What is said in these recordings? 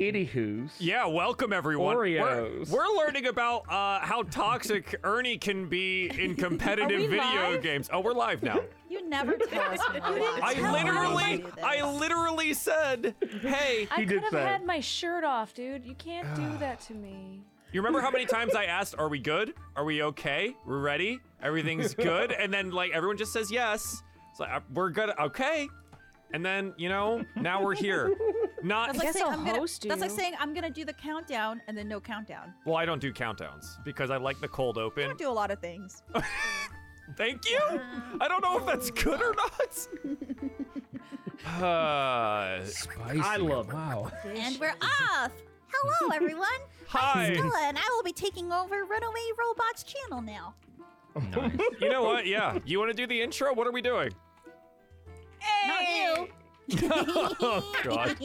Anywho's. Yeah, welcome everyone. Oreos. We're, we're learning about uh, how toxic Ernie can be in competitive video live? games. Oh, we're live now. You never tell us when. I literally. I literally said, "Hey, I could did have had my shirt off, dude. You can't do that to me. you remember how many times I asked, "Are we good? Are we okay? We're ready? Everything's good?" And then like everyone just says yes. It's like uh, we're good. Okay. And then you know now we're here. Not That's like, saying, I'll I'm gonna, host that's like saying I'm gonna do the countdown and then no countdown. well, I don't do countdowns because I like the cold open. I open. don't do a lot of things. Thank you. I don't know if that's good or not. Uh, Spicy. I love it. Wow. and we're off. Hello, everyone. hi. Stella, and I will be taking over Runaway Robots channel now. You know what? Yeah. You want to do the intro? What are we doing? Not you. Oh God.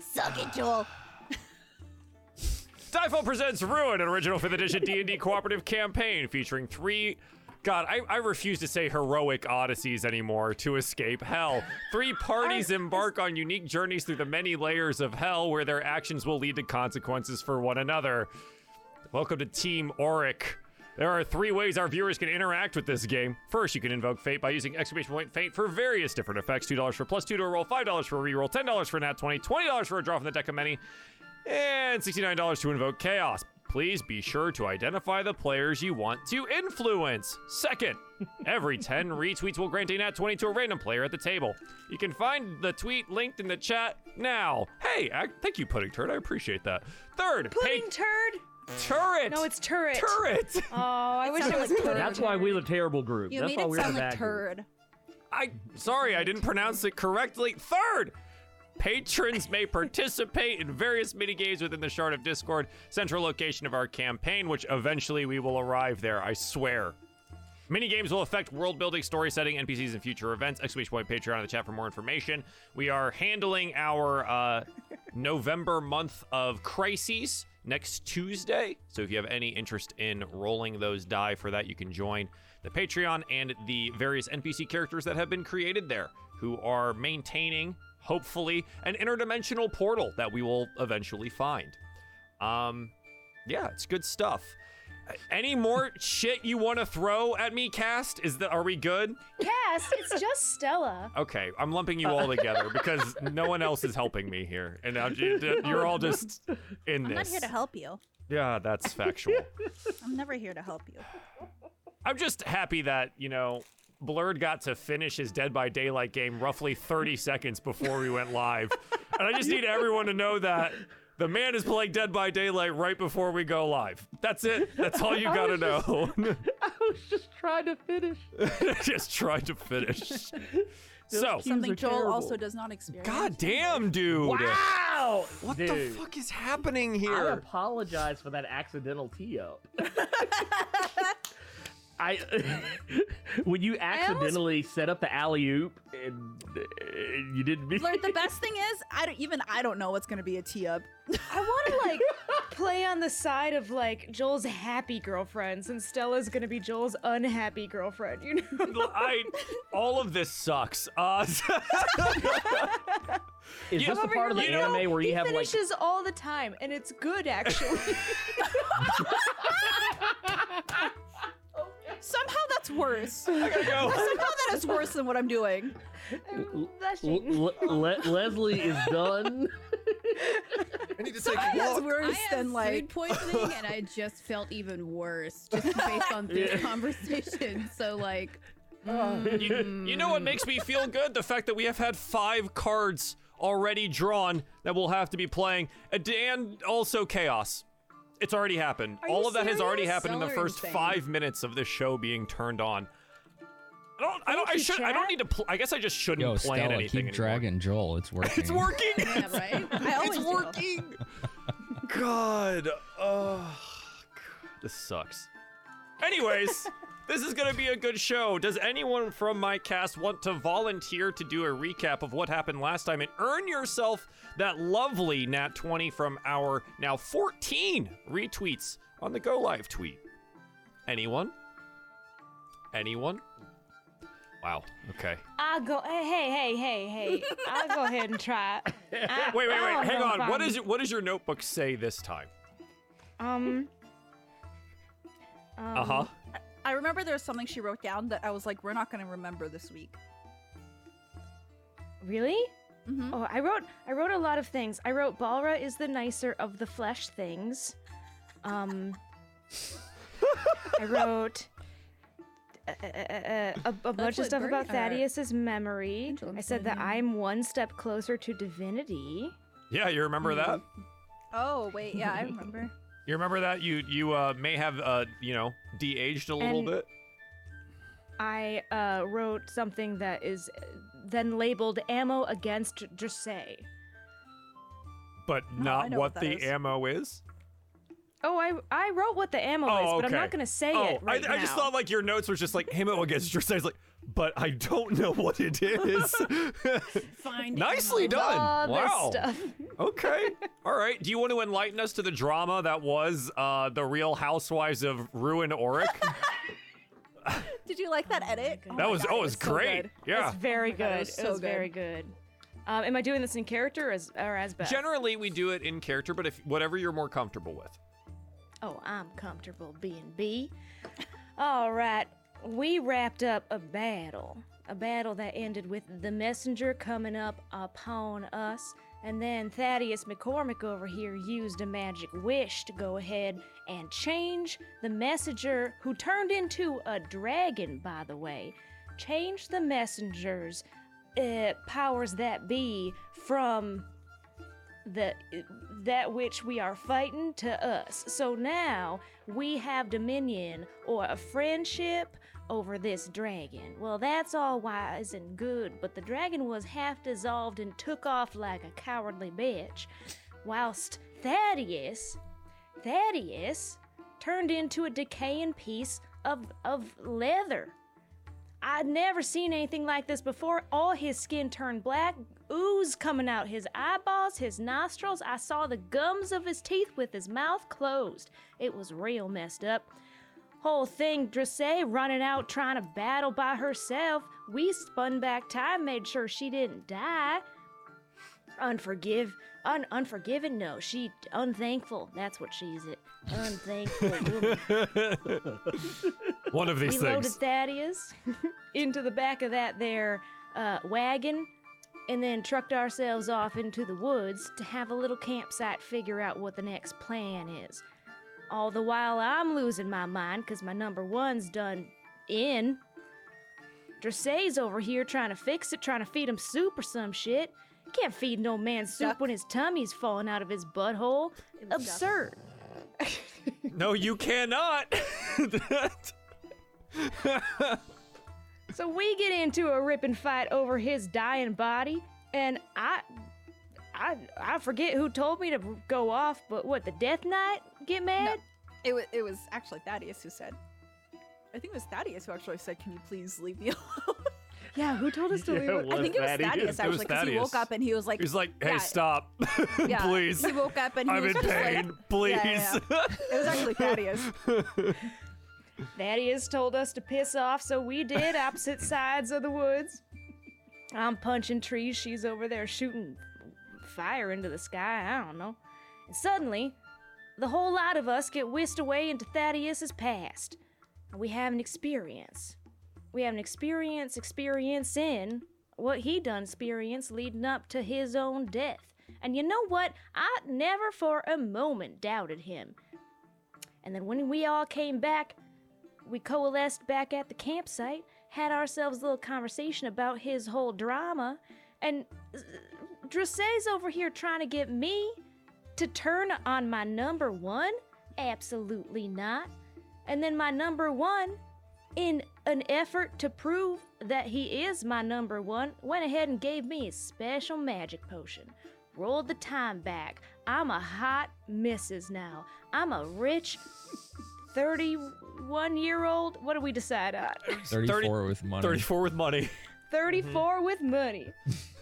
Suck it, Joel. Diefall presents Ruin, an original 5th edition D&D cooperative campaign featuring three God, I, I refuse to say heroic odysseys anymore to escape hell. Three parties embark on unique journeys through the many layers of hell where their actions will lead to consequences for one another. Welcome to Team Auric. There are three ways our viewers can interact with this game. First, you can invoke Fate by using exclamation point Fate for various different effects. $2 for plus 2 to a roll, $5 for a reroll, $10 for a nat 20, $20 for a draw from the deck of many, and $69 to invoke Chaos. Please be sure to identify the players you want to influence. Second, every 10 retweets will grant a nat 20 to a random player at the table. You can find the tweet linked in the chat now. Hey, I, thank you, Pudding Turd. I appreciate that. Third, pay- Pudding turd? Turret. No, it's turret. turret. Oh, I wish it sounded was like pudding That's why we're the terrible group. You That's made why it we're sound the like bad group. turd. I sorry, I didn't pronounce it correctly. Third, patrons may participate in various mini games within the Shard of Discord, central location of our campaign, which eventually we will arrive there. I swear. Mini games will affect world building, story setting, NPCs, and future events. Exclamation point Patreon in the chat for more information. We are handling our uh, November month of crises next Tuesday. So if you have any interest in rolling those die for that, you can join the Patreon and the various NPC characters that have been created there who are maintaining, hopefully, an interdimensional portal that we will eventually find. Um, yeah, it's good stuff. Any more shit you want to throw at me, Cast? Is that are we good? Cass, it's just Stella. Okay, I'm lumping you all together because no one else is helping me here, and now you- you're all just in this. I'm not here to help you. Yeah, that's factual. I'm never here to help you. I'm just happy that you know Blurred got to finish his Dead by Daylight game roughly 30 seconds before we went live, and I just need everyone to know that. The man is playing Dead by Daylight right before we go live. That's it. That's all you gotta know. I was just trying to finish. just trying to finish. So, Something Joel terrible. also does not experience. god damn, dude. Wow! What Dude, the fuck is happening here? I apologize for that accidental tee up. I when you accidentally set up the alley oop and uh, you didn't mean Blur, the best thing is, I don't even I don't know what's gonna be a tee up. I want to like play on the side of like Joel's happy girlfriends, and Stella's gonna be Joel's unhappy girlfriend. You know? I all of this sucks. Uh, Is Yeah, this the part of the here, anime where he you have like finishes all the time, and it's good actually. Somehow that's worse. I gotta go. Somehow that is worse than what I'm doing. L- Blushing. Le- Le- Leslie is done? I need to take Somehow a that's walk. worse I had than food like poisoning and I just felt even worse just based on this Yeah. conversation. So like, you, mm-hmm. you know what makes me feel good? The fact that we have had five cards already drawn that we'll have to be playing, and- and also chaos. It's already happened. Are All of that has already serious? happened in the Y'all first insane. five minutes of this show being turned on. I don't. I don't. I Thank you, should. I don't chat. need to. Pl- I guess I just shouldn't Yo, plan Stella, anything keep anymore. dragging Joel. It's working. It's working. yeah, right? I always it's do. working. God. Oh, God. This sucks. Anyways, this is gonna be a good show. Does anyone from my cast want to volunteer to do a recap of what happened last time and earn yourself that lovely nat 20 from our now 14 retweets on the Go Live tweet? Anyone? Anyone? Wow. Okay. I'll go. Hey, hey, hey, hey, hey. I'll go ahead and try. it. I- Wait, wait, wait. Hang on. What what does your notebook say this time? Um. um Uh huh. I remember there was something she wrote down that I was like, we're not going to remember this week. Really? Mm-hmm. Oh, I wrote. I wrote a lot of things. I wrote Balra is the nicer of the flesh things. Um. I wrote. Uh, uh, uh, a, a bunch of stuff about Bernie- or Thaddeus's memory. Angela I said that. I'm one step closer to divinity. Yeah, you remember that? Oh, wait. Yeah, I remember. You remember that? You you uh, may have uh, you know de-aged a little And- bit. I uh, wrote something that is uh, then labeled ammo against Dressay. but No, not know what, what the is. ammo is. Oh, I I wrote what the ammo Oh, is, but I'm not gonna say oh, it right I, I just thought like your notes were just like ammo against your size, like, but I don't know what it is. Find Nicely done. wow. stuff. Okay. All right. Do you want to enlighten us to the drama that was uh, the Real Housewives of Ruin Auric? Did you like that edit? Oh that was God, oh, it it was great. good. Yeah. It's very Oh my God, good. it was It so was very good. Um, am I doing this in character or as, or as Beth? Generally, we do it in character, but if whatever you're more comfortable with. Oh, I'm comfortable being B. All right, we wrapped up a battle. A battle that ended with the messenger coming up upon us, and then Thaddeus McCormick over here used a magic wish to go ahead and change the messenger, who turned into a dragon, by the way, change the messenger's uh, powers that be from the that which we are fighting to us. So now we have dominion or a friendship over this dragon. Well, that's all wise and good, but the dragon was half dissolved and took off like a cowardly bitch, whilst Thaddeus, Thaddeus, turned into a decaying piece of of leather. I'd never seen anything like this before. All his skin turned black, ooze coming out his eyeballs, his nostrils. I saw the gums of his teeth with his mouth closed. It was real messed up. Whole thing, Dressay running out trying to battle by herself. We spun back time, made sure she didn't die. Unforgive, un- unforgiven? No, she unthankful. That's what she's it. Unthankful woman. One of these we loaded. Thaddeus into the back of that there uh, wagon and then trucked ourselves off into the woods to have a little campsite figure out what the next plan is. All the while I'm losing my mind because my number one's done in. Dressay's over here trying to fix it, trying to feed him soup or some shit. Can't feed no man soup Duck. when his tummy's falling out of his butthole. It was duck. Absurd. no, you cannot. So we get into a ripping fight over his dying body, and I, I, I forget who told me to go off, but what the Death Knight get mad? No, It was, it was actually Thaddeus who said. I think it was Thaddeus who actually said, "Can you please leave me alone?" Yeah, who told us to leave? it it? I think it was Thaddeus. Thaddeus actually because he woke up and he was like, He's like, hey, Yeah. stop, yeah. please. He woke up and he I'm was in just pain, like, please. Yeah, yeah, It was actually Thaddeus. Thaddeus told us to piss off, so we did, opposite sides of the woods. I'm punching trees, she's over there shooting fire into the sky, I don't know. And suddenly, the whole lot of us get whisked away into Thaddeus's past. And we have an experience. We have an experience experience in what he done experience leading up to his own death. And you know what? I never for a moment doubted him. And then when we all came back, we coalesced back at the campsite, had ourselves a little conversation about his whole drama, and Dressay's over here trying to get me to turn on my number one? Absolutely not. And then my number one, in an effort to prove that he is my number one, went ahead and gave me a special magic potion. Rolled the time back. I'm a hot missus now. I'm a rich 31 year old. What do we decide on? 34 with money. 34 with money. 34 with money.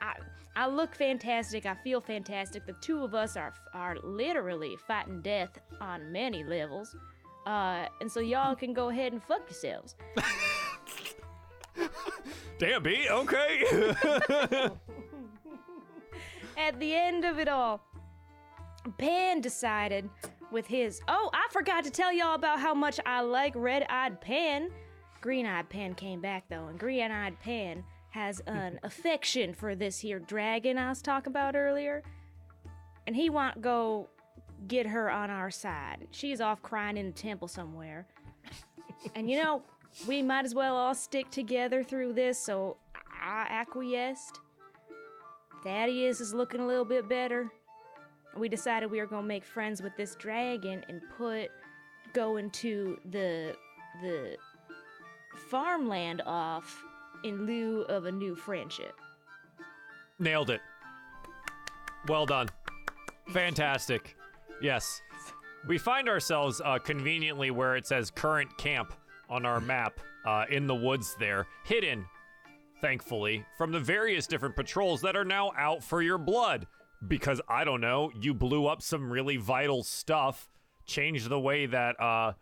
I I look fantastic. I feel fantastic. The two of us are are literally fighting death on many levels. Uh, and so y'all can go ahead and fuck yourselves. Damn, B. Okay. At the end of it all, Pan decided with his. Oh, I forgot to tell y'all about how much I like Red Eyed Pan. Green Eyed Pan came back though, and Green Eyed Pan has an affection for this here dragon I was talking about earlier. And he want go get her on our side. She's off crying in a temple somewhere. and you know, we might as well all stick together through this, so I acquiesced. Thaddeus is looking a little bit better. We decided we were gonna make friends with this dragon and put go into the the farmland off in lieu of a new friendship. Nailed it. Well done. Fantastic. Yes. We find ourselves uh, conveniently where it says current camp on our map uh, in the woods there, hidden, thankfully, from the various different patrols that are now out for your blood. Because, I don't know, you blew up some really vital stuff, changed the way that uh,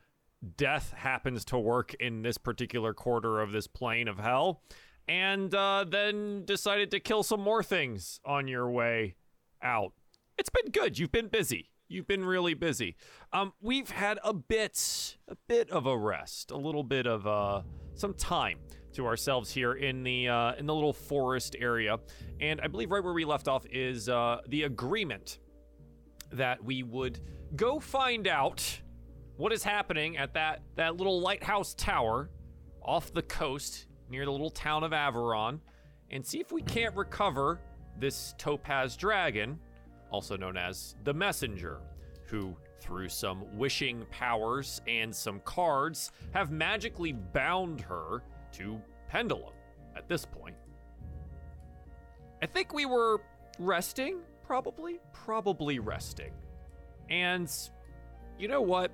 death happens to work in this particular quarter of this plane of hell, and uh, then decided to kill some more things on your way out. It's been good. You've been busy. You've been really busy. Um, we've had a bit, a bit of a rest, a little bit of uh, some time to ourselves here in the uh, in the little forest area, and I believe right where we left off is uh, the agreement that we would go find out what is happening at that that little lighthouse tower off the coast near the little town of Averon, and see if we can't recover this topaz dragon also known as the Messenger, who, through some wishing powers and some cards, have magically bound her to Pendulum at this point. I think we were resting, probably, probably resting. And you know what?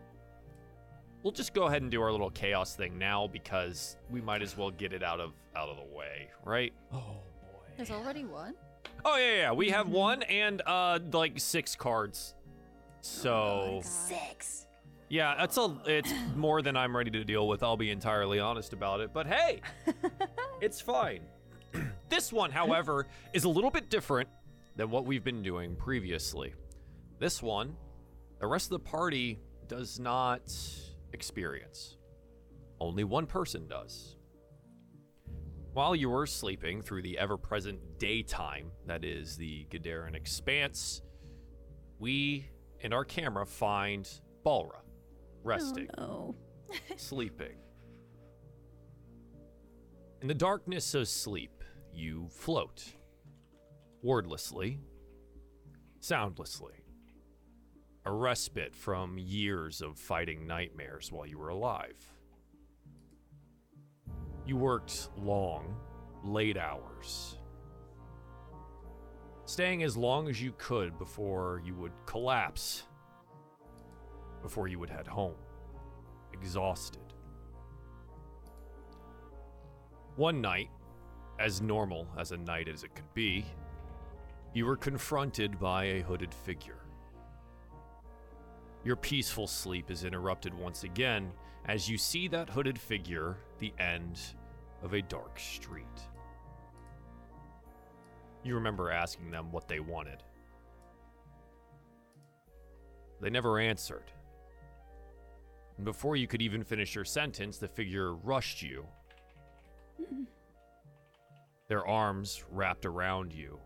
We'll just go ahead and do our little chaos thing now because we might as well get it out of out of the way, right? Oh boy. There's already one. Oh yeah, yeah. We have one and uh like six cards. So Six. yeah, that's a it's more than I'm ready to deal with. I'll be entirely honest about it. But hey, it's fine. this one, however, is a little bit different than what we've been doing previously. This one, the rest of the party does not experience. Only one person does. While you were sleeping through the ever present daytime, that is the Gadaran expanse, we and our camera find Balra resting, Oh sleeping. In the darkness of sleep, you float. Wordlessly, soundlessly. A respite from years of fighting nightmares while you were alive. You worked long, late hours, staying as long as you could before you would collapse, before you would head home, exhausted. One night, as normal as a night as it could be, you were confronted by a hooded figure. Your peaceful sleep is interrupted once again as you see that hooded figure the end of a dark street. You remember asking them what they wanted. They never answered. And before you could even finish your sentence, the figure rushed you. Their arms wrapped around you,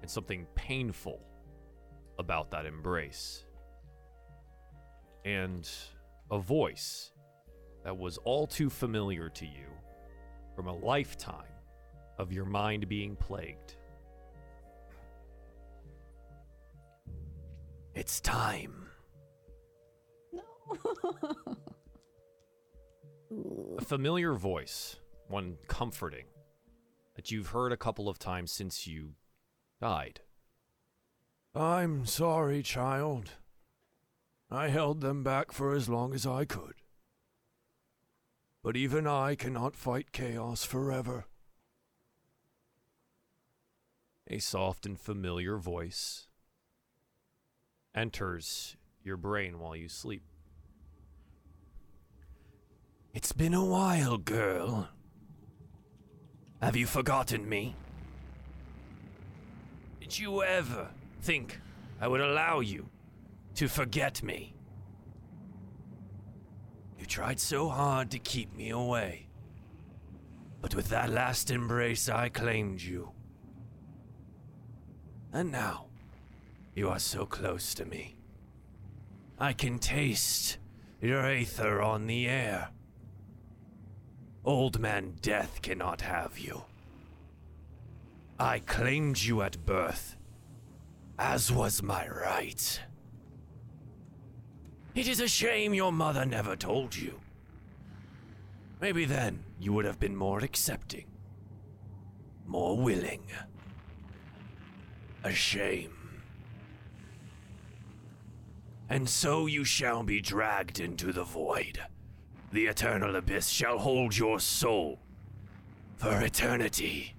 and something painful about that embrace. And a voice that was all too familiar to you from a lifetime of your mind being plagued. It's time. No. A familiar voice, one comforting, that you've heard a couple of times since you died. I'm sorry, child. I held them back for as long as I could. But even I cannot fight chaos forever. A soft and familiar voice enters your brain while you sleep. It's been a while, girl. Have you forgotten me? Did you ever think I would allow you to forget me? You tried so hard to keep me away. But with that last embrace, I claimed you. And now, you are so close to me. I can taste your aether on the air. Old man Death cannot have you. I claimed you at birth, as was my right. It is a shame your mother never told you. Maybe then you would have been more accepting, more willing. A shame. And so you shall be dragged into the void. The eternal abyss shall hold your soul for eternity.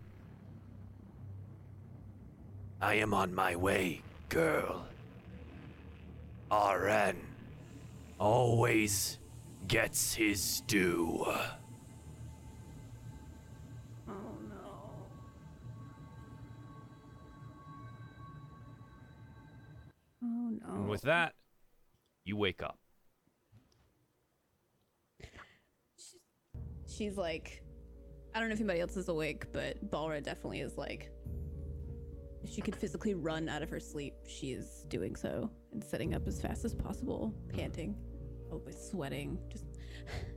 I am on my way, girl. RN always gets his due. Oh no. Oh no. And with that, you wake up. She's like, I don't know if anybody else is awake, but Balra definitely is like, if she could physically run out of her sleep, she is doing so and setting up as fast as possible, panting, oh, with sweating, just.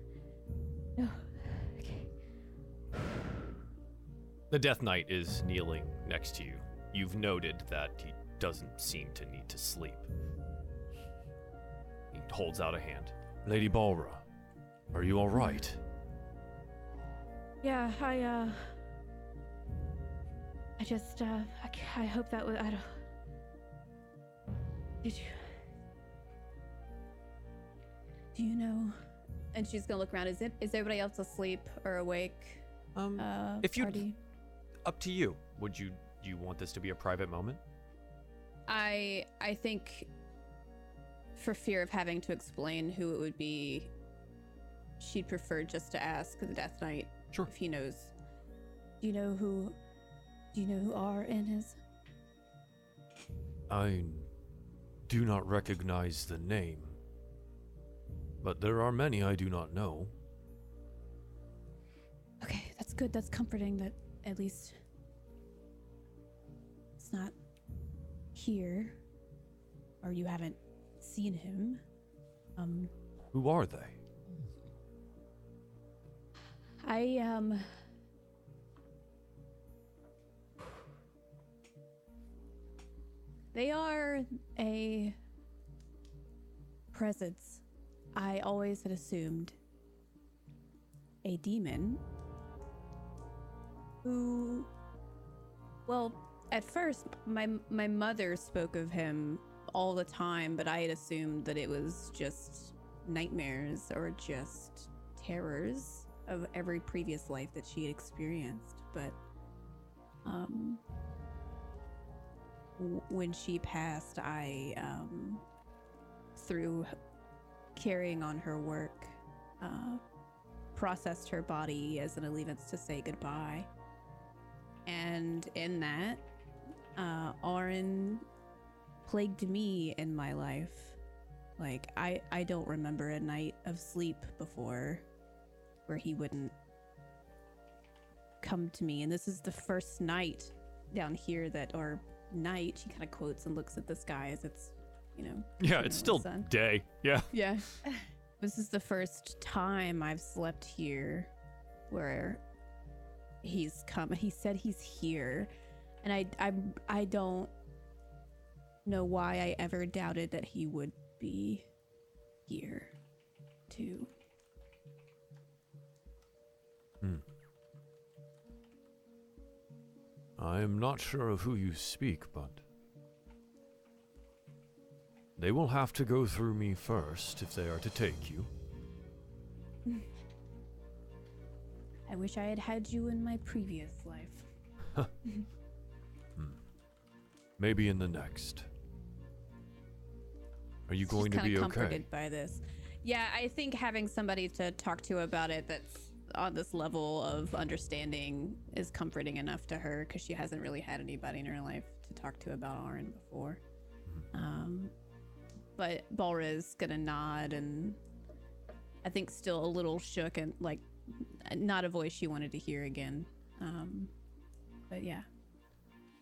no, okay. The Death Knight is kneeling next to you. You've noted that he doesn't seem to need to sleep. He holds out a hand. Lady Balra, are you all right? Yeah, I, uh. I just, uh. I, c- I hope that was. I don't. Did you. Do you know? And she's gonna look around. Is it? Is everybody else asleep or awake? Um, Uh, if you, party? up to you. Would you do you want this to be a private moment? I I think for fear of having to explain who it would be, she'd prefer just to ask the Death Knight Sure. if he knows. Do you know who? Do you know who RN is? I do not recognize the name, but there are many I do not know. Okay, that's good. That's comforting. That at least it's not here, or you haven't seen him. Um, Who are they? I um They are a presence I always had assumed a demon who well at first my my mother spoke of him all the time but I had assumed that it was just nightmares or just terrors of every previous life that she had experienced. But um when she passed i um through carrying on her work uh processed her body as an allegiance to say goodbye. And in that uh Auron plagued me in my life. Like i i don't remember a night of sleep before where he wouldn't come to me. And this is the first night down here that, or night, she kind of quotes and looks at the sky as it's, you know. Yeah, it's still sun. day. Yeah. Yeah. this is the first time I've slept here where he's come. He said he's here. And I, I, I don't know why I ever doubted that he would be here too. Hmm. I am not sure of who you speak, but. They will have to go through me first if they are to take you. I wish I had had you in my previous life. Maybe in the next. Are you going to Just be kinda okay? comforted by this. Yeah, I think having somebody to talk to about it that's on this level of understanding is comforting enough to her because she hasn't really had anybody in her life to talk to about Aaron before. Um, but Balra's gonna nod and I think still a little shook and like not a voice she wanted to hear again. Um, but yeah,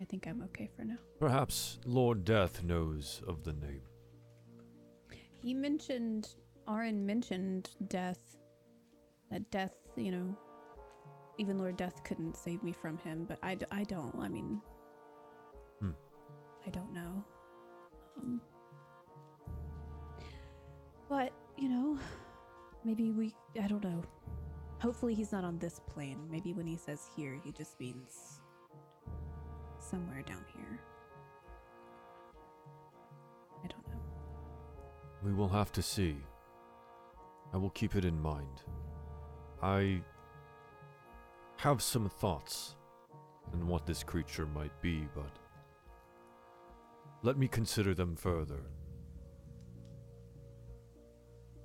I think I'm okay for now. Perhaps Lord Death knows of the name. He mentioned, Aaron mentioned death. That death, you know, even Lord Death couldn't save me from him, but I, I don't. I mean, Hmm. I don't know. Um, but, you know, maybe we, I don't know. Hopefully he's not on this plane. Maybe when he says here, he just means somewhere down here. I don't know. We will have to see. I will keep it in mind. I have some thoughts on what this creature might be, but let me consider them further.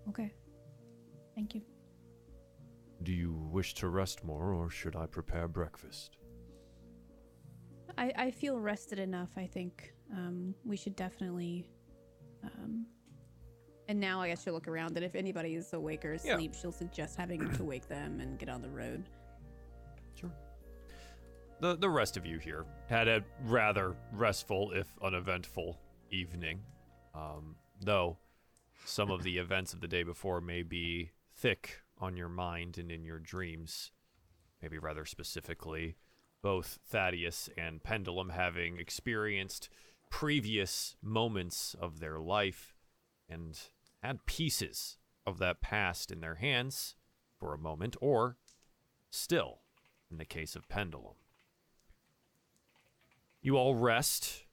Okay. Thank you. Do you wish to rest more, or should I prepare breakfast? I, I feel rested enough. I think um, we should definitely. Um, and now I guess she'll look around, and if anybody is awake or Yeah. asleep, she'll suggest having to wake them and get on the road. Sure. The the rest of you here had a rather restful, if uneventful, evening. Um, though some of the events of the day before may be thick on your mind and in your dreams. Maybe rather specifically, both Thaddeus and Pendulum having experienced previous moments of their life and had pieces of that past in their hands for a moment, or still in the case of Pendulum. You all rest.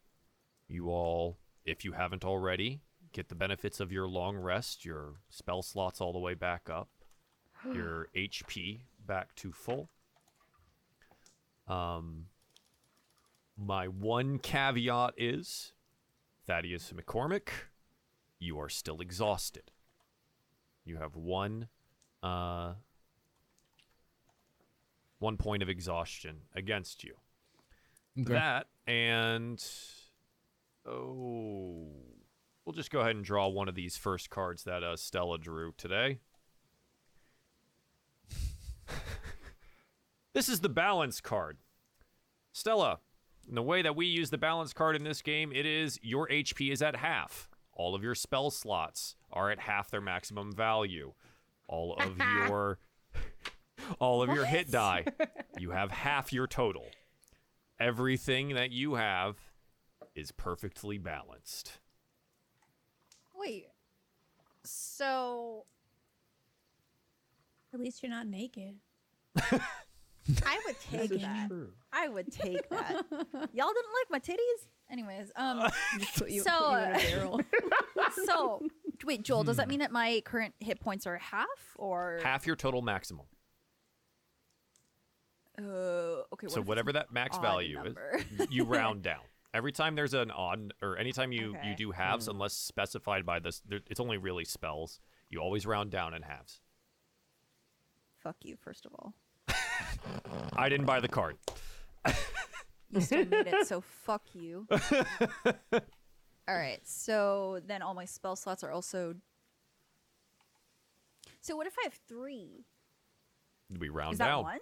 You all, if you haven't already, get the benefits of your long rest, your spell slots all the way back up, your HP back to full. Um, my one caveat is Thaddeus McCormick, you are still exhausted. You have one uh, one point of exhaustion against you. Okay. That and oh, we'll just go ahead and draw one of these first cards that uh, Stella drew today. this is the balance card. Stella, in the way that we use the balance card in this game, it is your HP is at half. All of your spell slots are at half their maximum value. All of your all of your hit die, you have half your total. Everything that you have is perfectly balanced. Wait. So At least you're not naked. I would take that. I would take that. Y'all didn't like my titties? Anyways, um you, So, you uh, so wait, Joel, does that mean that my current hit points are half or Half your total maximum. uh okay, what so whatever that max value number? is, you round down. Every time there's an odd, or anytime you you do halves, hmm. unless specified by this, there, it's only really spells. You always round down in halves. Fuck you, first of all. I didn't buy the card. You still made it, so fuck you. all right, so then all my spell slots are also. So what if I have three? We round Is that down. one?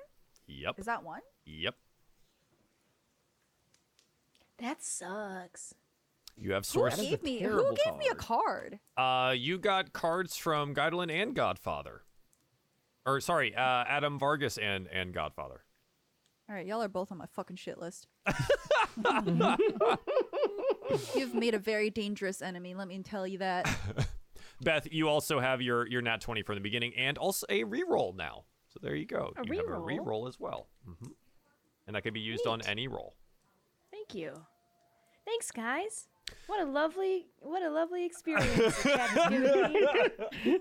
Yep. Is that one? Yep. That sucks. You have Who gave me? Who terrible gave me a card? Uh, you got cards from Guidelin and Godfather. Or sorry, uh, Adam Vargas and and Godfather. All right, y'all are both on my fucking shit list. You've made a very dangerous enemy. Let me tell you that. Beth, you also have your your nat twenty from the beginning, and also a reroll now. So there you go. A you have a reroll? reroll as well, hmm and that can be used on any roll. Thank you. Thanks, guys. What a lovely, what a lovely experience the chat has given me.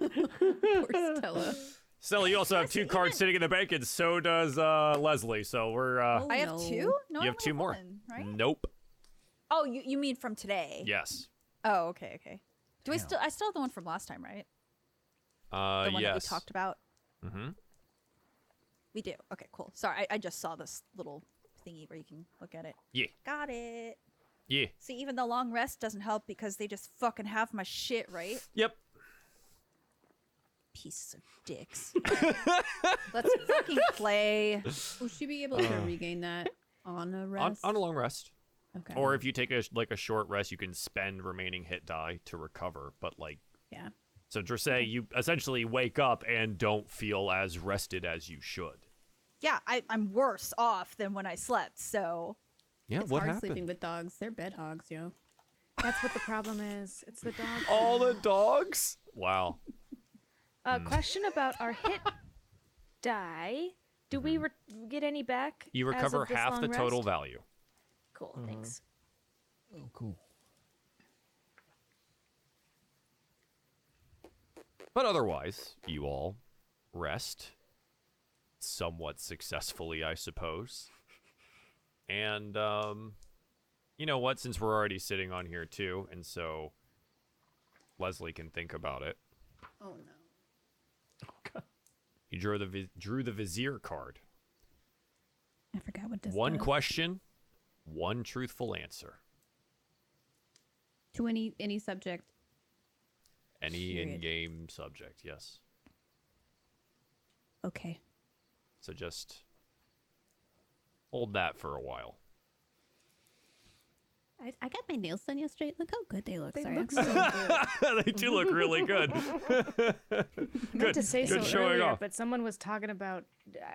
Poor Stella. Stella, you also have two cards sitting in the bank, and so does uh, Leslie. So we're uh, Oh, I have no. two. No, I you have only two more. one, right? Nope. Oh, you you mean from today? Yes. Oh, okay, okay. Do I still? I still have the one from last time, right? Uh, The one yes. that we talked about. Mm-hmm. We do. Okay, cool. Sorry, I, I just saw this little thingy where you can look at it. Yeah. Got it. Yeah. See, even the long rest doesn't help because they just fucking have my shit, right? Yep. Pieces of dicks. Let's fucking play. Will she be able to uh. regain that on a On, rest? on a long rest. okay. Or if you take a like a short rest, you can spend remaining hit die to recover. But like, yeah. so Dressay, you essentially wake up and don't feel as rested as you should. Yeah, I, I'm worse off than when I slept, so. Yeah, it's hard sleeping with dogs. They're bed hogs, yo. That's what the problem is. It's the dogs. All the dogs. Wow. Uh, question about our hit die. Do we re- get any back? You as recover of this half long the total value. Cool, thanks. Oh, cool. But otherwise, you all rest somewhat successfully, I suppose. And um you know what, since we're already sitting on here too, and so Leslie can think about it. Oh no. Okay. You drew the vi- drew the vizier card. I forgot what this one does. question, one truthful answer. to any any subject. Any Period. in-game subject, yes. Okay. So just hold that for a while. I, I got my nails done yesterday. Look how good they look. They Sorry, look so good. they do look really good. I meant Good- to say good so showing earlier, off. but someone was talking about uh,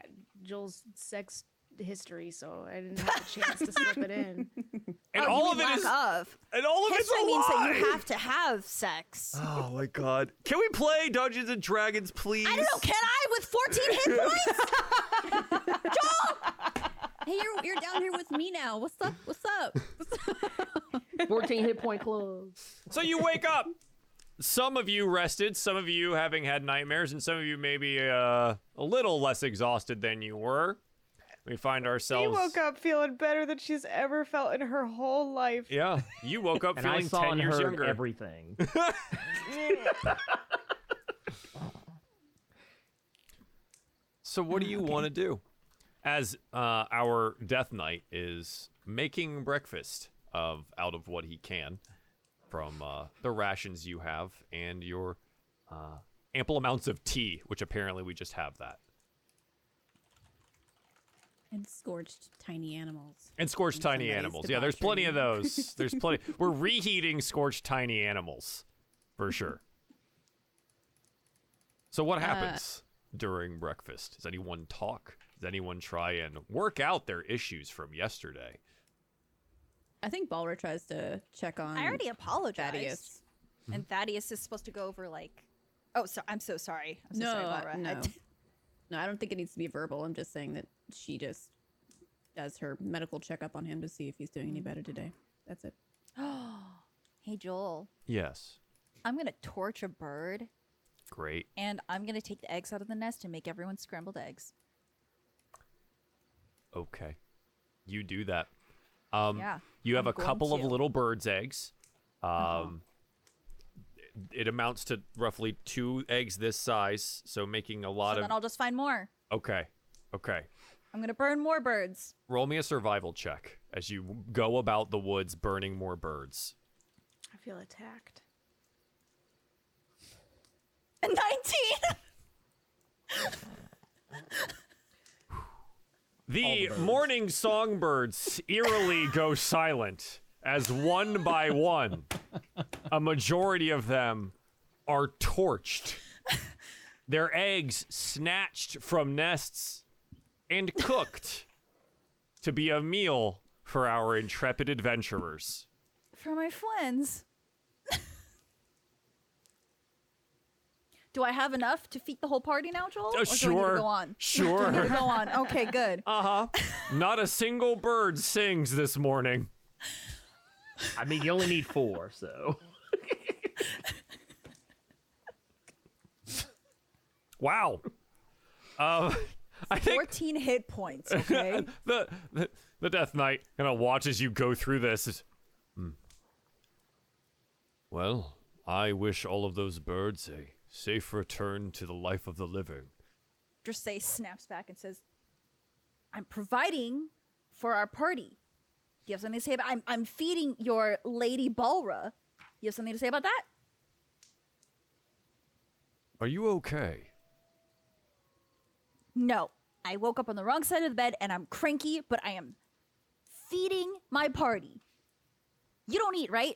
Joel's sex history, so I didn't have a chance to slip it in. And oh, all of it lack is of. and all of it's a History means that you lie! have to have sex. Oh my god. Can we play Dungeons and Dragons, please? I don't know, can I with 14 hit points? Joel, hey, you're you're down here with me now. What's up? What's up? 14 hit point club. So you wake up. Some of you rested, some of you having had nightmares, and some of you maybe uh, a little less exhausted than you were. We find ourselves. She woke up feeling better than she's ever felt in her whole life. Yeah, you woke up And I feeling saw ten and years heard younger. everything. So what do you want to do? As uh, our death knight is making breakfast of out of what he can from uh, the rations you have and your uh, ample amounts of tea, which apparently we just have that, and scorched tiny animals. and scorched And tiny somebody's animals. Yeah, there's plenty of those. There's plenty. We're reheating scorched tiny animals for sure. So what uh, happens during breakfast? Does anyone talk? Does anyone try and work out their issues from yesterday? I think Balra tries to check on. I already apologized. Thaddeus. And Thaddeus is supposed to go over like, oh, so I'm so sorry. I'm so No, sorry, Laura. I no, d- no. I don't think it needs to be verbal. I'm just saying that she just does her medical checkup on him to see if he's doing any better today. That's it. Oh, hey Joel, Yes. I'm gonna torch a bird, Great. and I'm gonna take the eggs out of the nest and make everyone scrambled eggs. Okay. You do that. Um, Yeah, You have I'm a going couple of to. little birds' eggs. Um, Uh-huh. It, it amounts to roughly two eggs this size, so making a lot so of. then I'll just find more. Okay. Okay. I'm gonna burn more birds. Roll me a survival check as you go about the woods burning more birds. I feel attacked. Nineteen. The morning songbirds eerily go silent as one by one, a majority of them are torched, their eggs snatched from nests and cooked to be a meal for our intrepid adventurers. For my friends. Do I have enough to feed the whole party now, Joel? Uh, Or do I need to sure. go on? Sure. Do I need to go on? Okay, good. Uh huh. Not a single bird sings this morning. I mean, you only need four, so. Wow. Uh, I think 14 hit points, okay? the, the the Death Knight kind of watches you go through this. Is, "Hmm. Well, I wish all of those birds a safe return to the life of the living. Dressay snaps back and says, I'm providing for our party. You have something to say about I'm I'm feeding your Lady Balra. You have something to say about that? Are you okay? No. I woke up on the wrong side of the bed and I'm cranky, but I am feeding my party. You don't eat, right?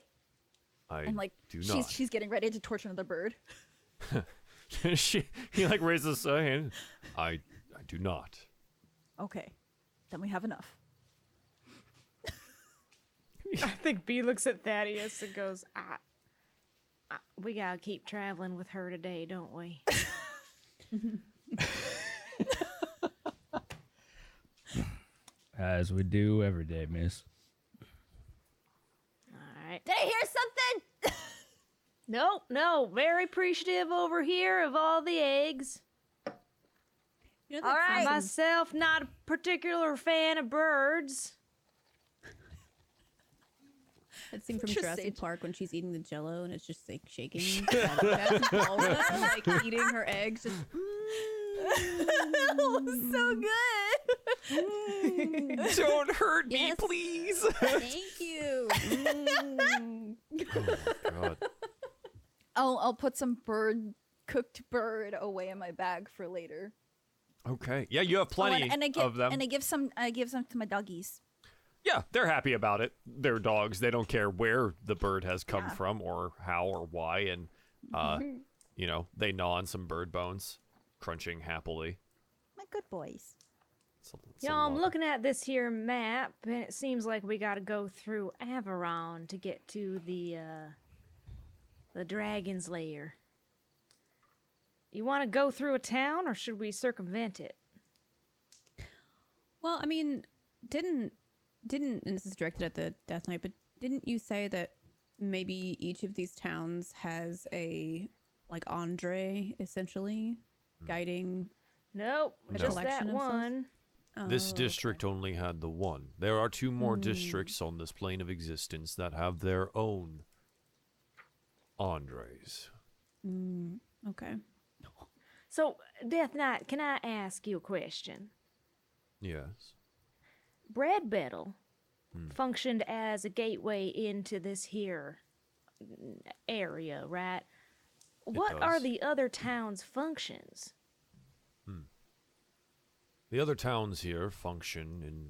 I And like do she's not. she's getting ready to torture another bird. she he like raises a hand. I I do not. Okay. Then we have enough. I think B looks at Thaddeus and goes, I, I, "We gotta keep traveling with her today, don't we?" As we do every day, miss. All right. Did I hear something? no, no. Very appreciative over here of all the eggs. You know All that. I scene- myself not a particular fan of birds. That scene from Jurassic. Park when she's eating the Jello and it's just like shaking. That's Bulma, like eating her eggs. Just, oh, so good. Mm. Don't hurt me, Yes. please. Thank you. Mm. Oh, God. I'll I'll put some bird cooked bird away in my bag for later. Okay. Yeah, you have Oh, plenty and, and I give, of them. And I give some I give some to my doggies. Yeah, they're happy about it. They're dogs. They don't care where the bird has come Yeah. from or how or why. And, uh, you know, they gnaw on some bird bones, crunching happily. My good boys. It's a- Y'all, I'm looking at this here map, and it seems like we gotta go through Averon to get to the uh the dragon's lair. You want to go through a town, or should we circumvent it? Well, I mean, didn't didn't and this is directed at the Death Knight, but didn't you say that maybe each of these towns has a like Andre essentially guiding? Nope, No. just Collection that of stuff? one. Oh, This okay. district only had the one. There are two more Hmm. districts on this plane of existence that have their own Andres. Mm, okay. So, Death Knight, can I ask you a question? Yes. Bread Battle functioned as a gateway into this here area, right? What are the other towns' functions? Hmm. The other towns here function in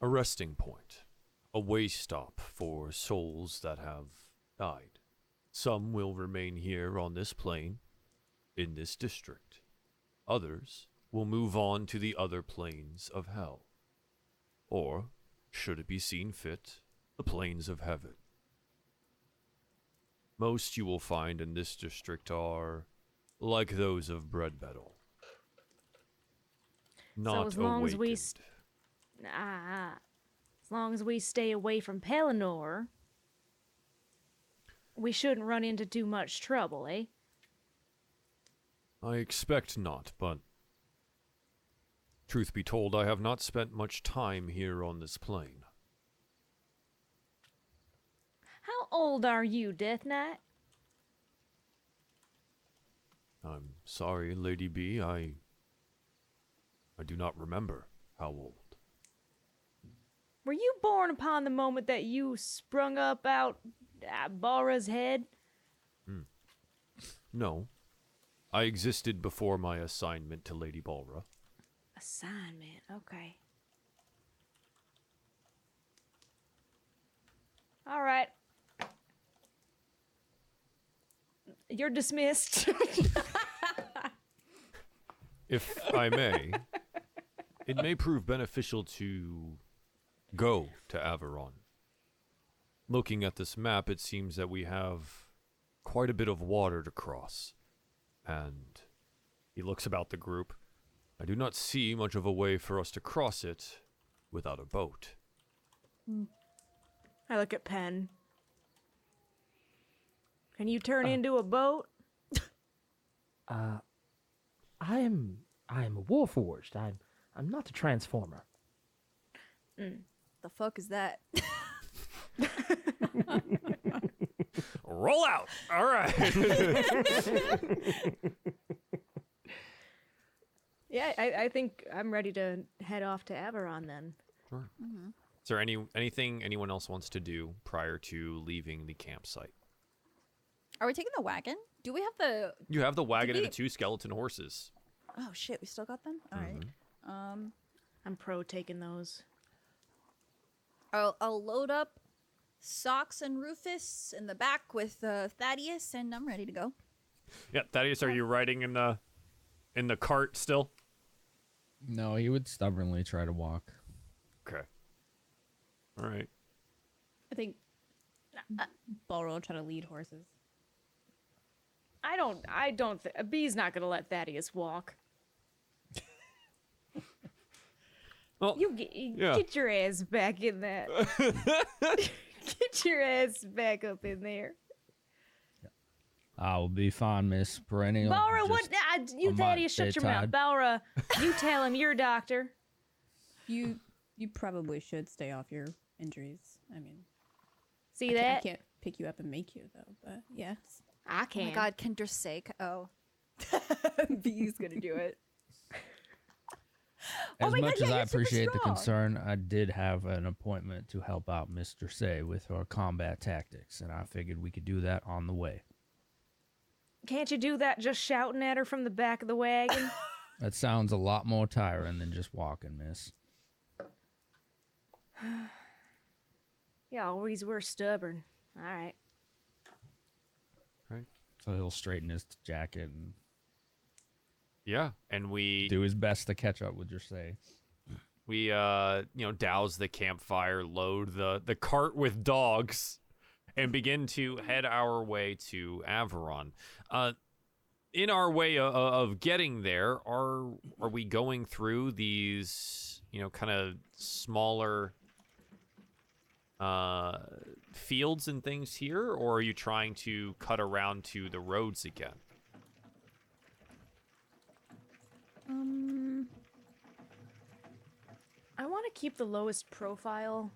a resting point, a way stop for souls that have died. Some will remain here on this plane, in this district. Others will move on to the other planes of hell. Or, should it be seen fit, the planes of heaven. Most you will find in this district are like those of Bread Battle. Not so as long as we st- Ah, as long as we stay away from Pelennor, we shouldn't run into too much trouble, eh? I expect not, but truth be told, I have not spent much time here on this plane. How old are you, Death Knight? I'm sorry, Lady B, I I do not remember how old. Were you born upon the moment that you sprung up out uh, Balra's head? No. I existed before my assignment to Lady Balra. Assignment, okay. All right. You're dismissed. If I may, it may prove beneficial to go to Averon. Looking at this map, it seems that we have quite a bit of water to cross. And he looks about the group. I do not see much of a way for us to cross it without a boat. Hmm. I look at Pen. Can you turn uh. into a boat? Uh, I am I am a warforged. I'm I'm not a transformer. Hmm. The fuck is that? Roll out. All right. Yeah, I, I think I'm ready to head off to Averon then. Sure. Is there any anything anyone else wants to do prior to leaving the campsite? Are we taking the wagon? Do we have the? You have the wagon and the two skeleton horses. Oh shit, we still got them. All right. Um, I'm pro taking those. I'll I'll load up Socks and Rufus in the back with uh, Thaddeus, and I'm ready to go. Yeah, Thaddeus, are you riding in the in the cart still? No, he would stubbornly try to walk. Okay. All right. I think uh, Balro will try to lead horses. I don't. I don't. Th- B's not gonna let Thaddeus walk. Well, You get, yeah. get your ass back in that. get your ass back up in there. I will be fine, Miss Perennial. Balra, what? Just- you I might Thaddeus, shut stay your mouth. tied. Balra, you tell him you're a doctor. You you probably should stay off your injuries. I mean, See I can't, I that? can't pick you up and make you though. But yes, I can. Oh can. my god, can Drake? Oh. B's gonna do it. Oh As my God, much yeah, as I you're super appreciate the strong. concern, I did have an appointment to help out Mr. Say with our combat tactics, and I figured we could do that on the way. Can't you do that just shouting at her from the back of the wagon? That sounds a lot more tiring than just walking, Miss. you always were stubborn. All right. Right. So he'll straighten his jacket and Yeah, and we do his best to catch up with your say. we uh you know douse the campfire, load the the cart with dogs, and begin to head our way to Averon. Uh, in our way of, of getting there, are are we going through these you know kind of smaller uh fields and things here, or are you trying to cut around to the roads again? um, I want to keep the lowest profile.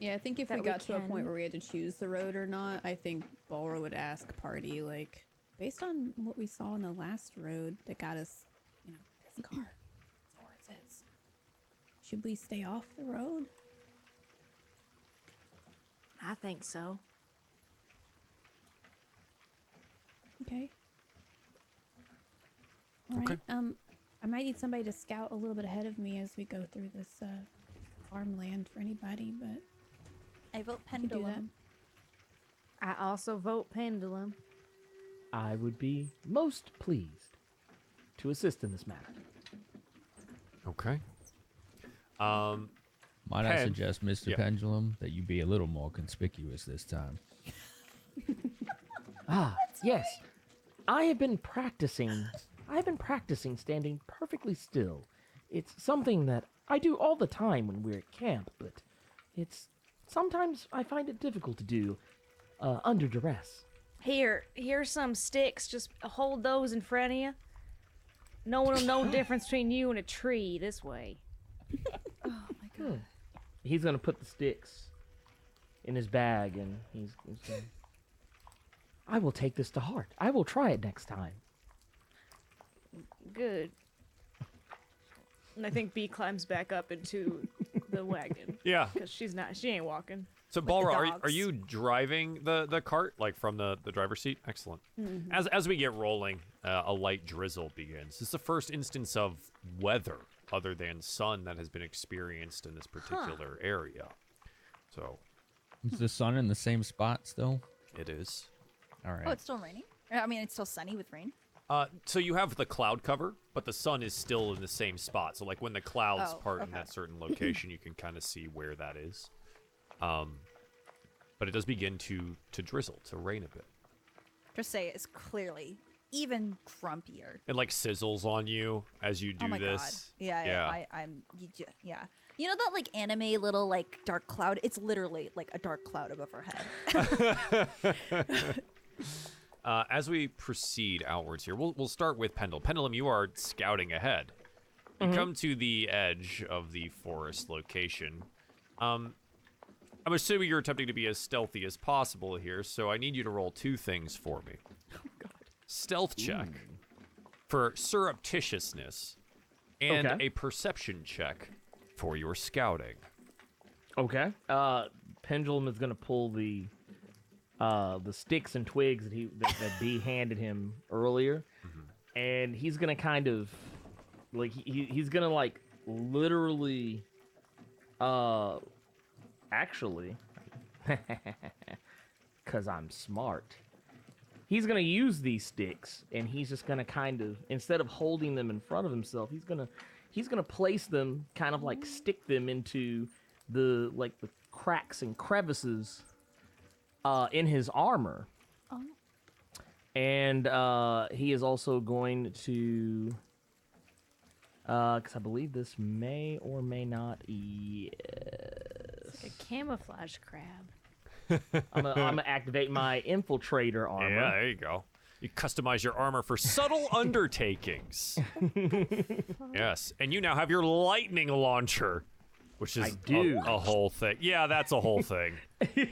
Yeah, I think if That we we got to a point where we had to choose the road or not, I think Balro would ask party like, based on what we saw on the last road that got us, you know, this car, this horses. Should we stay off the road? I think so. Okay. All right. Okay. Um, I might need somebody to scout a little bit ahead of me as we go through this uh, farmland for anybody, but I vote I can do that. pendulum. I also vote pendulum. I would be most pleased to assist in this matter. Okay. Um, Might I Pen- suggest, Mr. Yeah. Pendulum, that you be a little more conspicuous this time? Ah, yes. I have been practicing. I have been practicing standing perfectly still. It's something that I do all the time when we're at camp, but it's sometimes I find it difficult to do uh, under duress. Here, here's some sticks. Just hold those in front of you. No one will know the difference between you and a tree this way. Oh my god. He's gonna put the sticks in his bag, and he's. he's gonna, I will take this to heart. I will try it next time. Good. And I think B climbs back up into the wagon yeah. because she's not. She ain't walking. So the Balra, are, you- are dogs. you driving the, the cart like from the, the driver's seat? Excellent. As as we get rolling, uh, a light drizzle begins. This is the first instance of weather other than sun that has been experienced in this particular area. So Is the sun in the same spot still? it is. All right. Oh, it's still raining. Uh, I mean, it's still sunny with rain. Uh, so you have the cloud cover, but the sun is still in the same spot. So like when the clouds Oh, part in that certain location, you can kind of see where that is. Um, but it does begin to to drizzle, to rain a bit. Drake is clearly even grumpier. It like sizzles on you as you do oh my this. god. Yeah, yeah. I, I'm. Yeah. You know that like anime little like dark cloud? It's literally like a dark cloud above our head. Uh, as we proceed outwards here, we'll, we'll start with Pendulum. Pendulum, you are scouting ahead. You come to the edge of the forest location. Um, I'm assuming you're attempting to be as stealthy as possible here, so I need you to roll two things for me. Oh, God. Stealth check for surreptitiousness and Okay. a perception check for your scouting. Okay. Uh, Pendulum is gonna pull the uh the sticks and twigs that he that, that B handed him earlier, and he's gonna kind of like he, he- he's gonna like literally uh actually because I'm smart. He's gonna use these sticks, and he's just gonna kind of instead of holding them in front of himself, he's gonna he's gonna place them, kind of like stick them into the like the cracks and crevices uh, in his armor. And uh, he is also going to, because I believe this may or may not. Yes. Like A camouflage crab. I'm gonna, I'm gonna activate my infiltrator armor. Yeah, there you go. You customize your armor for subtle undertakings. yes, and you now have your lightning launcher, which is a-. A, whole thing. Yeah, that's a whole thing. you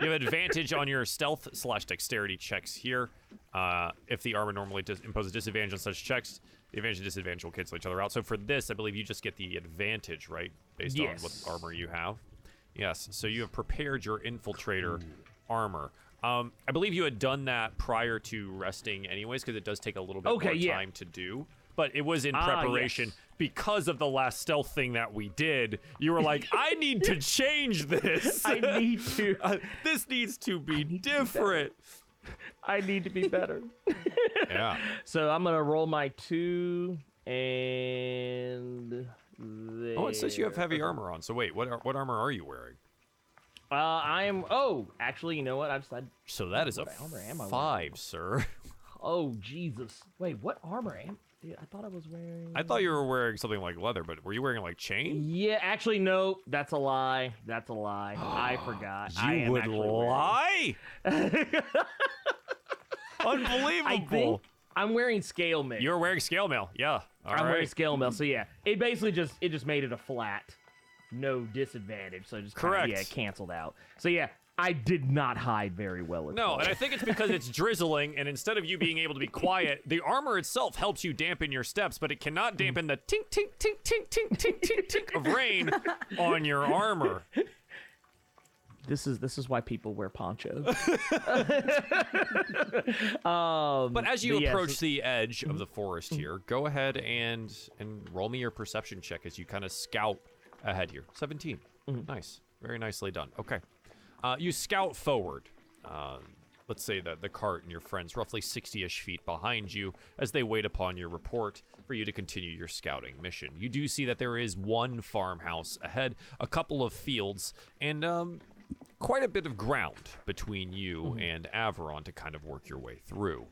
have advantage on your stealth slash dexterity checks here. Uh, if the armor normally dis- imposes disadvantage on such checks, the advantage and disadvantage will cancel each other out. So for this, I believe you just get the advantage, right, based on what armor you have. Yes. So you have prepared your infiltrator armor. Um, I believe you had done that prior to resting, anyways, because it does take a little bit Okay, more yeah. time to do. But it was in Ah, preparation yes. because of the last stealth thing that we did. You were like, I need to change this. I need to. Uh, this needs to be different. I need to be better. yeah. So I'm gonna roll my two and. Oh, it says you have heavy armor on. So wait, what what armor are you wearing? Uh, I am. Oh, actually, you know what? I've decided. So that is a armor am I wearing? five, sir. Oh Jesus! Wait, what armor am? Yeah, I thought I was wearing. I thought you were wearing something like leather, but were you wearing like chain? Yeah, actually, no. That's a lie. That's a lie. I forgot. I You am would actually wearing- lie. Unbelievable. I think I'm wearing scale mail. You're wearing scale mail. Yeah. All I'm wearing scale mail. So yeah, it basically just it just made it a flat, no disadvantage. So it just kinda- Correct. yeah, it canceled out. So yeah, I did not hide very well. At all. No, all. and I think it's because it's drizzling, and instead of you being able to be quiet, the armor itself helps you dampen your steps, but it cannot hmm. dampen the tink, tink, tink, tink, tink, tink, tink, tink of rain on your armor. this is this is why people wear ponchos. um, But as you but yes, approach the edge of mm-hmm. the forest mm-hmm. here, go ahead and and roll me your perception check as you kind of scout ahead here. 17. Mm-hmm. Nice. Very nicely done. Okay. Uh, you scout forward. Uh, let's say that the cart and your friends roughly 60-ish feet behind you as they wait upon your report for you to continue your scouting mission. You do see that there is one farmhouse ahead, a couple of fields, and um, quite a bit of ground between you and Averon to kind of work your way through.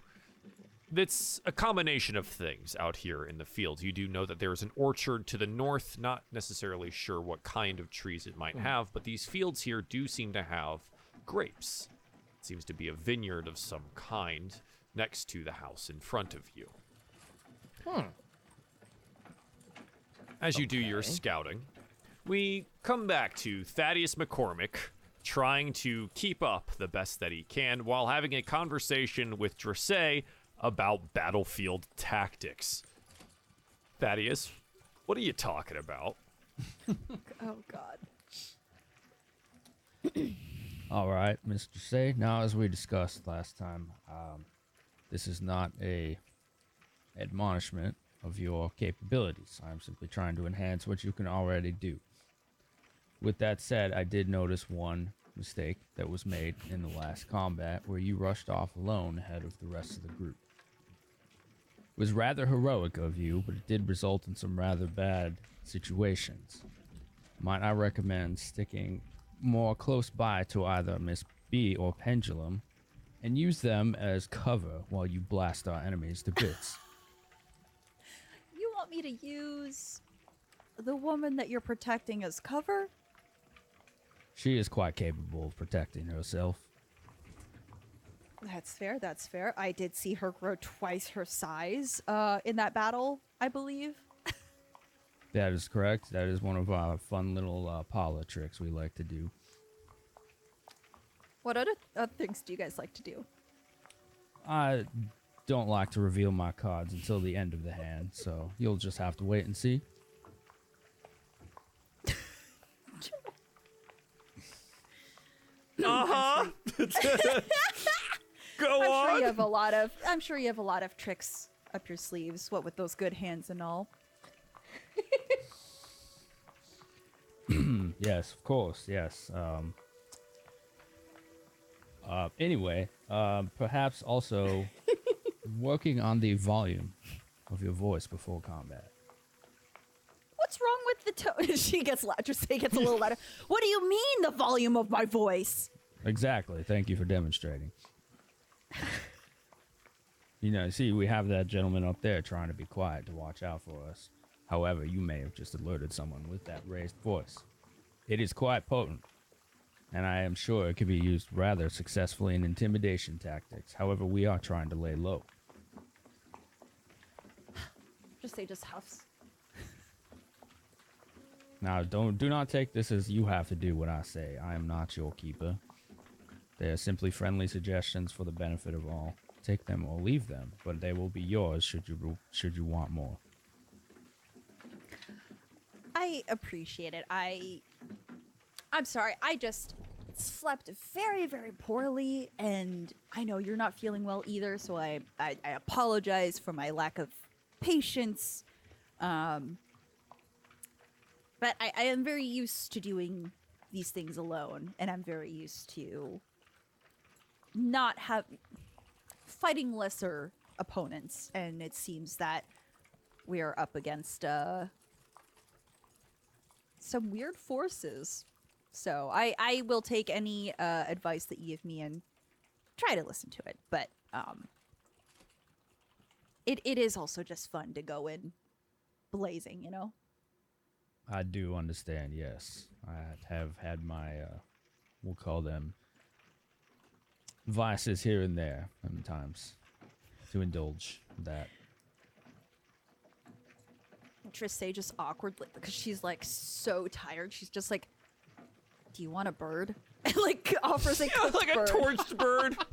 It's a combination of things out here in the fields. You do know that there is an orchard to the north, not necessarily sure what kind of trees it might mm. have, but these fields here do seem to have grapes. It seems to be a vineyard of some kind next to the house in front of you. Hmm. As you do your scouting, we come back to Thaddeus McCormick trying to keep up the best that he can while having a conversation with Dressay about battlefield tactics. Thaddeus, what are you talking about? Oh God. All right, Mr. Say. Now, as we discussed last time, um, this is not a admonishment of your capabilities. I'm simply trying to enhance what you can already do. With that said, I did notice one mistake that was made in the last combat where you rushed off alone ahead of the rest of the group. Was rather heroic of you, but it did result in some rather bad situations. Might I recommend sticking more close by to either Miss B or Pendulum and use them as cover while you blast our enemies to bits? You want me to use the woman that you're protecting as cover? she is quite capable of protecting herself. That's fair. That's fair. I did see her grow twice her size uh, in that battle, I believe. That is correct. That is one of our fun little uh, parlor tricks we like to do. What other, other things do you guys like to do? I don't like to reveal my cards until the end of the hand, so you'll just have to wait and see. Uh huh. Go I'm on. sure you have a lot of. I'm sure you have a lot of tricks up your sleeves. What with those good hands and all. Yes, of course. Yes. Um, uh, anyway, um, perhaps also working on the volume of your voice before combat. What's wrong with the tone? she gets louder. Say gets a little louder. What do you mean the volume of my voice? Exactly. Thank you for demonstrating. You know, see, we have that gentleman up there trying to be quiet to watch out for us. However, you may have just alerted someone with that raised voice. It is quite potent, and I am sure it could be used rather successfully in intimidation tactics. However, we are trying to lay low. Just say just huffs. Now, don't do not take this as you have to do what I say. I am not your keeper. They are simply friendly suggestions for the benefit of all. Take them or leave them, but they will be yours should you should you want more. I appreciate it. I I'm sorry. I just slept very very poorly and I know you're not feeling well either, so I I, I apologize for my lack of patience. Um but I, I am very used to doing these things alone and I'm very used to not have fighting lesser opponents and it seems that we are up against uh some weird forces. So I I will take any uh, advice that you give me and try to listen to it. But um, it it is also just fun to go in blazing, you know. I do understand, yes. I have had my, uh, we'll call them vices here and there sometimes to indulge that. Trissay just awkwardly because she's like so tired. She's just like, "Do you want a bird?" And like offers a cooked like a bird. torched bird.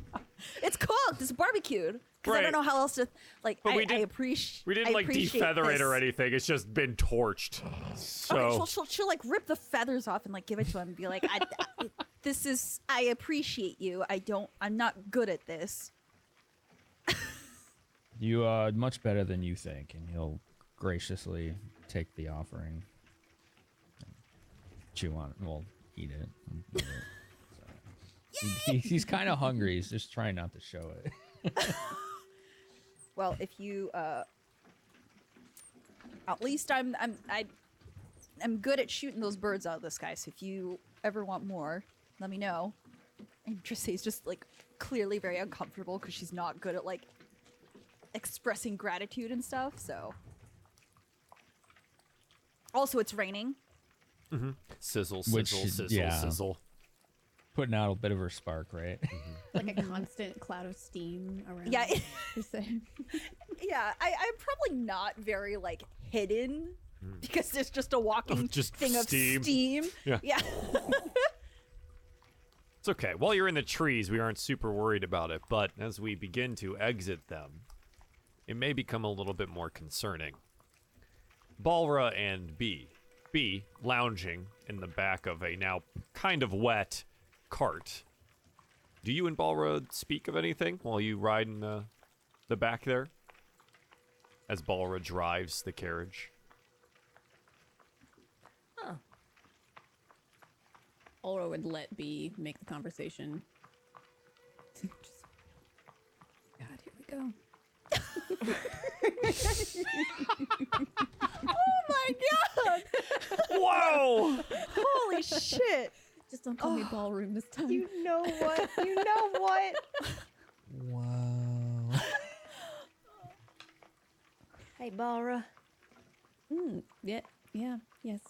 It's cooked. It's barbecued. Because I don't know how else to like. But I, we didn't- appreciate. We didn't I like appreciate defeather it or anything. It's just been torched. Okay, So she'll, she'll, she'll like rip the feathers off and like give it to him and be like, I, I- "This is I appreciate you. I don't. I'm not good at this." You are much better than you think, and he'll graciously take the offering. Chew on it. Well, eat it. eat it. So, he- he- he's kind of hungry. He's just trying not to show it. Well, if you, uh, at least I'm I'm I, I'm good at shooting those birds out of the sky. So if you ever want more, let me know. And Trissay's just like clearly very uncomfortable because she's not good at like expressing gratitude and stuff. So. Also, it's raining. Mm-hmm. sizzle, Which, sizzle, sizzle, yeah. sizzle. Putting out a bit of her spark, right? Mm-hmm. like a constant cloud of steam around. Yeah. Yeah, I, I'm probably not very like hidden mm. because it's just a walking just thing steam. of steam. Yeah. Yeah. It's okay. While you're in the trees, we aren't super worried about it, but as we begin to exit them, it may become a little bit more concerning. Balra and B. B lounging in the back of a now kind of wet cart. Do you and Balra speak of anything while you ride in the, the back there? As Balra drives the carriage. Ulra would let B make the conversation. Just- God, here we go. oh my god! Whoa! Holy shit! Just don't call me ballroom this time. You know what? You know what? wow. Hey, Balra. Mm, yeah, yeah, yes.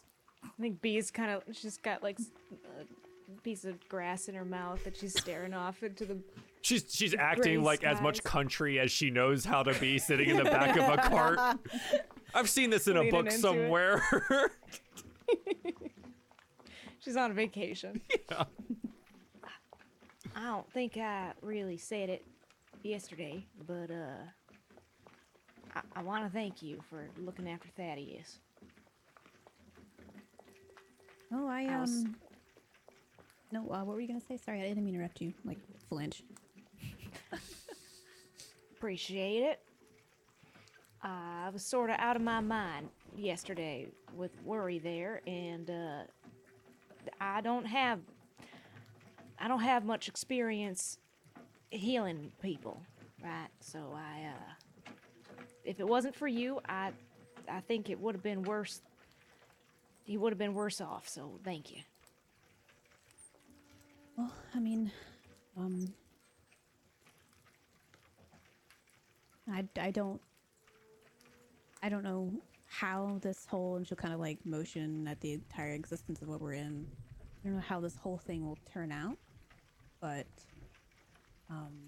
I think Bee's kind of she's got like a piece of grass in her mouth that she's staring off into the. She's she's acting like as much country as she knows how to be sitting in the back of a cart. I've seen this in a book somewhere. She's on vacation. Yeah. I don't think I really said it yesterday, but uh, I, I want to thank you for looking after Thaddeus. Oh, I was- um. No, uh, what were you gonna say? Sorry, I didn't mean to interrupt you. Like flinch. Appreciate it. I was sort of out of my mind yesterday with worry there, and uh, I don't have I don't have much experience healing people, right? So I, uh, if it wasn't for you, I I think it would have been worse. He would have been worse off. So thank you. Well, I mean, um, I, I don't, I don't know how this whole, and she'll kind of like motion at the entire existence of what we're in. I don't know how this whole thing will turn out, but, um,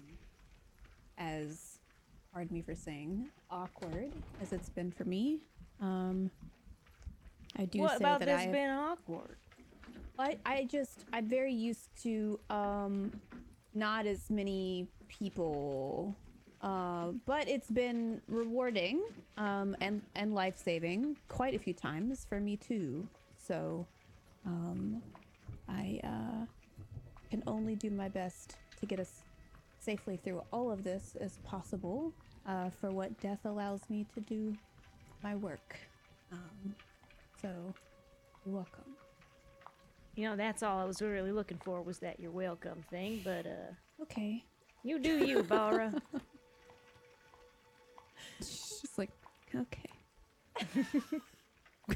as, pardon me for saying, awkward as it's been for me, um, I do what say about that this I have- been awkward? I, I just I'm very used to um not as many people uh but it's been rewarding um and and life-saving quite a few times for me too so um I uh can only do my best to get us safely through all of this as possible uh for what death allows me to do my work um so you're welcome You know, that's all I was really looking for was that you're welcome thing. But uh, okay you do you, Bara. She's like, okay.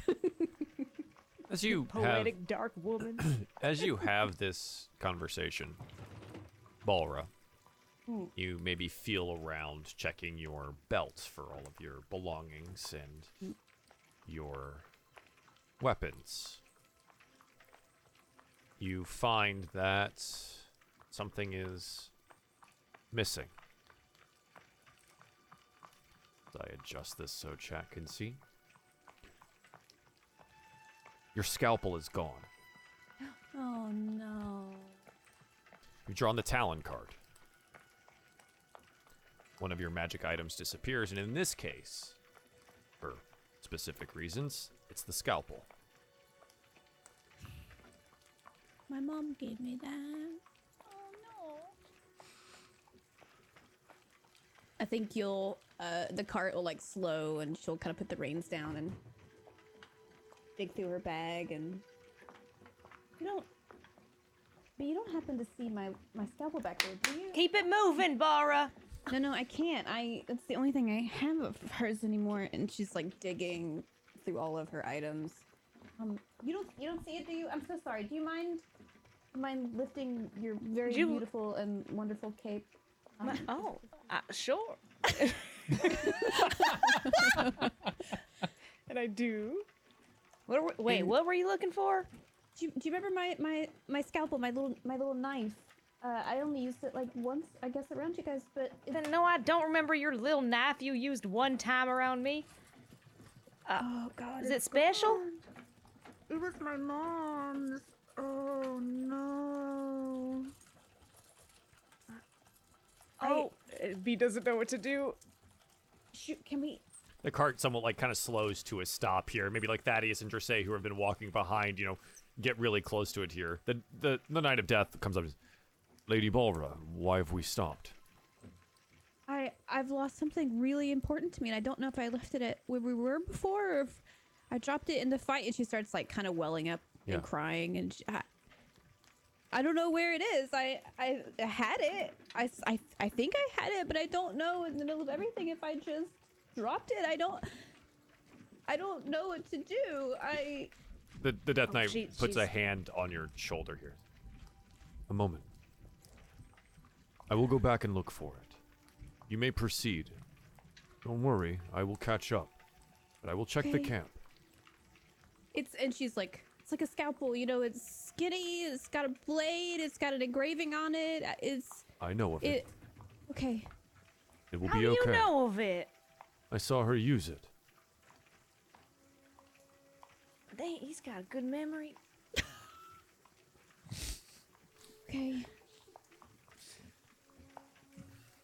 As you have Poetic dark woman. as you have this conversation, Balra, you maybe feel around checking your belt for all of your belongings and your weapons. You find that something is missing. I adjust this so chat can see. Your scalpel is gone. Oh no. You've drawn the Talon card. One of your magic items disappears, and in this case, for specific reasons, it's the scalpel. My mom gave me that. Oh no. I think you'll uh the cart will like slow and she'll kind of put the reins down and dig through her bag and you don't but you don't happen to see my my scalpel back there, do you? Keep it moving, Bara. No, no, I can't. I that's the only thing I have of hers anymore and she's like digging through all of her items. Um you don't you don't see it, do you? I'm so sorry. Do you mind mind lifting your very You- beautiful and wonderful cape? Um, oh, uh, sure. and I do. What? Were, wait, what were you looking for? do, you, do you remember my, my, my scalpel, my little my little knife? Uh, I only used it like once, I guess, around you guys, but it, Then no, I don't remember your little knife you used one time around me. Oh, oh god, Is it special? It was my mom's. Oh no. Oh, B doesn't know what to do. Shoot, can we? The cart somewhat like kind of slows to a stop here. Maybe like Thaddeus and Dressay, who have been walking behind, you know, get really close to it here. The the the Knight of Death comes up. Lady Balra, why have we stopped? I I've lost something really important to me, and I don't know if I left it at where we were before, or if I dropped it in the fight. And she starts like kind of welling up Yeah. and crying, and she, I, I don't know where it is. I I had it. I, I I think I had it, but I don't know in the middle of everything if I just dropped it. I don't. I don't know what to do. I The the Death Oh, Knight she- puts a hand on your shoulder here. A moment. I will go back and look for it. You may proceed. Don't worry, I will catch up. But I will check the Okay. camp. It's and she's like, it's like a scalpel, you know. It's skinny. It's got a blade. It's got an engraving on it. Uh, it's I know of it. it. Okay. It will How be do okay. you know of it? I saw her use it. Dang, he's got a good memory. Okay.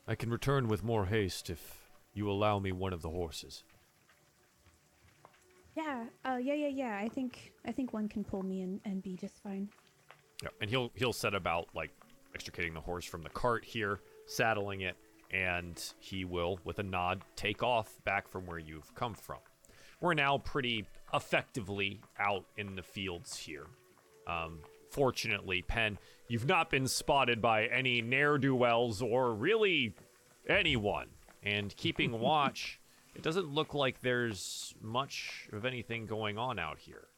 I can return with more haste if you allow me one of the horses. Yeah. Uh. Yeah. Yeah. Yeah. I think. I think one can pull me and, and be just fine. Yeah, and he'll he'll set about like extricating the horse from the cart here, saddling it, and he will, with a nod, take off back from where you've come from. We're now pretty effectively out in the fields here. Um, fortunately, Penn, you've not been spotted by any ne'er do wells or really anyone. And keeping watch, it doesn't look like there's much of anything going on out here.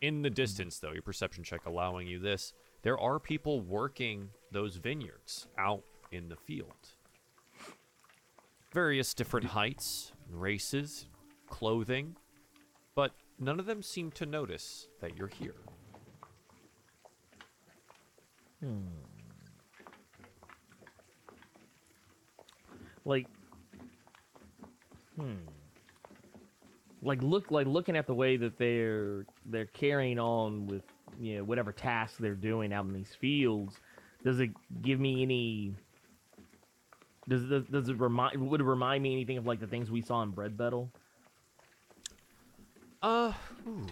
In the distance, though, your perception check allowing you this, there are people working those vineyards out in the field. Various different heights, races, clothing, but none of them seem to notice that you're here. Like, hmm. Like look, like looking at the way that they're they're carrying on with you know whatever tasks they're doing out in these fields. Does it give me any? Does does, does it remind? Would it remind me anything of like the things we saw in Bread Battle? Uh, ooh.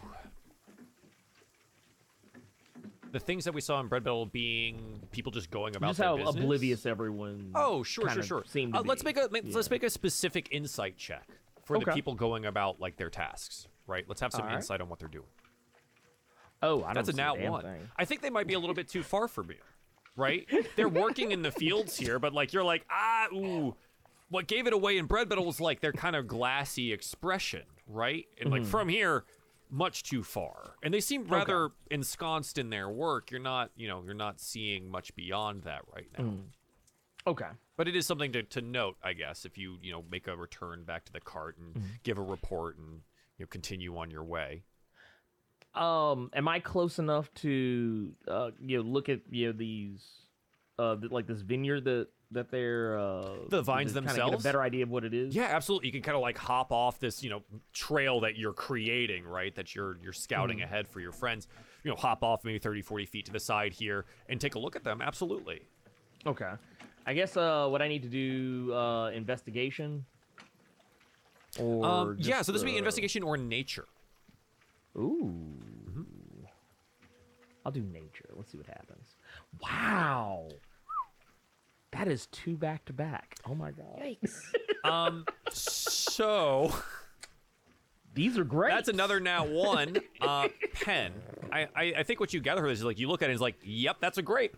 The things that we saw in Bread Battle being people just going about Just their how business? oblivious everyone. Oh, sure, sure, sure. Uh, let's make a make, let's make a specific insight check for the people going about like their tasks. Right. Let's have some Alright. insight on what they're doing. Oh, I That's a nat one. thing. I think they might be a little bit too far for me. Right? They're working in the fields here, but like you're like ah ooh. What gave it away in Bread Battle was like their kind of glassy expression, right? And like from here, much too far. And they seem rather ensconced in their work. You're not, you know, you're not seeing much beyond that right now. Okay. But it is something to, to note, I guess, if you, you know, make a return back to the cart and give a report and you know continue on your way. Um, am I close enough to uh you know look at you know these uh like this vineyard that that they're uh The vines to kinda get themselves? a better idea of what it is? Yeah, absolutely. You can kind of like hop off this, you know, trail that you're creating, right? That you're you're scouting ahead for your friends. You know, hop off maybe 30, 40 feet to the side here and take a look at them. Absolutely. Okay. I guess uh what I need to do uh investigation. Or Um, yeah, so this would be investigation or nature. Ooh. I'll do nature. Let's see what happens. Wow. That is two back to back. Oh my god. Yikes. Um, so These are great. that's another nat one. Uh, pen. I, I I think what you gather is like you look at it and it's like, yep, that's a grape,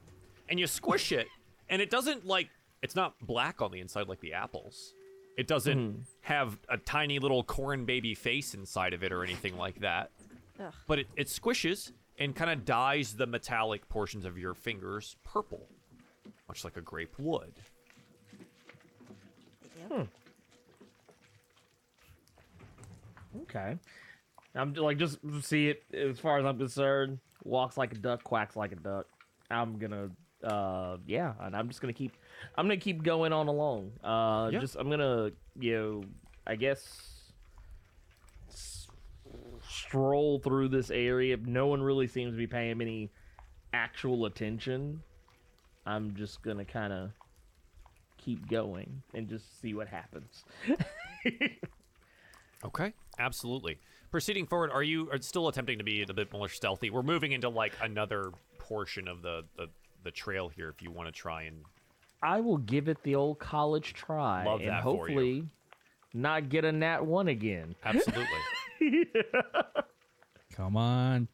and you squish it, and it doesn't like it's not black on the inside like the apples. It doesn't have a tiny little corn baby face inside of it or anything like that. Ugh. But it, it squishes and kind of dyes the metallic portions of your fingers purple, much like a grape would. Yep. Okay. I'm like just see it as far as I'm concerned. Walks like a duck, quacks like a duck. I'm gonna uh yeah, and I'm just gonna keep I'm gonna keep going on along. Uh Yeah. just I'm gonna you know I guess s- stroll through this area. No one really seems to be paying any actual attention. I'm just gonna kind of keep going and just see what happens. Okay, absolutely. Proceeding forward, are you are still attempting to be a bit more stealthy? We're moving into like another portion of the the, the trail here. If you want to try and I will give it the old college try Love and that for hopefully not get a nat one again. absolutely, Come on.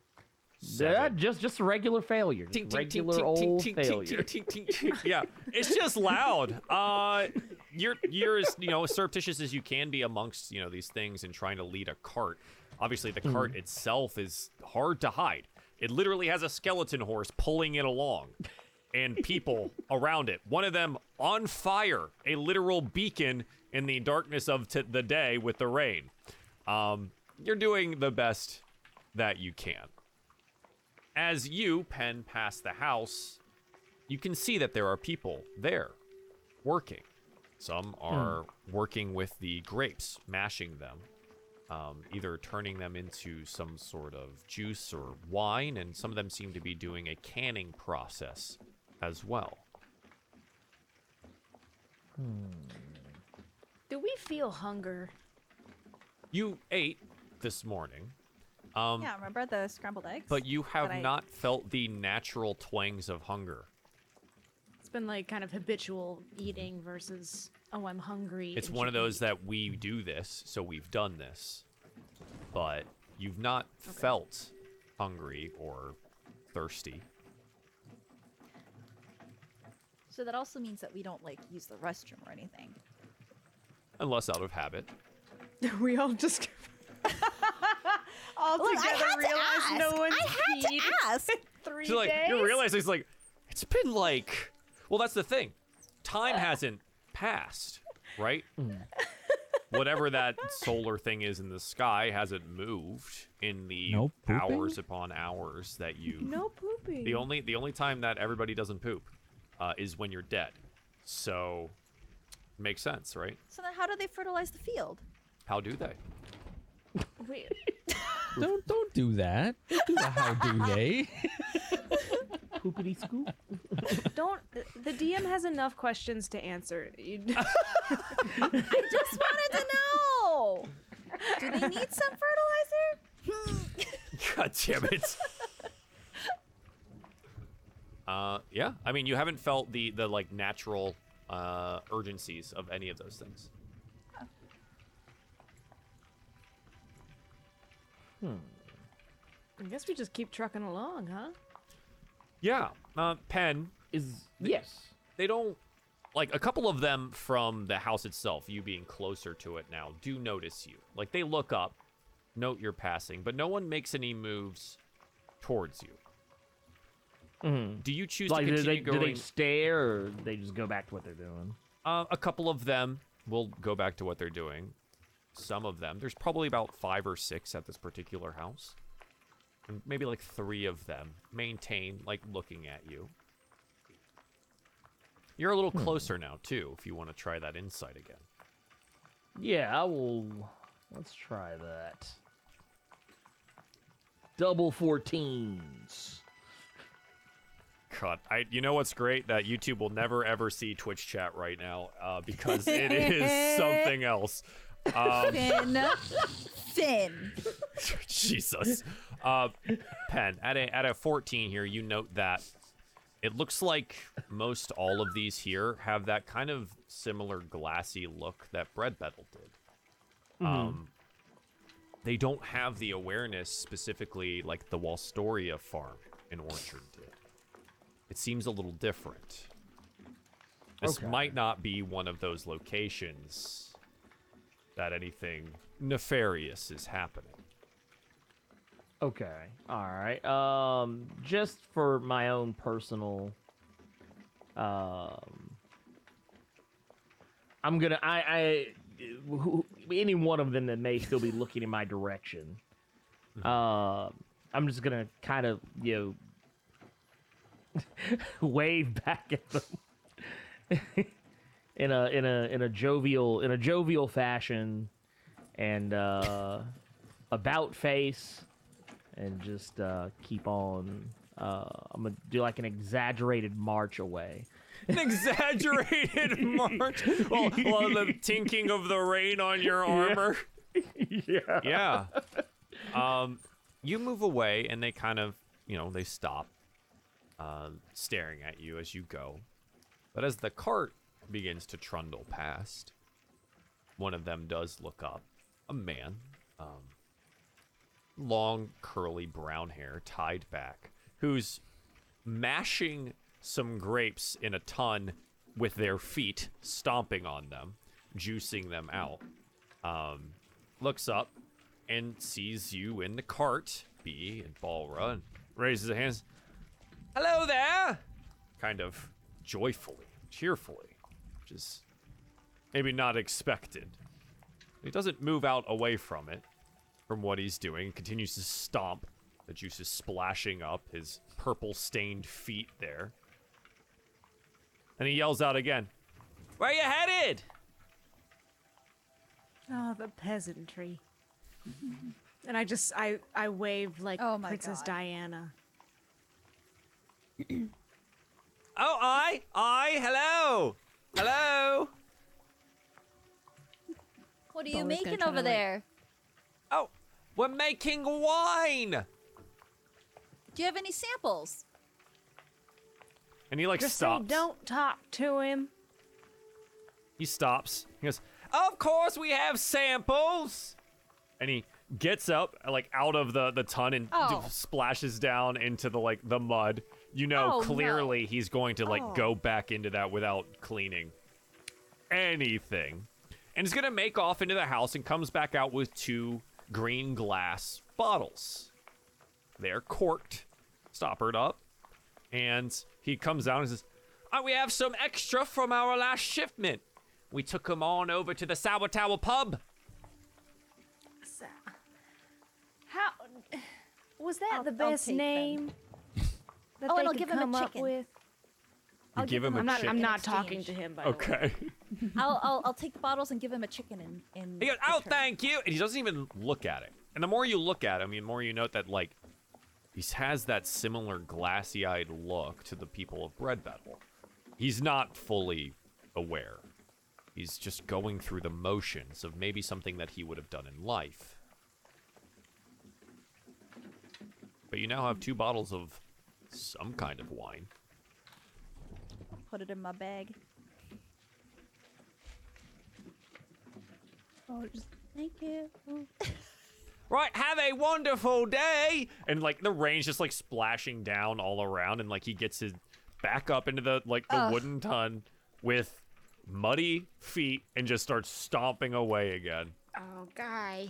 Yeah, just just a regular failure. Just Tink, tink, tink, regular tink, old tink, tink, tink, failure. tink, tink, tink. yeah, it's just loud. Uh, you're you're as you know as surreptitious as you can be amongst you know these things and trying to lead a cart. Obviously, the cart itself is hard to hide. It literally has a skeleton horse pulling it along, and people around it. One of them on fire, a literal beacon in the darkness of t- the day with the rain. Um, you're doing the best that you can. As you pen past the house, you can see that there are people there working. Some are working with the grapes, mashing them, um, either turning them into some sort of juice or wine, and some of them seem to be doing a canning process as well. Do we feel hunger? You ate this morning, um, yeah, remember the scrambled eggs? but you have But I- not felt the natural twangs of hunger. It's been like kind of habitual eating versus oh I'm hungry. It's one of those eat." that we do this, so we've done this. But you've not felt hungry or thirsty. So that also means that we don't like use the restroom or anything. Unless out of habit. we all just all Look, I together had to realize no ask. one's I had peed to ask. three So like days. you realize it's like it's been like well that's the thing. Time hasn't passed, right? Whatever that solar thing is in the sky hasn't moved in the No hours upon hours that you no pooping. The only the only time that everybody doesn't poop uh, is when you're dead. So makes sense, right? So then how do they fertilize the field? How do they? Wait, Don't don't do that. Don't do the how do they? Poopity scoop. don't. The DM has enough questions to answer. You, I just wanted to know. Do they need some fertilizer? God damn it. uh, yeah. I mean, you haven't felt the the like natural uh, urgencies of any of those things. I guess we just keep trucking along, huh? Yeah. Uh, Pen, Is yes. they don't like a couple of them from the house itself. You being closer to it now, do notice you. Like they look up, note you're passing, but no one makes any moves towards you. Mhm. Do you choose Like, to do continue they, do they stare or they just go back to what they're doing? Uh, a couple of them will go back to what they're doing. Some of them, there's probably about five or six at this particular house. And maybe like three of them maintain, like, looking at you. You're a little closer now, too, if you want to try that insight again. Yeah, I will. Let's try that. Double 14s. God, I, you know what's great? That YouTube will never ever see Twitch chat right now uh, because it is something else. Um, Finn. Finn. Jesus. Uh, Pen, at a, at a 14 here, you note that it looks like most all of these here have that kind of similar glassy look that Bread Battle did. Um, they don't have the awareness specifically like the Walstoria farm in Orchard did. It seems a little different. This Okay. might not be one of those locations that anything nefarious is happening. Okay. All right. Um, just for my own personal, um, I'm gonna. I. I. Who, any one of them that may still be looking in my direction. Uh, I'm just gonna kind of you know wave back at them in a in a in a jovial in a jovial fashion and uh about face and just uh, keep on. Uh, I'm gonna do like an exaggerated march away. An exaggerated march. Well, well, the tinking of the rain on your armor. yeah. Yeah. Um, you move away, and they kind of, you know, they stop, uh, staring at you as you go. But as the cart begins to trundle past, one of them does look up. A man, um, long curly brown hair tied back, who's mashing some grapes in a ton with their feet, stomping on them, juicing them out. Um, looks up and sees you in the cart, B and Balra, and raises his hands. Hello there! Kind of joyfully, cheerfully, which is maybe not expected. He doesn't move out away from it, from what he's doing, continues to stomp. The juice is splashing up his purple stained feet there. And he yells out again, Where are you headed? Oh, the peasantry. and I just I I wave like Oh my Princess God. Diana. Oh, I, I, hello, hello. What are you Bola's making over there? Oh, we're making wine. Do you have any samples? And he like Just say, stops. don't talk to him. He stops. He goes, "Of course we have samples." And he gets up like out of the the ton and d- Oh. splashes down into the like the mud. You know Oh, no. clearly he's going to like Oh. go back into that without cleaning anything. And he's going to make off into the house and comes back out with two green glass bottles. They're corked, stoppered up. And he comes out and says, "Oh, we have some extra from our last shipment. We took them on over to the Sour Tower pub. So, how was that I'll- the best name? them. Name that Oh, they and I'll could give him a come up chicken. with? You give him a I'm not. chicken. I'm not talking to him. By the way. Okay. I'll, I'll I'll take the bottles and give him a chicken in in. He goes, "Oh, thank you," and he doesn't even look at it. And the more you look at him, the more you note that like he has that similar glassy-eyed look to the people of Bread Battle. He's not fully aware. He's just going through the motions of maybe something that he would have done in life. But you now have two bottles of some kind of wine. Put it in my bag. Oh, just Thank you. Right, have a wonderful day. And like the rain's just like splashing down all around, and like he gets his back up into the like the Ugh. wooden ton with muddy feet and just starts stomping away again. Oh, guy.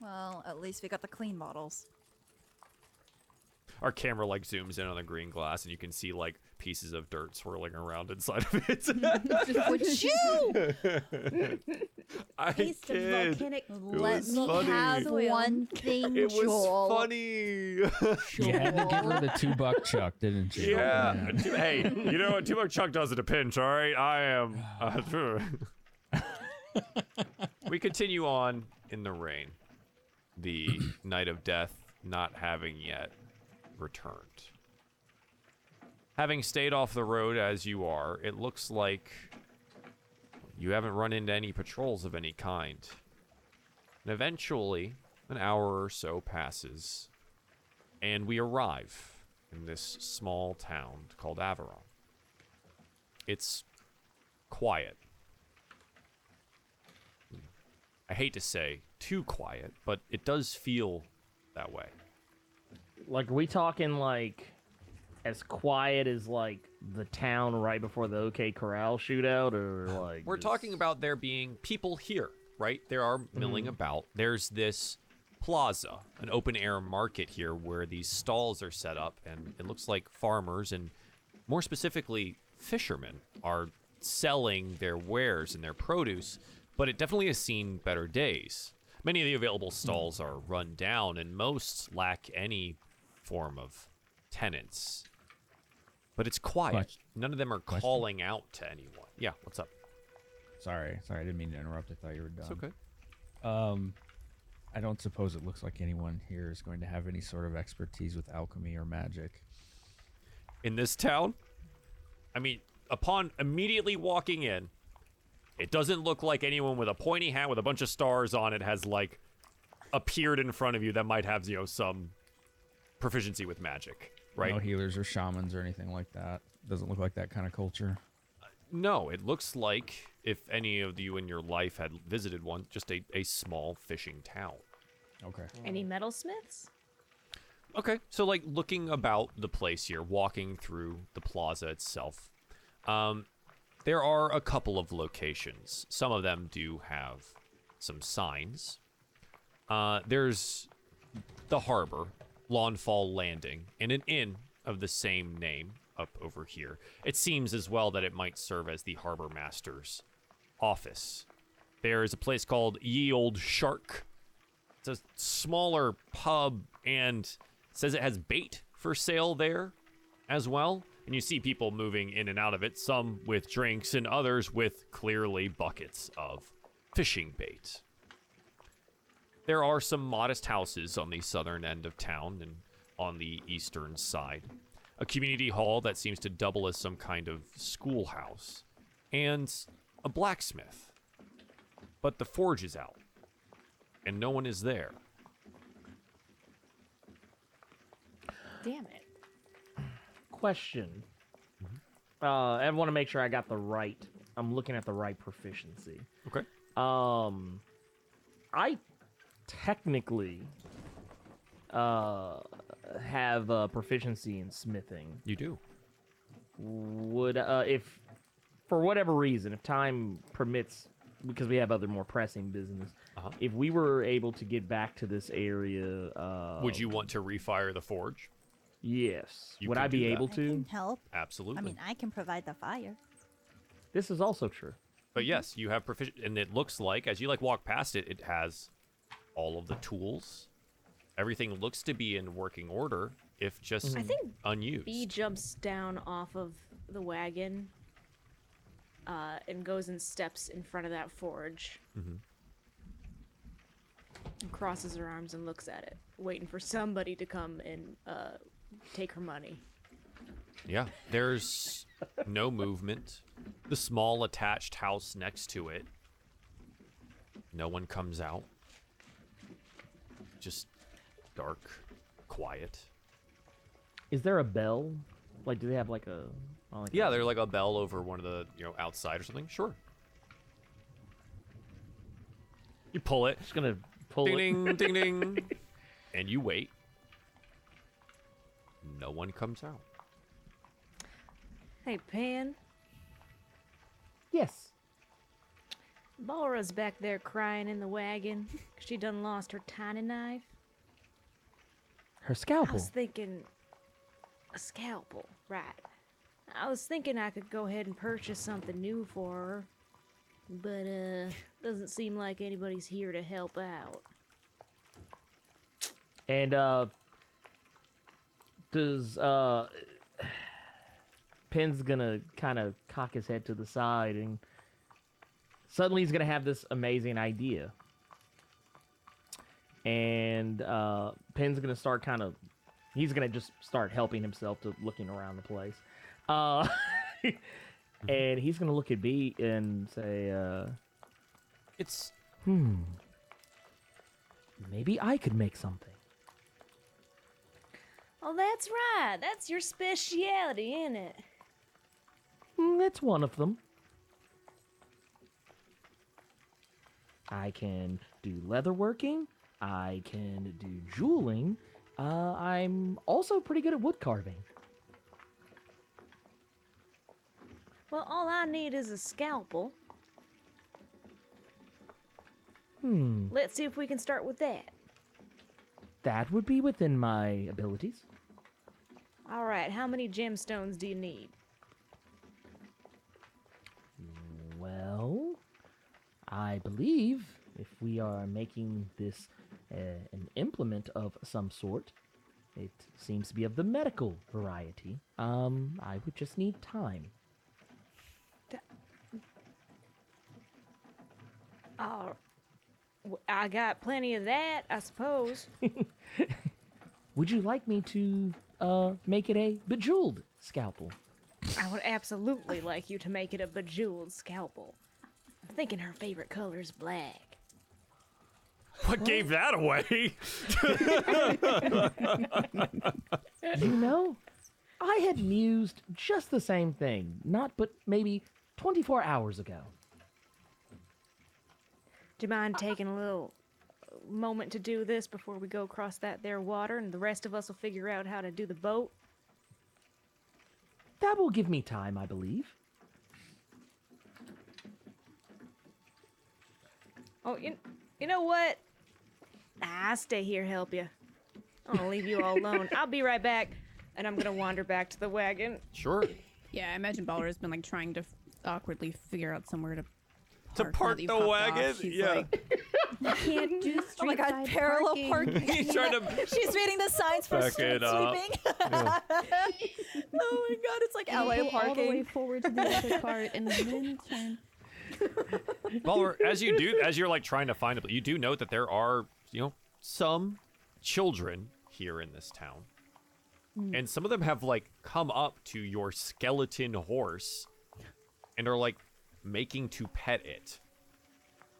Well, at least we got the clean bottles. Our camera like zooms in on the green glass, and you can see like pieces of dirt swirling around inside of it. Would you I taste of kid. volcanic. let me funny. have one thing, It was Joel? funny. You had to give her the two buck chuck, didn't you? Yeah. hey, you know what? Two Buck Chuck does at a pinch, all right? I am. Uh, we continue on in the rain. The night of death not having yet returned. Having stayed off the road as you are, it looks like you haven't run into any patrols of any kind. And eventually, an hour or so passes, and we arrive in this small town called Averon. It's quiet. I hate to say too quiet, but it does feel that way. Like, are we talking like as quiet as like the town right before the OK Corral shootout, or like We're just- talking about there being people here, right? There are milling mm-hmm. about. There's this plaza, an open air market here where these stalls are set up, and it looks like farmers and more specifically fishermen are selling their wares and their produce, but it definitely has seen better days. Many of the available mm-hmm. stalls are run down, and most lack any form of tenants. But it's quiet. Question- None of them are question? calling out to anyone. Yeah, what's up? Sorry, sorry, I didn't mean to interrupt. I thought you were done. It's okay. Um, I don't suppose it looks like anyone here is going to have any sort of expertise with alchemy or magic. in this town. I mean, upon immediately walking in, it doesn't look like anyone with a pointy hat with a bunch of stars on it has like appeared in front of you that might have you know some proficiency with magic, right? No healers or shamans or anything like that. Doesn't look like that kind of culture. No, it looks like if any of you in your life had visited one, just a, a small fishing town. Okay. Any metalsmiths? Okay, so like looking about the place here, walking through the plaza itself, um, there are a couple of locations. Some of them do have some signs. Uh, there's the harbor, Lawnfall Landing, and an inn of the same name up over here. It seems as well that it might serve as the harbor master's office. There is a place called Ye Old Shark. It's a smaller pub and says it has bait for sale there as well. And you see people moving in and out of it, some with drinks and others with clearly buckets of fishing bait. There are some modest houses on the southern end of town and on the eastern side. A community hall that seems to double as some kind of schoolhouse. And a blacksmith. but the forge is out, and no one is there. Damn it. Question. Uh, I want to make sure I got the right. I'm looking at the right proficiency. Okay. Um, I technically uh have uh, proficiency in smithing. You do. Would uh if for whatever reason, if time permits, because we have other more pressing business, Uh-huh. if we were able to get back to this area, uh, Would you want to refire the forge? Yes. You would I be do that. able I to? can help. Absolutely. I mean, I can provide the fire. This is also true. But yes, you have proficient, and it looks like as you like walk past it, it has all of the tools. Everything looks to be in working order, if just I think unused. B jumps down off of the wagon uh, and goes and steps in front of that forge. Mhm. And crosses her arms and looks at it, waiting for somebody to come and uh, take her money. Yeah, there's no movement. The small attached house next to it. No one comes out. Just dark, quiet. Is there a bell? Like, do they have like a? oh, like Yeah, a- there's like a bell over one of the, you know, outside or something. Sure. You pull it. Just gonna pull ding, it. ding, ding, ding. And you wait. No one comes out. Hey, Pan, Yes. Balra's back there crying in the wagon. 'cause She done lost her tiny knife. Her scalpel. I was thinking a scalpel, right? I was thinking I could go ahead and purchase something new for her, but uh, doesn't seem like anybody's here to help out. And uh does uh Pen's gonna kind of cock his head to the side and suddenly he's gonna have this amazing idea. And uh Pen's gonna start kind of he's gonna just start helping himself to looking around the place. Uh and he's gonna look at B and say, uh It's hmm. Maybe I could make something. Oh, that's right. That's your speciality, isn't it? Mm, That's one of them. I can do leatherworking. I can do jeweling. Uh, I'm also pretty good at wood carving. Well, all I need is a scalpel. Hmm, Let's see if we can start with that. that would be within my abilities. All right, how many gemstones do you need? Well, I believe if we are making this uh, an implement of some sort, it seems to be of the medical variety. Um, I would just need time. Oh, I got plenty of that, I suppose. Would you like me to uh make it a bejeweled scalpel? I would absolutely like you to make it a bejeweled scalpel. I'm thinking her favorite color is black. what gave that away? You know, I had mused just the same thing, not but maybe 24 hours ago. Do you mind taking a little moment to do this before we go across that there water and the rest of us will figure out how to do the boat? That will give me time, I believe. Oh, you, you know what? Ah, I'll stay here, help you. I'm gonna leave you all alone. I'll be right back, and I'm gonna wander back to the wagon. sure. Yeah, I imagine Balra has been like trying to f- awkwardly figure out somewhere to To park now park the wagon? off. Yeah. like, Can't do Oh my god, parallel parking. parking. He's trying to She's reading the signs for Back street it up. sweeping. oh my god, it's like You LA go all the way parking. forward to the other cart and then turn. Well, as you do, as you're like trying to find it, you do note that there are, you know, some children here in this town, hmm. and some of them have like come up to your skeleton horse, and are like making to pet it,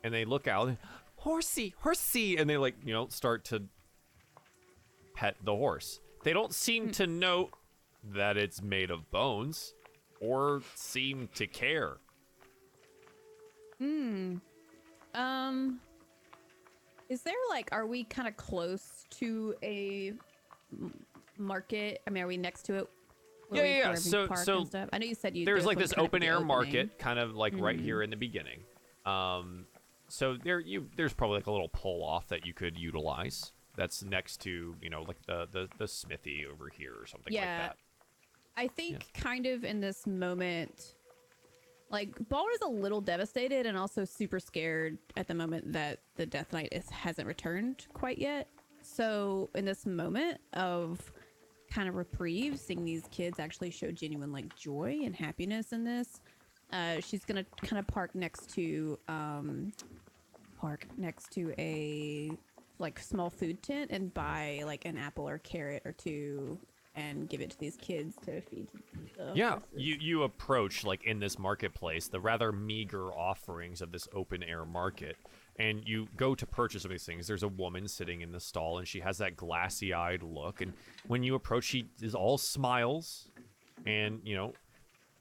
and they look out, horsey, horsey, and they like you know start to pet the horse. They don't seem hmm. to note that it's made of bones, or seem to care. Hmm. Um. Is there like, are we kind of close to a market? I mean, are we next to it? Yeah, we- yeah, yeah. where So- park so and stuff? I know you said you. there's like this one kind of open air opening. market kind of like right Mhm. here in the beginning um so there you there's probably like a little pull off that you could utilize that's next to you know like the the, the smithy over here or something Yeah. like that I think kind of in this moment, like Balra's a little devastated and also super scared at the moment that the Death Knight is hasn't returned quite yet. So in this moment of kind of reprieve, seeing these kids actually show genuine like joy and happiness in this, uh, she's gonna kind of park next to um, park next to a like small food tent and buy like an apple or carrot or two and give it to these kids to feed. The yeah horses. you you approach like in this marketplace the rather meager offerings of this open air market and you go to purchase some of these things there's a woman sitting in the stall and she has that glassy eyed look and when you approach she is all smiles and you know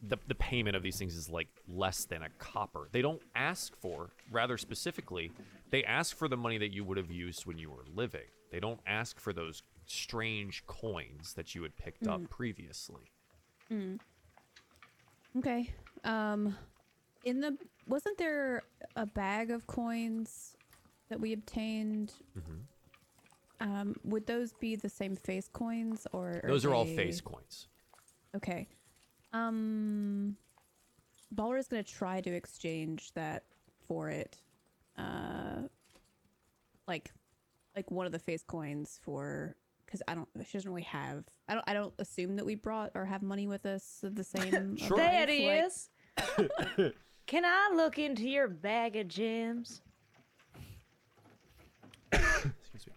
the, the payment of these things is like less than a copper they don't ask for rather specifically they ask for the money that you would have used when you were living they don't ask for those strange coins that you had picked up Mm. previously Mm. Okay. Um, in the wasn't there a bag of coins that we obtained? Mhm. Um, would those be the same face coins or? Those are all face coins. Okay. Um, Balra is gonna try to exchange that for it. Uh, like, like one of the face coins for because I don't. She doesn't really have. I don't. I don't assume that we brought or have money with us of the same. Sure. That life, like- is. Can I look into your bag of gems? Excuse me.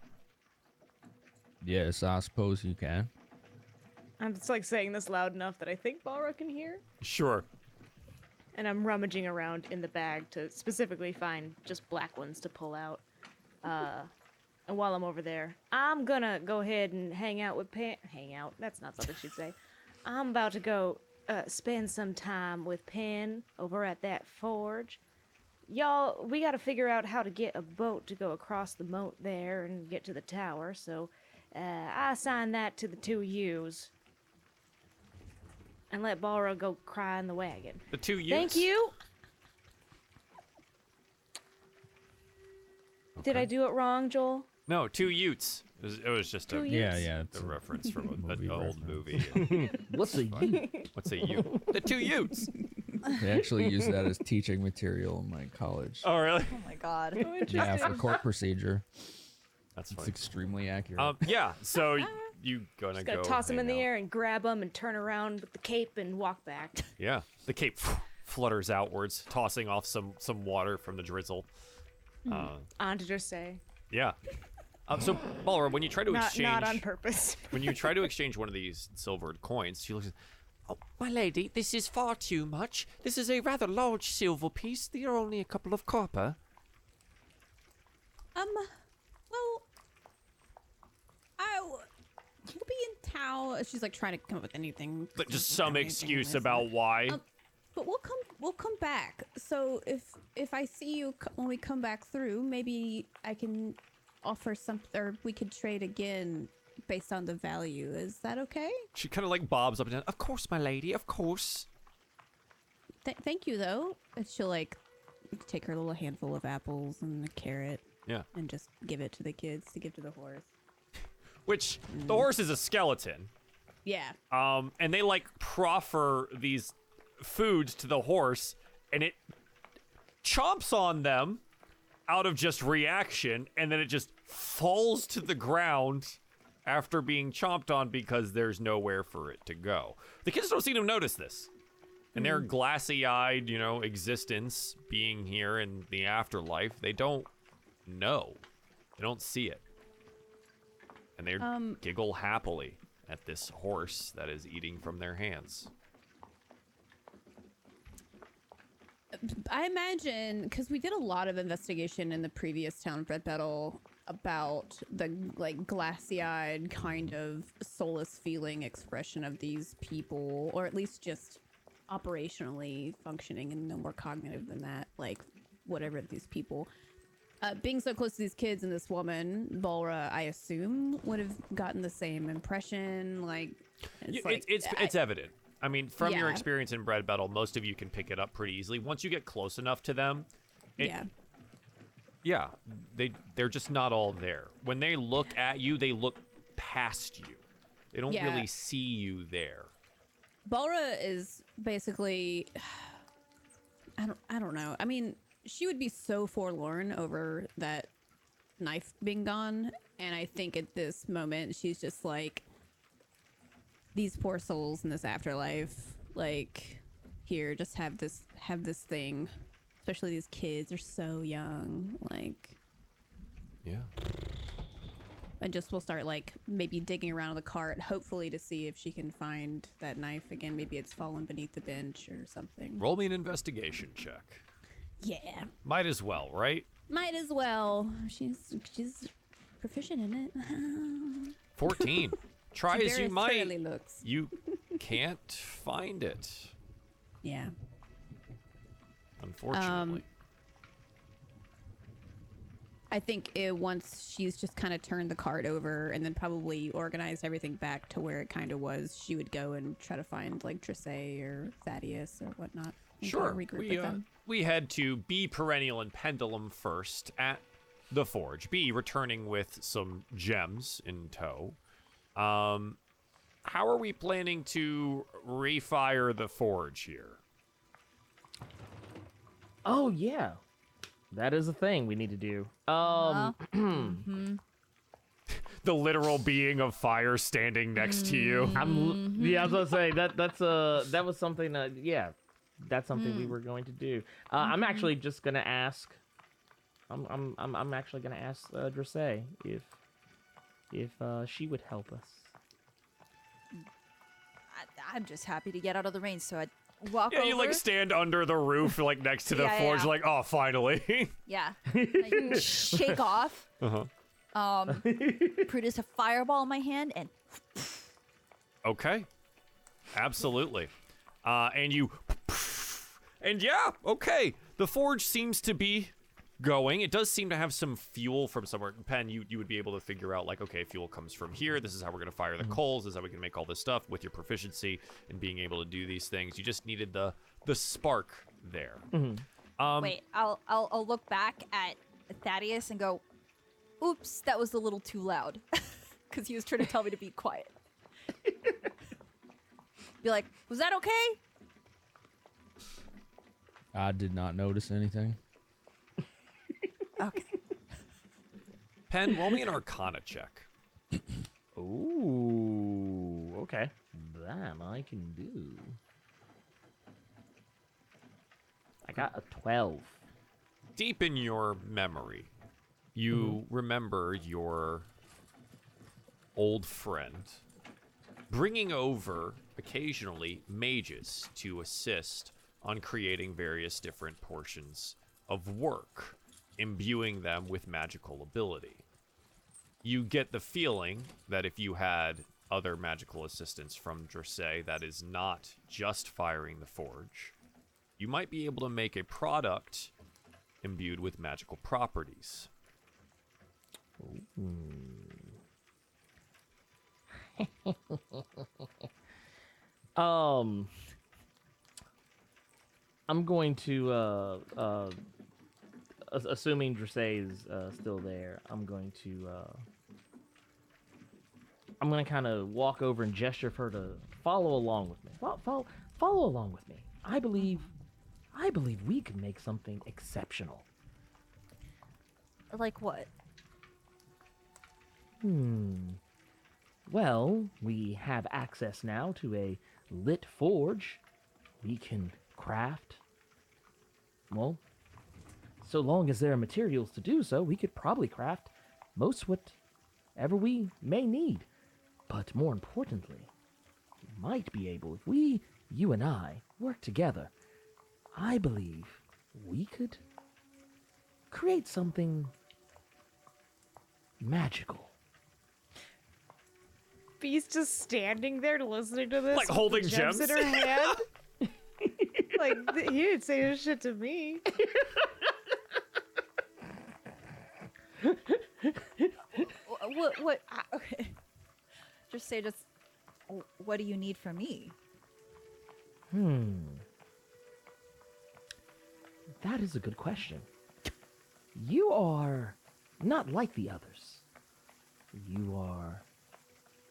Yes, I suppose you can. I'm just like saying this loud enough that I think Balra can hear. Sure. And I'm rummaging around in the bag to specifically find just black ones to pull out. Uh, and while I'm over there, I'm gonna go ahead and hang out with Pan. Hang out? That's not something she'd say. I'm about to go uh, spend some time with Pen over at that forge. Y'all, we gotta figure out how to get a boat to go across the moat there and get to the tower. So uh, I assign that to the two U's. And let Balra go cry in the wagon. The two Utes. Thank you. Did I do it wrong, Joel? No, two Utes. It was, it was just a Yeah, yeah. a It's a reference from a, movie an old movie. What's a Ute? What's a Ute? The two Utes. They actually use that as teaching material in my college. Oh, really? Oh my god. yeah, for court procedure. That's It's funny. extremely accurate. Um, yeah. So y- you gonna Just go gotta toss him in hang the out. air and grab him and turn around with the cape and walk back. Yeah. The cape flutters outwards, tossing off some some water from the drizzle. Hmm. Uh, On to just say, yeah. Uh, so Balra, when you try to not exchange not on purpose. when you try to exchange one of these silvered coins, she looks at, Oh, my lady, this is far too much. This is a rather large silver piece. They are only a couple of copper. Um, well, I w- we'll be in town. She's like trying to come up with anything. But just some excuse about it. why. Um, But we'll come. We'll come back. So if if I see you c- when we come back through, maybe I can offer some, or we could trade again based on the value. Is that okay? she kind of like bobs up and down. Of course, my lady, of course. Th- thank you, though. And she'll like take her little handful of apples and a carrot Yeah. and just give it to the kids to give to the horse. Which the horse is a skeleton. Yeah. Um, and they like proffer these foods to the horse, and it chomps on them out of just reaction, and then it just falls to the ground after being chomped on because there's nowhere for it to go. The kids don't seem to notice this. And their glassy eyed, you know, existence being here in the afterlife, they don't know. They don't see it. And they Um, giggle happily at this horse that is eating from their hands. I imagine because we did a lot of investigation in the previous town of Bread Battle about the like glassy-eyed kind of soulless feeling expression of these people, or at least just operationally functioning and no more cognitive than that. Like whatever these people. Uh, being so close to these kids and this woman, Balra, I assume would have gotten the same impression. Like, it's like it's it's, I- it's evident. I mean, from your experience in Bread Battle, most of you can pick it up pretty easily. Once you get close enough to them, it- yeah. yeah, they they're just not all there. When they look at you, they look past you. They don't Yeah. really see you there. Balra is basically I don't I don't know. I mean, she would be so forlorn over that knife being gone, and I think at this moment she's just like these poor souls in this afterlife, like here, just have this have this thing. Especially these kids are so young, like Yeah. and just we'll start like maybe digging around in the cart, hopefully to see if she can find that knife again. Maybe it's fallen beneath the bench or something. Roll me an investigation check. Yeah, Might as well, right? might as well. She's she's proficient in it. 14. Try as you might, looks. you can't find it, Yeah. unfortunately. I think it, once she's just kind of turned the cart over and then probably organized everything back to where it kind of was, she would go and try to find like Dressay or Thaddeus or whatnot. Sure. We, uh, we head to B Perennial and Pendulum first at the Forge. B returning with some gems in tow. Um, how are we planning to refire the Forge here? Oh yeah, that is a thing we need to do. Um, The literal being of fire standing next to you. I'm yeah, I was gonna say that that's uh that was something that yeah, that's something we were going to do. Uh, I'm actually just gonna ask. I'm I'm I'm, I'm actually gonna ask uh, Dressay if if uh, she would help us. I, I'm just happy to get out of the rain, so I walk Yeah, over. you like stand under the roof, like next to the Yeah, forge, yeah. like, oh, finally. Yeah. I shake off. uh-huh. Um, produce a fireball in my hand, and Okay. Absolutely. Uh, and you. And yeah, okay. The forge seems to be going. It does seem to have some fuel from somewhere. Pen, you, you would be able to figure out, like, okay, fuel comes from here. This is how we're going to fire the coals. This is how we can make all this stuff with your proficiency and being able to do these things. You just needed the the spark there. Um, wait, I'll, I'll I'll look back at Thaddeus and go, "Oops, that was a little too loud," because he was trying to tell me to be quiet. be like, "Was that okay?" I did not notice anything. Okay. Pen, roll me an Arcana check. Ooh, okay, that I can do. I got a twelve. deep in your memory, you mm-hmm. remember your old friend bringing over occasionally mages to assist on creating various different portions of work, imbuing them with magical ability. You get the feeling that if you had other magical assistance from Dressay that is not just firing the forge, you might be able to make a product imbued with magical properties. Um, I'm going to, uh, uh, assuming Dressay is uh, still there, I'm going to, uh, I'm going to kind of walk over and gesture for her to follow along with me. Follow, follow, follow along with me. I believe, I believe we can make something exceptional. Like what? Hmm. Well, we have access now to a lit forge. We can craft. Well, so long as there are materials to do so, we could probably craft most whatever we may need. But more importantly, we might be able, if we, you and I, work together, I believe we could create something magical. Bee's just standing there listening to this. Like holding gems, gems? in her hand. like th- he didn't say this shit to me. Wh- What? What? uh, Okay. Just say, just. What do you need from me? Hmm. That is a good question. You are not like the others. You are.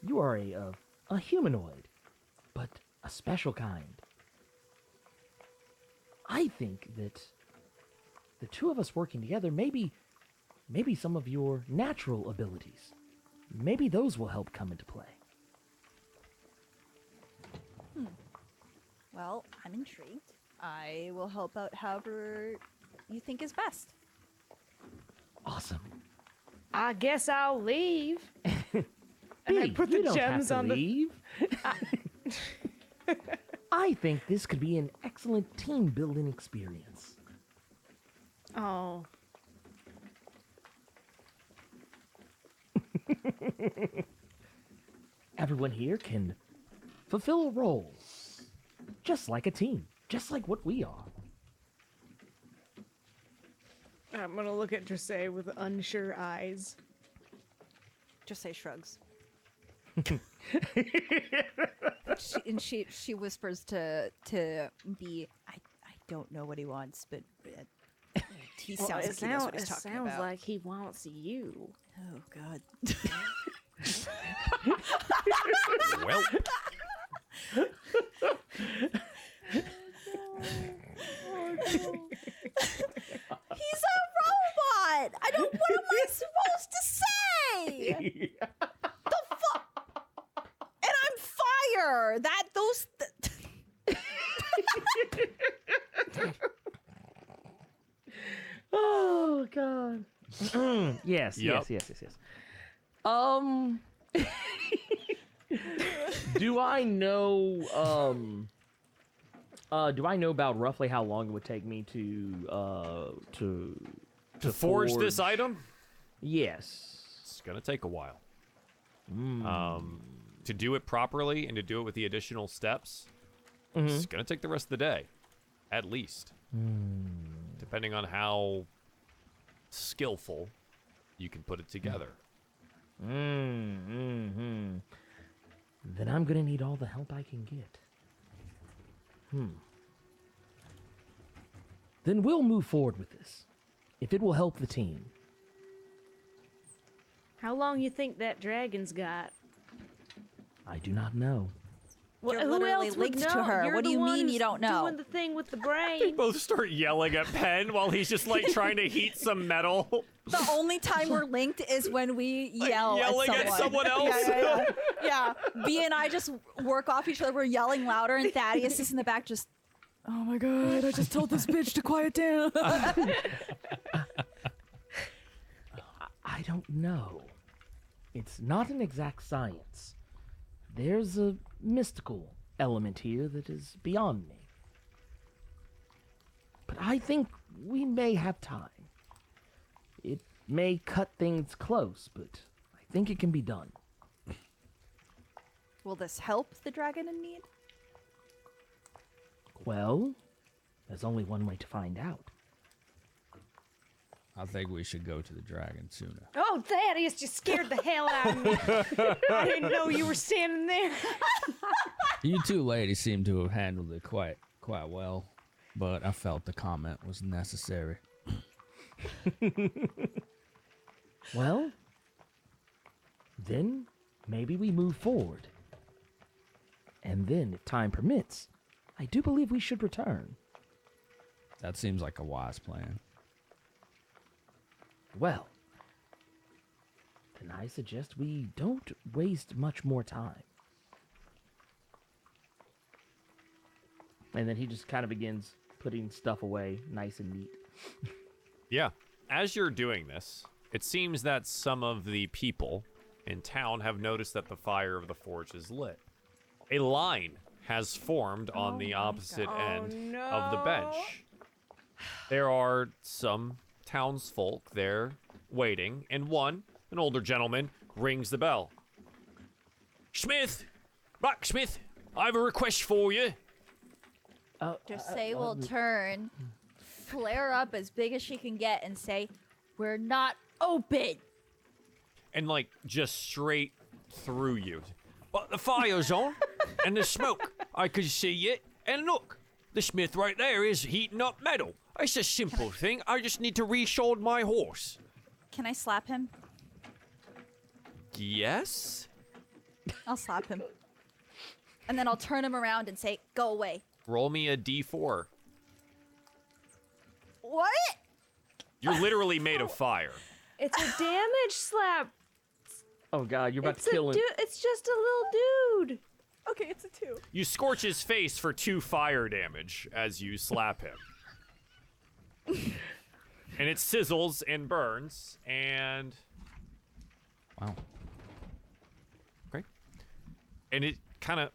You are a, a, a humanoid, but a special kind. I think that the two of us working together, maybe, maybe some of your natural abilities, maybe those will help come into play. Hmm. Well, I'm intrigued. I will help out however you think is best. Awesome. I guess I'll leave. And I put the gems to on the- leave. I think this could be an excellent team building experience. Oh. Everyone here can fulfill a role, just like a team, just like what we are. I'm gonna look at Dressay with unsure eyes. Just say shrugs. she, and she she whispers to to B. I I don't know what he wants, but uh, he Well, sounds it like he knows what he's it talking sounds about. like he wants you. Oh God. Well, oh, He's a robot. I don't. What am I supposed to say? the fuck? And I'm fire. That those. Th- Oh God. yes, Yup. yes, yes, yes, yes. Um. do I know? Um. Uh, do I know about roughly how long it would take me to uh to to forge this item, Yes. it's gonna take a while. Um, to do it properly and to do it with the additional steps, it's gonna take the rest of the day, at least. Depending on how skillful you can put it together. Mm, mm-hmm. Then I'm gonna need all the help I can get. Hmm. Then we'll move forward with this. If it will help the team. How long you think that dragon's got? I do not know. Well, You're who literally else would linked to her. You're What do you mean you don't know? Doing the thing with the brain. They both start yelling at Pen while he's just like trying to heat some metal. the only time we're linked is when we yell yelling at at someone. someone else? Yeah, yeah, yeah. yeah. B and I just work off each other. We're yelling louder, and Thaddeus is in the back just. Oh my god! I just told this bitch to quiet down. I don't know. It's not an exact science. There's a mystical element here that is beyond me. But I think we may have time. It may cut things close, but I think it can be done. Will this help the dragon in need? Well, there's only one way to find out. I think we should go to the dragon sooner. Oh, Thaddeus just scared the hell out of me. I didn't know you were standing there. You two ladies seem to have handled it quite quite well, but I felt the comment was necessary. Well, then maybe we move forward. And then, if time permits, I do believe we should return. That seems like a wise plan. Well, then I suggest we don't waste much more time. And then he just kind of begins putting stuff away nice and neat. Yeah. As you're doing this, it seems that some of the people in town have noticed that the fire of the forge is lit. A line has formed on oh the opposite Oh, end of the bench. There are some townsfolk there waiting, and one, an older gentleman, rings the bell. Smith! Blacksmith! I have a request for you. Uh, Just say we'll turn, flare up as big as she can get, and say, We're not open. and like just straight through you. But the fire's on, and the smoke. I can see it. And look, the smith right there is heating up metal. It's a simple thing. I just need to reshod my horse. Can I slap him? Yes. I'll slap him. And then I'll turn him around and say, Go away. Roll me a d4. What? You're literally made of fire. It's a damage slap. Oh god, you're about It's to a kill him. dude. It's just a little dude. Okay, it's a two. You scorch his face for two fire damage as you slap him. and it sizzles and burns, and Wow. Okay. And it kind of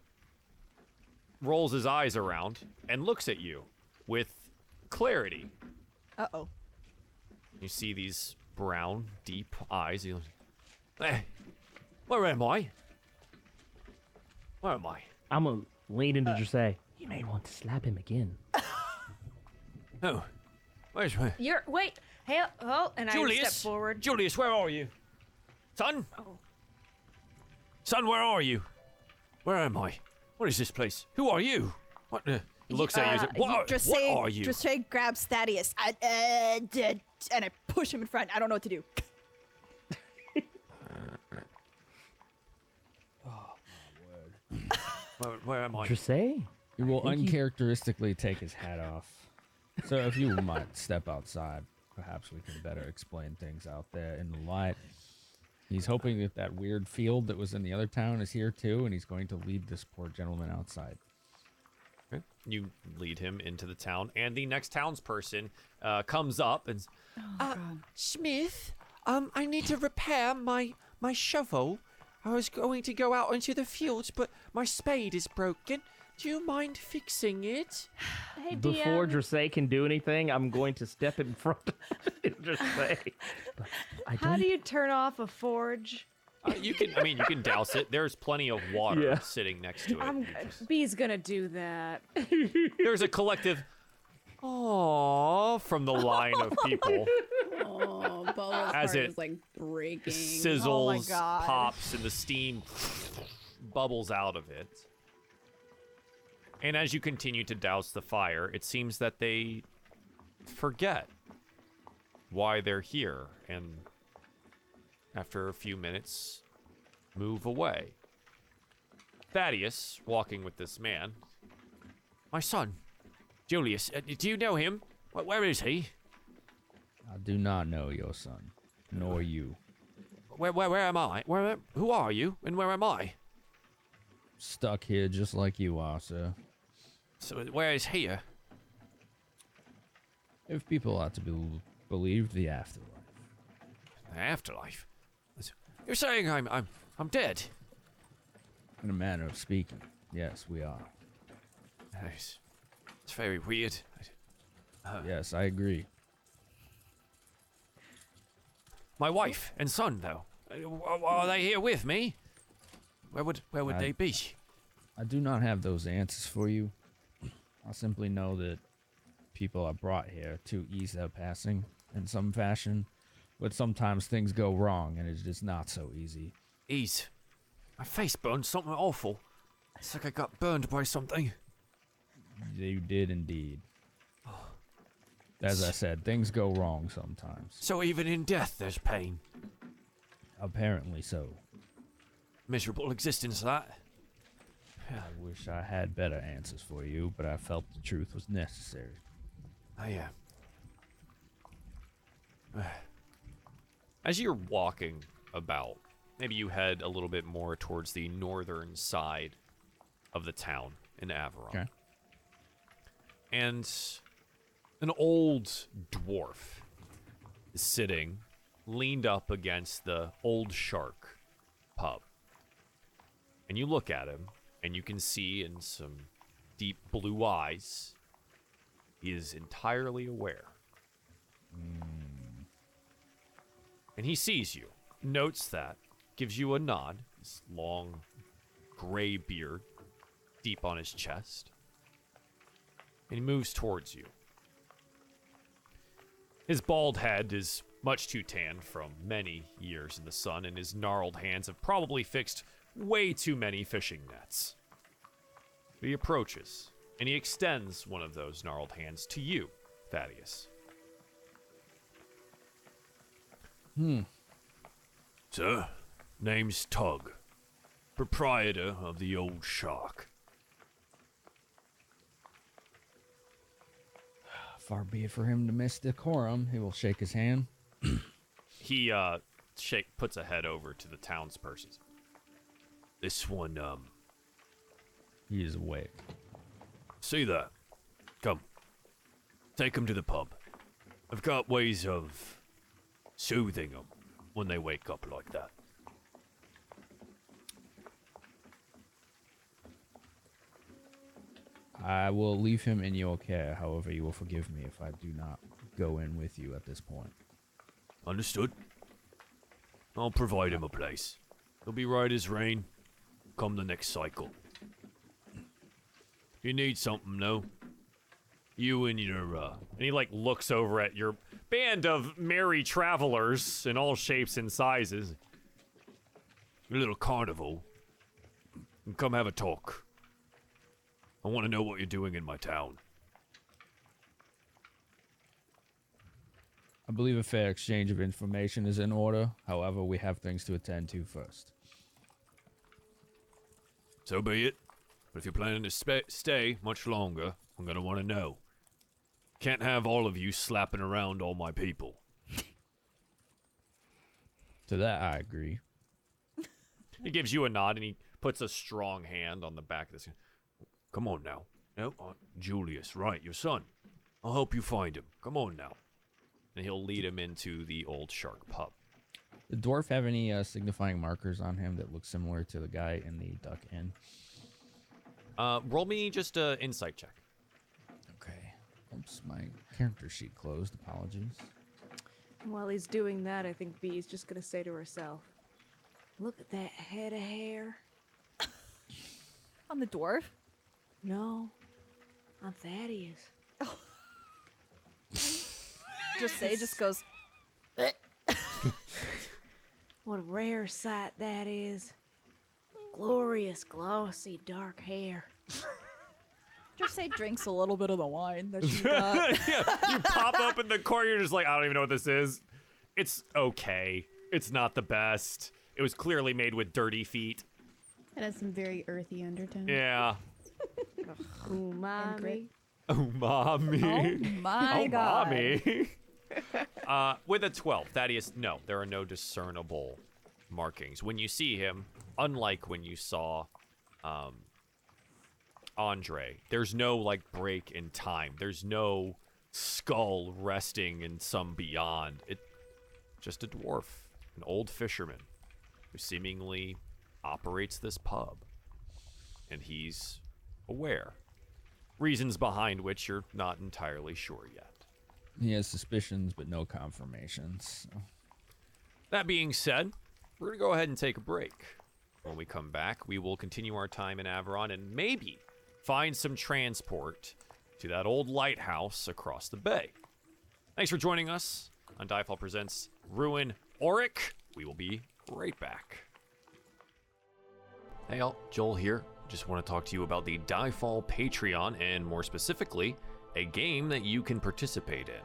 rolls his eyes around and looks at you with clarity. Uh oh. You see these brown, deep eyes. He goes, Hey, where am I? Where am I? I'm gonna lean into just say, you may want to slap him again. Oh, where's my You're wait. Hey, oh, and I Julius? step forward. Julius, where are you? Son? Oh. Son, where are you? Where am I? What is this place? Who are you? What the? He looks at you and says, uh, what, are- Just what are you? just grabs Thaddeus, I, uh, d- and I push him in front. I don't know what to do. Where, where am I? Just. He will think he- uncharacteristically take his hat off. So if you might step outside, perhaps we can better explain things out there in the light. He's hoping that that weird field that was in the other town is here too, and he's going to lead this poor gentleman outside. Okay. You lead him into the town, and the next townsperson uh, comes up and, s- uh, Smith, um, I need to repair my my shovel. I was going to go out into the fields, but my spade is broken. Do you mind fixing it? Hey, Before DM. Dressay can do anything, I'm going to step in front of Dressay. But I How don't you turn off a forge? Uh, you can, I mean, you can douse it. There's plenty of water Yeah. sitting next to it. I'm just- B's gonna do that. There's a collective, "Aww" from the line of people. Oh, Bubbles As heart it is like breaking. sizzles, God. pops, and the steam bubbles out of it. And as you continue to douse the fire, it seems that they forget why they're here and after a few minutes move away. Thaddeus, walking with this man. My son, Julius, uh, do you know him? Wh- Where is he? I do not know your son, nor you. Where, where, where am I? Where, who are you, and where am I? Stuck here just like you are, sir. So where is here? If people are to be believed, the afterlife. The afterlife. You're saying I'm I'm I'm dead. In a manner of speaking, yes, we are. It's, it's very weird. Yes, I agree. My wife and son, though, Uh, are they here with me? Where would where would I- they be? I do not have those answers for you. I simply know that people are brought here to ease their passing in some fashion, but sometimes things go wrong and it's just not so easy. Ease. My face burned something awful. It's like I got burned by something. You did indeed. Oh. As I said, things go wrong sometimes. So even in death, there's pain. Apparently so. Miserable existence, that. I wish I had better answers for you, but I felt the truth was necessary. Oh, yeah. As you're walking about, maybe you head a little bit more towards the northern side of the town in Averon. Okay. And an old dwarf is sitting leaned up against the old shark pub. And you look at him, and you can see in some deep blue eyes he is entirely aware hmm. And he sees you, notes that, gives you a nod, his long gray beard deep on his chest, and he moves towards you. His bald head is much too tanned from many years in the sun, and his gnarled hands have probably fixed way too many fishing nets. But he approaches, and he extends one of those gnarled hands to you, Thaddeus. Hmm. Sir, name's Tug, proprietor of the Old Shark. Far be it for him to miss decorum. He will shake his hand. He uh shake puts a head over to the townspersons. This one, um, He is awake. see that? Come. Take 'em to the pub. I've got ways of soothing 'em when they wake up like that. I will leave him in your care. However, you will forgive me if I do not go in with you at this point. Understood? I'll provide him a place. He'll be right as rain come the next cycle. You need something, though, you and your, uh, And he like looks over at your band of merry travelers in all shapes and sizes. your little carnival, and come have a talk. I want to know what you're doing in my town. I believe a fair exchange of information is in order. However, we have things to attend to first. So be it. But if you're planning to spa- stay much longer, I'm gonna want to know. Can't have all of you slapping around all my people. To that, I agree. He gives you a nod and he puts a strong hand on the back of this. Come on now. No, uh, Julius, right, your son. I'll help you find him. Come on now. And he'll lead him into the old shark pub. Did dwarf have any uh, signifying markers on him that look similar to the guy in the Duck Inn? Uh, roll me just a insight check. Okay. Oops, my character sheet closed. Apologies. While he's doing that, I think B's just gonna say to herself, Look at that head of hair. On the dwarf? No, on Thaddeus. Just say, just goes, What a rare sight that is. Glorious, glossy, dark hair. just say drinks a little bit of the wine that she got. yeah, you pop up in the corner, you're just like, I don't even know what this is. It's okay. It's not the best. It was clearly made with dirty feet. It has some very earthy undertones. Yeah. Umami. Oh, mommy. oh my oh, god. mommy. uh, with a 12, Thaddeus, no, there are no discernible markings. When you see him, unlike when you saw um, Andre, there's no like break in time. There's no skull resting in some beyond. It just a dwarf, an old fisherman who seemingly operates this pub. And he's aware. Reasons behind which you're not entirely sure yet. He has suspicions, but no confirmations. so- That being said, we're going to go ahead and take a break. When we come back, we will continue our time in Averon and maybe find some transport to that old lighthouse across the bay. Thanks for joining us on Diefall Presents Ruin Auric. We will be right back. Hey all, Joel here. Just want to talk to you about the Diefall Patreon and more specifically, a game that you can participate in.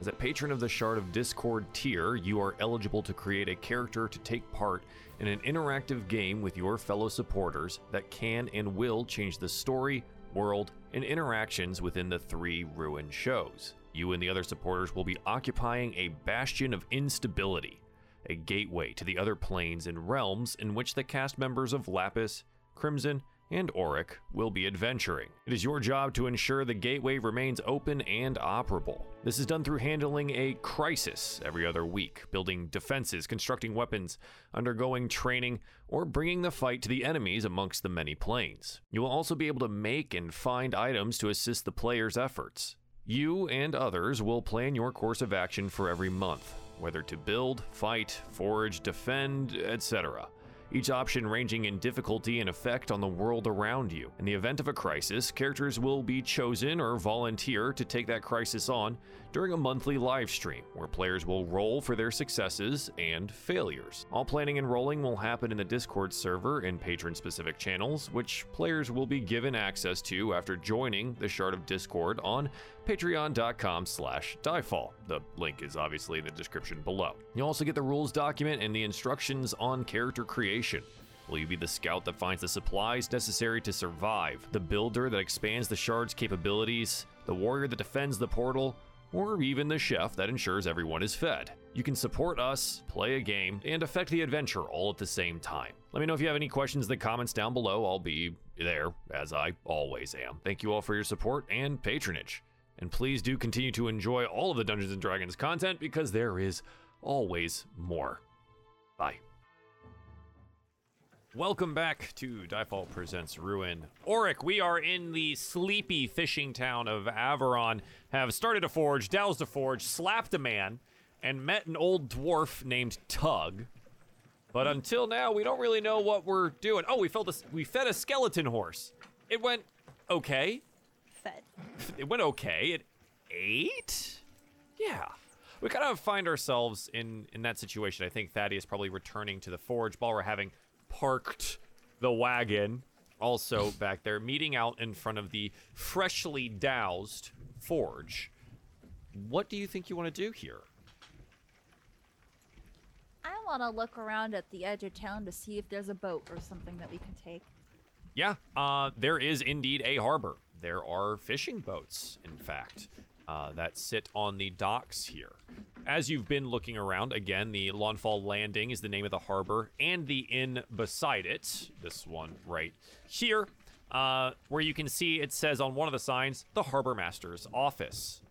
As a patron of the Shard of Discord tier, you are eligible to create a character to take part in an interactive game with your fellow supporters that can and will change the story, world, and interactions within the three Ruin shows. You and the other supporters will be occupying a bastion of instability, a gateway to the other planes and realms in which the cast members of Lapis, Crimson, and Auric will be adventuring. It is your job to ensure the gateway remains open and operable. This is done through handling a crisis every other week, building defenses, constructing weapons, undergoing training, or bringing the fight to the enemies amongst the many planes. You will also be able to make and find items to assist the player's efforts. You and others will plan your course of action for every month, whether to build, fight, forage, defend, etc. Each option ranging in difficulty and effect on the world around you. In the event of a crisis, characters will be chosen or volunteer to take that crisis on during a monthly live stream where players will roll for their successes and failures. All planning and rolling will happen in the Discord server in patron specific channels, which players will be given access to after joining the Shard of Discord on patreon.com slash diefall. The link is obviously in the description below. You'll also get the rules document and the instructions on character creation. Will you be the scout that finds the supplies necessary to survive, the builder that expands the shard's capabilities, the warrior that defends the portal, or even the chef that ensures everyone is fed? You can support us, play a game, and affect the adventure all at the same time. Let me know if you have any questions in the comments down below. I'll be there, as I always am. Thank you all for your support and patronage. And please do continue to enjoy all of the Dungeons and Dragons content because there is always more. Bye. Welcome back to Diefall Presents Ruin. Auric, we are in the sleepy fishing town of Averon, have started a forge, doused a forge, slapped a man, and met an old dwarf named Tug. But until now, we don't really know what we're doing. Oh, we fed a, we fed a skeleton horse. It went okay. Fed. It went okay. It ate. Yeah. We kind of find ourselves in in that situation. I think Thaddeus probably returning to the forge. Balra having parked the wagon, also back there, meeting out in front of the freshly doused forge. What do you think you want to do here? I want to look around at the edge of town to see if there's a boat or something that we can take. Yeah, uh, there is indeed a harbor. There are fishing boats, in fact, uh, that sit on the docks here. As you've been looking around, again, the Lawnfall Landing is the name of the harbor, and the inn beside it, this one right here, uh, where you can see it says on one of the signs, the Harbor Master's office.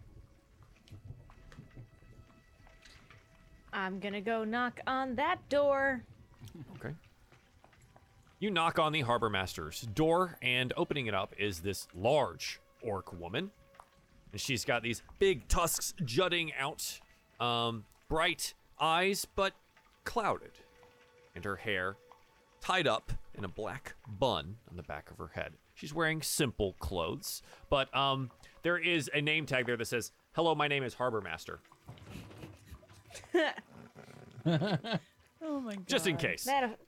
I'm gonna go knock on that door. Okay. You knock on the harbor master's door, and opening it up is this large orc woman. And she's got these big tusks jutting out, um, bright eyes, but clouded. And her hair tied up in a black bun on the back of her head. She's wearing simple clothes, but um, there is a name tag there that says, Hello, my name is Harbor Master. Oh my god. Just in case. That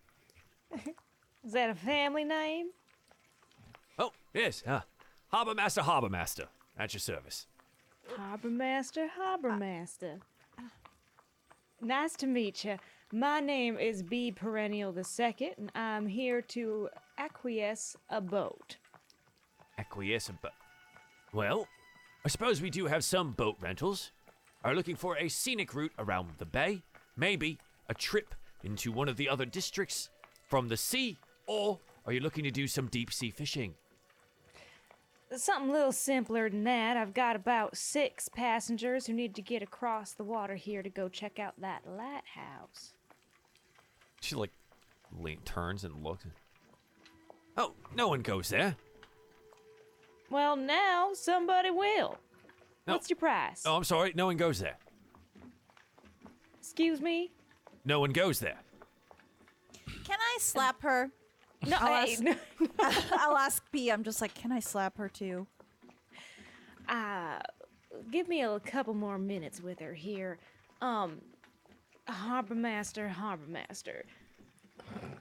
is that a family name? Oh, yes. Uh, Harbor Master, Harbor Master. At your service. Harbor Master, Harbor Nice to meet you. My name is B Perennial the Second, and I'm here to acquiesce a boat. Acquiesce, but. Well, I suppose we do have some boat rentals. Are looking for a scenic route around the bay, maybe a trip into one of the other districts from the sea, or are you looking to do some deep sea fishing? Something a little simpler than that. I've got about six passengers who need to get across the water here to go check out that lighthouse. She like lean, turns and looks. Oh, no one goes there. Well, now somebody will. No. What's your price? Oh, I'm sorry, no one goes there. Excuse me? No one goes there. Can I slap her? No, I'll ask- no. I'll ask B. I'm just like, can I slap her too? Uh, give me a couple more minutes with her here. Um, Harbor Master, Harbor Master.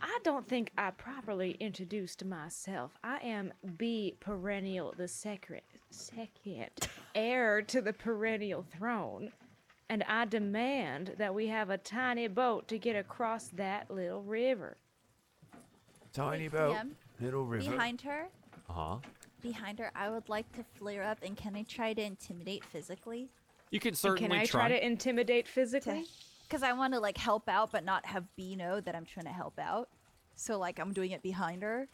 I don't think I properly introduced myself. I am B Perennial the second, second heir to the perennial throne, and I demand that we have a tiny boat to get across that little river. Tiny boat, PM, little river. Behind her, Uh huh. behind her, I would like to flare up, and can I try to intimidate physically? You can certainly try. Can I try to intimidate physically? Because I want to like help out, but not have B know that I'm trying to help out. So like I'm doing it behind her.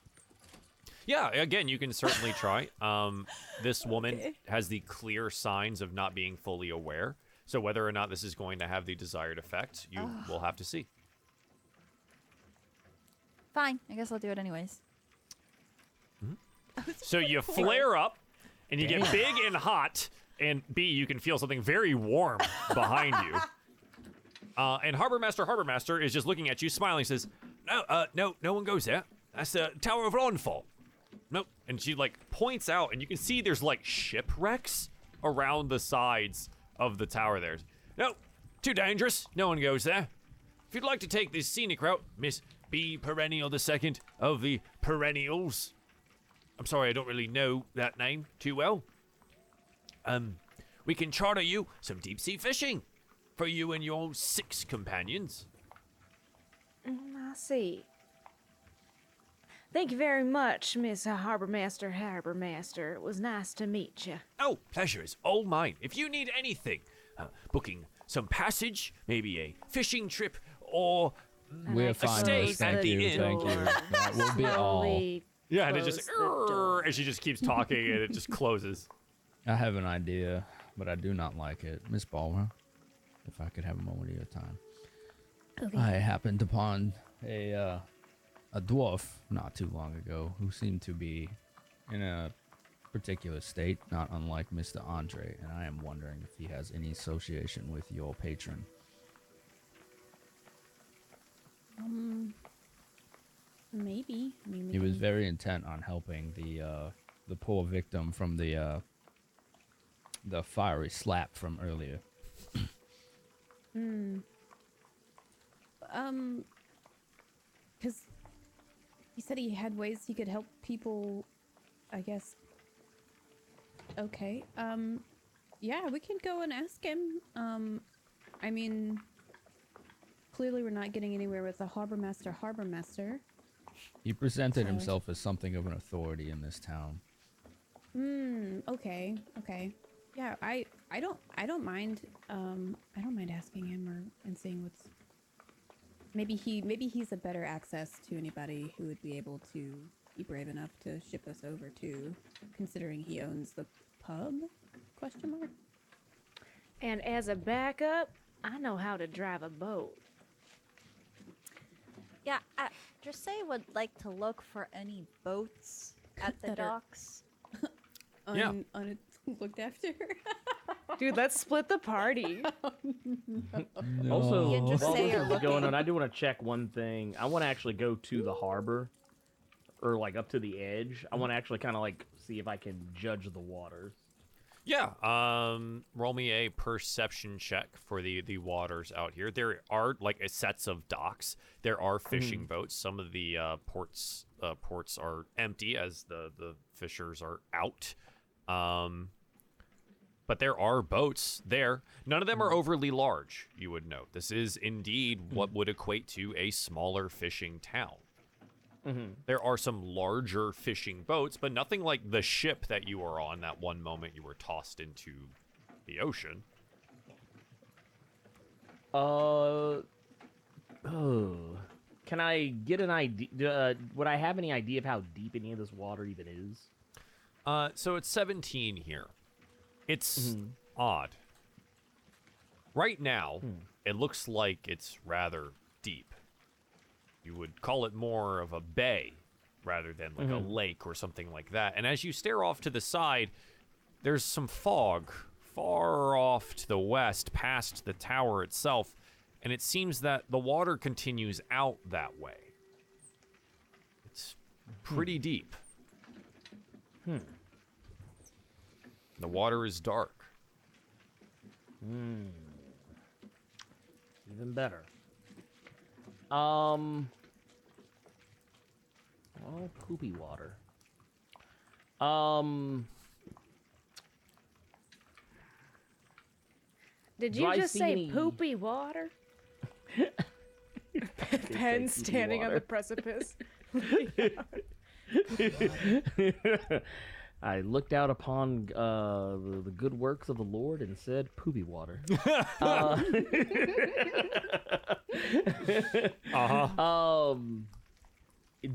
Yeah, again, you can certainly try. Um, this woman has the clear signs of not being fully aware. So whether or not this is going to have the desired effect, you will have to see. Fine, I guess I'll do it anyways. So you flare up, and you get big and hot, and B, you can feel something very warm behind you. Uh, and Harbor Master Harbor Master is just looking at you, smiling, says, "No, uh, no, no one goes there. That's the Tower of Ronfall. Nope." And she like points out, and you can see there's like shipwrecks around the sides of the tower. There, no, too dangerous. No one goes there. If you'd like to take this scenic route, Miss B Perennial the Second of the Perennials. I'm sorry, I don't really know that name too well. Um, we can charter you some deep sea fishing for you and your six companions. Mm, I see. Thank you very much, Miss Harbor Master, Harbor Master. It was nice to meet you. Oh, pleasure is all mine. If you need anything, uh, booking some passage, maybe a fishing trip, or We're I fine. stay Liz. Thank you. inn. Thank you. That will be all. Yeah, and it just close the door. and she just keeps talking and it just closes. I have an idea, but I do not like it. Miss Balra. if I could have a moment of your time. I happened upon a uh, a dwarf not too long ago who seemed to be in a particular state, not unlike Mr. Andre, and I am wondering if he has any association with your patron. Um, maybe. I mean, He was very intent on helping the uh, the poor victim from the uh, the fiery slap from earlier. Hmm. Um, because he said he had ways he could help people. I guess. Okay. Um, yeah, we can go and ask him. Um, I mean, clearly we're not getting anywhere with the harbor master. Harbor master. He presented So- himself as something of an authority in this town. Hmm. Okay. Okay. Yeah. I. I don't. I don't mind. Um. I don't mind asking him or and seeing what's. Maybe he. Maybe he's a better access to anybody who would be able to be brave enough to ship us over to, considering he owns the pub. Question mark. And as a backup, I know how to drive a boat. Yeah, uh, just would like to look for any boats at the That are- docks. Yeah. Un, un, looked after. Dude, let's split the party. Also, You can just while say this you're is going looking. on, I do want to check one thing. I want to actually go to the harbor, or like up to the edge. I want to actually kind of like see if I can judge the waters. Yeah. Um, roll me a perception check for the the waters out here. There are like sets of docks. There are fishing boats. Some of the uh, ports uh, ports are empty as the the fishers are out. Um, but there are boats there. None of them are overly large. You would note this is indeed what would equate to a smaller fishing town. There are some larger fishing boats, but nothing like the ship that you were on that one moment you were tossed into the ocean. Uh, oh, can I get an idea? Uh, would I have any idea of how deep any of this water even is? Uh, so it's 17 here. It's odd. Right now, it looks like it's rather deep. You would call it more of a bay rather than like a lake or something like that. And as you stare off to the side, there's some fog far off to the west past the tower itself, and it seems that the water continues out that way. It's pretty deep. Hmm. The water is dark. Hmm. Even better. Um. Oh, poopy water. Um. Did you just say any- poopy water? Pen standing on the precipice. I looked out upon uh, the, the good works of the Lord and said, "Poopy water." uh, Uh-huh. um,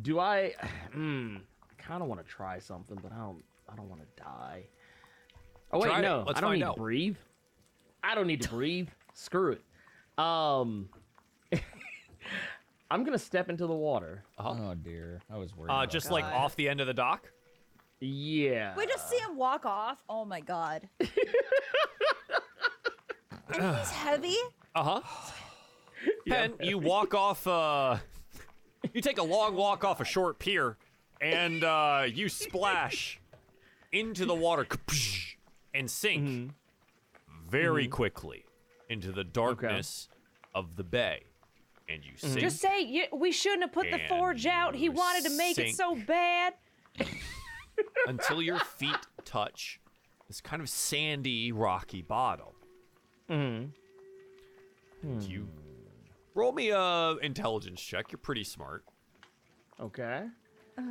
do I? Mm, kind of want to try something, but I don't. I don't want to die. Oh wait, Try no, Let's I don't need out. to breathe. I don't need to breathe. Screw it. Um, I'm gonna step into the water. Uh-huh. Oh dear, I was worried. Uh, about just that. like off the end of the dock. Yeah. We just see him walk off. Oh my god. and he's heavy. Uh huh. Pen, you walk off. Uh, you take a long walk off a short pier, and uh, you splash into the water and sink very quickly into the darkness of the bay. And you sink. Just say you, we shouldn't have put the forge out. He wanted to make sink. it so bad. until your feet touch this kind of sandy, rocky bottom. Mm. And You roll me a intelligence check. You're pretty smart. Okay. Uh,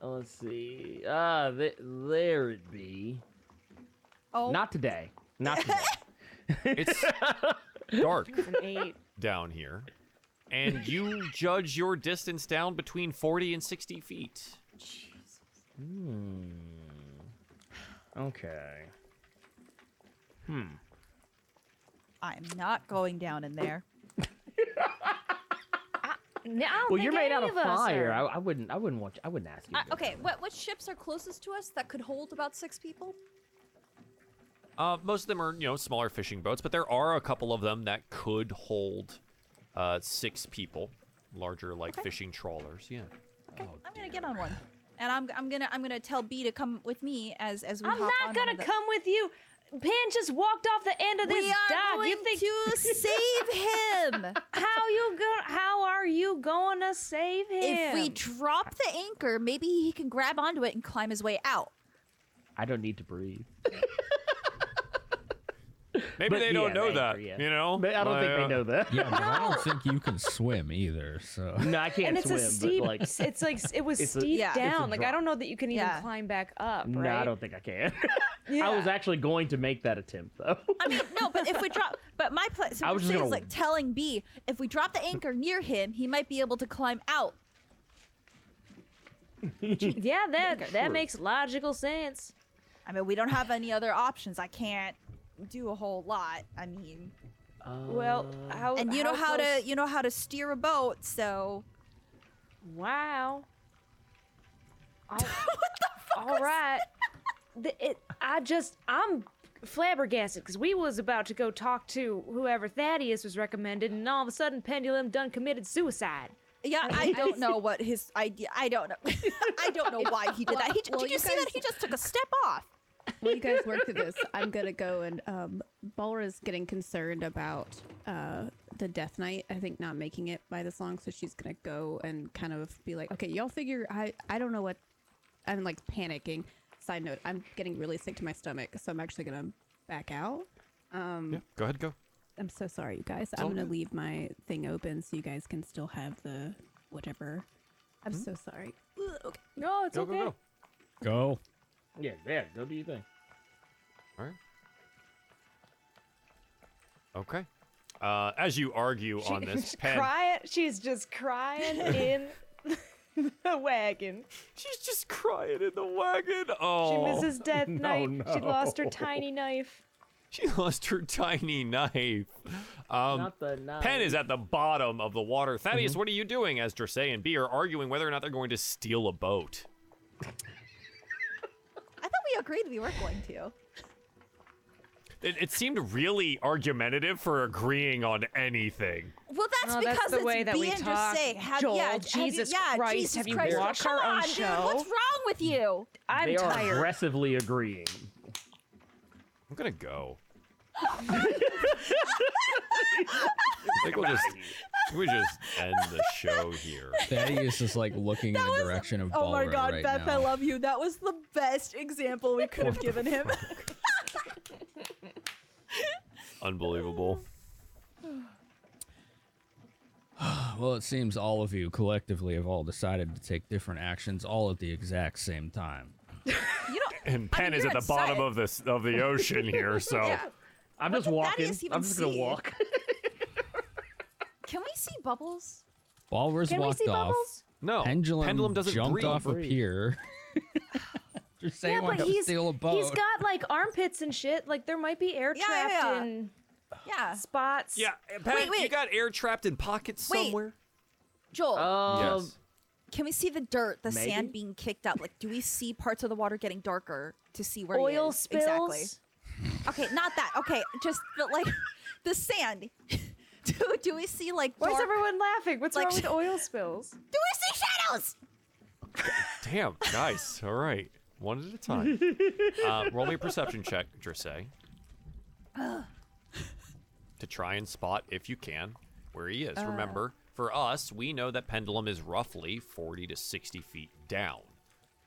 let's see. Ah, th- there it be. Oh, Not today. Not today. It's dark An eight. down here, and you judge your distance down between 40 and 60 feet. Hmm. Okay. Hmm. I'm not going down in there. No, I don't Well, think you're made out of us fire. are. I, I wouldn't. I wouldn't want. You, I wouldn't ask you. Uh, go okay, down. what what ships are closest to us that could hold about six people? Uh, most of them are, you know, smaller fishing boats, but there are a couple of them that could hold uh, six people, larger like Okay. fishing trawlers. Yeah. Okay, I'm gonna get on one, and I'm I'm gonna I'm gonna tell B to come with me as as we I'm hop not on gonna the- come with you. Pen just walked off the end of this We are dock. going you think to save him. how you go? How are you going to save him? If we drop the anchor, maybe he can grab onto it and climb his way out. I don't need to breathe. Maybe But they don't yeah, know the that. anchor, yeah. You know. But I don't think Uh, they know that. Yeah, but I don't think you can swim either. So No, I can't and it's swim. a steep. but like, it's like it was It's a- steep Yeah. Down. Like I don't know that you can even Yeah. climb back up. no. I don't think I can. Yeah. I was actually going to make that attempt though. I mean, no, but if we drop, but my plan, so I was just is gonna- like telling B, if we drop the anchor near him, he might be able to climb out. Yeah, that that makes logical sense. I mean, we don't have any other options. I can't do a whole lot. I mean, Well, Uh, how and you know how to you know how to steer a boat, so Wow. All, all right. The, it, I just I'm flabbergasted because we was about to go talk to whoever Thaddeus was recommended, and all of a sudden Pendulum done committed suicide. yeah, I don't know what his idea. I don't know. I don't know why he did that. He, Well, did you, you see that he just took a step off? While you guys work through this, I'm gonna go and um, Balra's getting concerned about uh, the Death Knight. I think not making it by this long, so she's gonna go and kind of be like, "Okay, y'all figure. I I don't know what. I'm like panicking. Side note: I'm getting really sick to my stomach, so I'm actually gonna back out. Um, Yeah. Go ahead. Go. I'm so sorry, you guys. all I'm gonna good. leave my thing open so you guys can still have the whatever. I'm so sorry. Ugh, Okay. No, it's Go. okay. Go. Go. go. Yeah, yeah. Go do your thing. All right. Okay. Uh, as you argue on this, Pen, crying. She's just crying in the wagon. she's just crying in the wagon. Oh, She misses Death no, Knight. She lost her tiny knife. She lost her tiny knife. Um, Not the knife. Pen is at the bottom of the water. Mm-hmm. Thaddeus, what are you doing as Dressay and B are arguing whether or not they're going to steal a boat? I thought we agreed we were going to. It, it seemed really argumentative for agreeing on anything. Well, that's Oh, because that's the it's way that B we and just talk. say, have, Joel, yeah, have you- Jesus yeah, Christ, Jesus have you Christ, watched come our own on, dude, show? What's wrong with you? I'm they are tired. aggressively agreeing. I'm gonna go. I think we'll just we just end the show here. Thaddeus is like looking in the direction of Oh my god, right Beth, now. I love you. That was the best example we could have given him. Unbelievable. Well, it seems all of you collectively have all decided to take different actions all at the exact same time. you know, And I Pen mean, is at the bottom of this of the ocean here, so yeah. I'm just did walking. Thaddeus even I'm just gonna see? walk. Can we see bubbles? Balra's Can we walked see off. bubbles? no. Pendulum, Pendulum doesn't jumped breathe. off a pier. Just saying, Yeah, but he's steal a boat? he's got like armpits and shit. Like there might be air Yeah, trapped yeah, yeah. in Yeah. spots. Yeah, Pen, Wait, wait. you got air trapped in pockets Wait. somewhere. Joel, Um, yes. Can we see the dirt, the Maybe. sand being kicked up? Like, do we see parts of the water getting darker to see where he Oil is? spills. Exactly. Okay, not that. Okay, just but like the sand. do, do we see like Why is everyone laughing? What's like- wrong with oil spills? Do we see shadows? Damn, nice. All right. One at a time. uh, roll me a perception check, Dressay. to try and spot, if you can, where he is. Remember, for us, we know that Pendulum is roughly 40 to 60 feet down.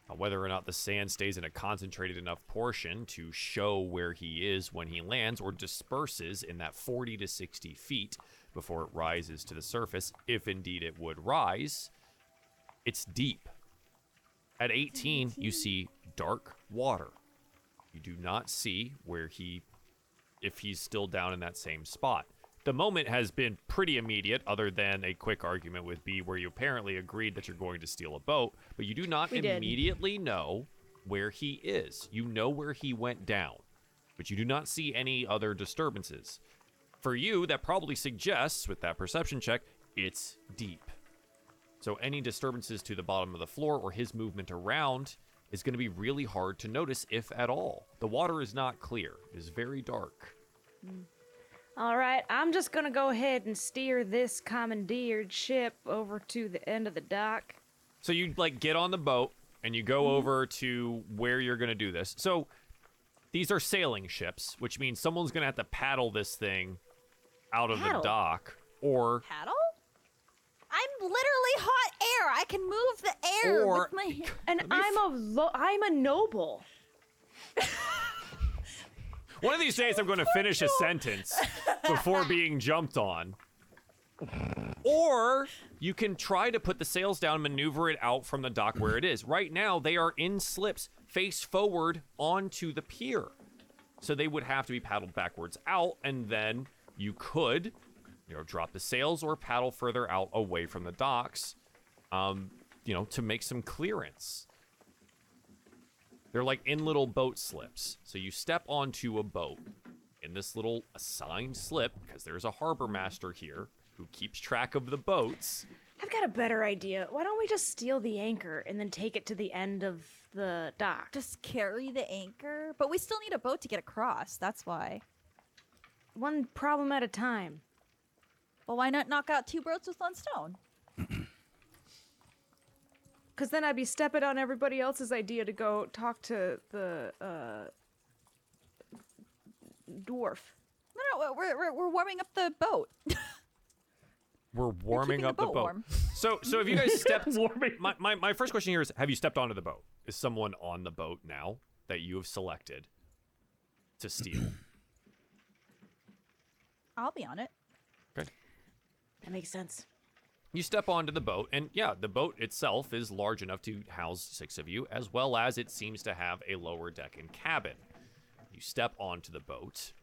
Now, whether or not the sand stays in a concentrated enough portion to show where he is when he lands or disperses in that 40 to 60 feet before it rises to the surface, if indeed it would rise, it's deep. At 18, you see dark water. You do not see where he, if he's still down in that same spot. The moment has been pretty immediate, other than a quick argument with B, where you apparently agreed that you're going to steal a boat, but you do not We did. immediately know where he is. You know where he went down, but you do not see any other disturbances. For you, that probably suggests, with that perception check, it's deep. So any disturbances to the bottom of the floor or his movement around is going to be really hard to notice, if at all. The water is not clear; it is very dark. Hmm. All right, I'm just gonna go ahead and steer this commandeered ship over to the end of the dock. So you like get on the boat and you go mm-hmm. over to where you're going to do this. So these are sailing ships, which means someone's going to have to paddle this thing out of Paddle? the dock, or Paddle? I'm literally hot air. I can move the air Or- with my. And I'm a lo- I'm a noble. One of these days, I'm going to finish a sentence before being jumped on. Or you can try to put the sails down, maneuver it out from the dock where it is. Right now, they are in slips, face forward onto the pier. So they would have to be paddled backwards out, and then you could, you know, drop the sails or paddle further out away from the docks, um, you know, to make some clearance. They're like in little boat slips. So you step onto a boat in this little assigned slip because there's a harbor master here who keeps track of the boats. I've got a better idea. Why don't we just steal the anchor and then take it to the end of the dock? Just carry the anchor, but we still need a boat to get across. That's why. one problem at a time. Well, why not knock out two birds with one stone? Cause then I'd be stepping on everybody else's idea to go talk to the uh, dwarf. No, no, we're, we're, we're warming up the boat. We're warming keeping the up the boat boat. warm. So, so have you guys stepped? Warming. my, my, my first question here is: Have you stepped onto the boat? Is someone on the boat now that you have selected to steal? I'll be on it. Okay. That makes sense. You step onto the boat, and yeah, the boat itself is large enough to house six of you, as well as it seems to have a lower deck and cabin. You step onto the boat,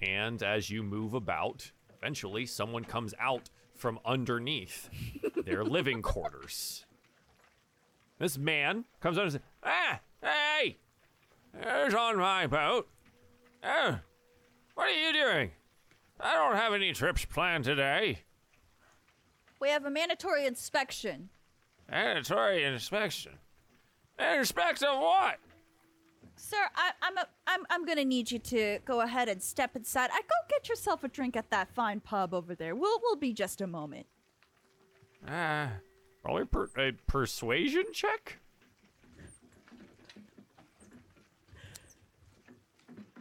and as you move about, eventually someone comes out from underneath their living quarters. This man comes out and says, Ah, hey, who's on my boat? Oh, what are you doing? I don't have any trips planned today. We have a mandatory inspection. Mandatory inspection. Inspect of what? Sir, I, I'm, a, I'm I'm gonna need you to go ahead and step inside. I go get yourself a drink at that fine pub over there. We'll we'll be just a moment. Ah, roll a, per- a persuasion check.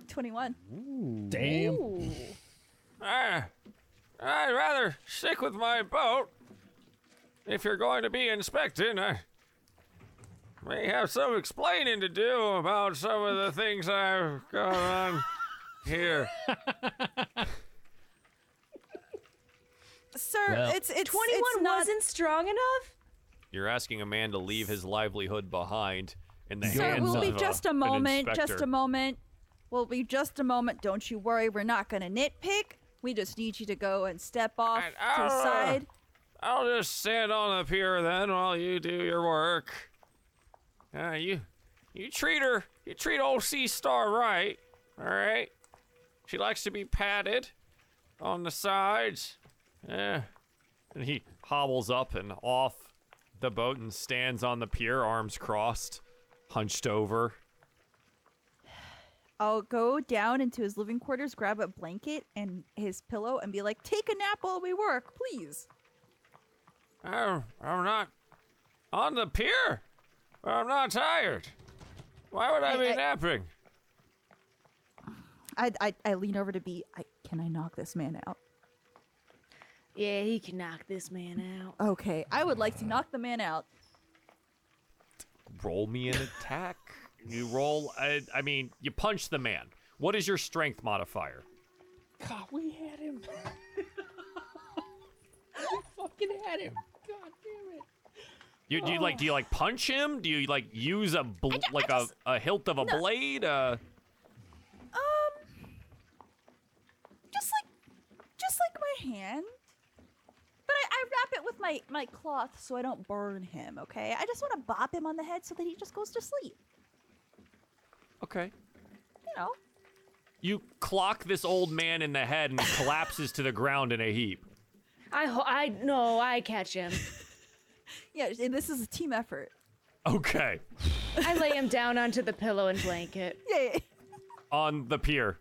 Twenty-one. Damn. Ah, I'd rather stick with my boat. If you're going to be inspecting, I may have some explaining to do about some of the things I've got on here. Sir, Well- it's it's 21 it's not, wasn't strong enough? You're asking a man to leave his livelihood behind in the Sir, hands we'll be of, uh, just a an moment. Just inspector. a moment. We'll be just a moment. Don't you worry. We're not gonna nitpick. We just need you to go and step off And, to the uh, side. I'll just stand on the pier then while you do your work. Uh, you, you treat her, you treat old Sea Star right, all right? She likes to be patted on the sides. Yeah. And he hobbles up and off the boat and stands on the pier, arms crossed, hunched over. I'll go down into his living quarters, grab a blanket and his pillow, and be like, "Take a nap while we work, please." Oh, I'm not on the pier. I'm not tired. Why would I I- be I- napping? I, I I lean over to B. I, can I knock this man out? Yeah, he can knock this man out. Okay, I would like to knock the man out. Roll me an attack. You roll. I, I mean, you punch the man. What is your strength modifier? God, we had him. we fucking had him. God damn it. You do you like do you like punch him? Do you like use a bl- ju- I like just- a, a hilt of a blade? Uh, Um, just like, just like my hand. But I, I wrap it with my my cloth so I don't burn him. Okay, I just want to bop him on the head so that he just goes to sleep. Okay. You know. You clock this old man in the head and he collapses to the ground in a heap. I ho- I no, I catch him. Yeah, and this is a team effort. Okay. I lay him down onto the pillow and blanket. Yeah. yeah. On the pier,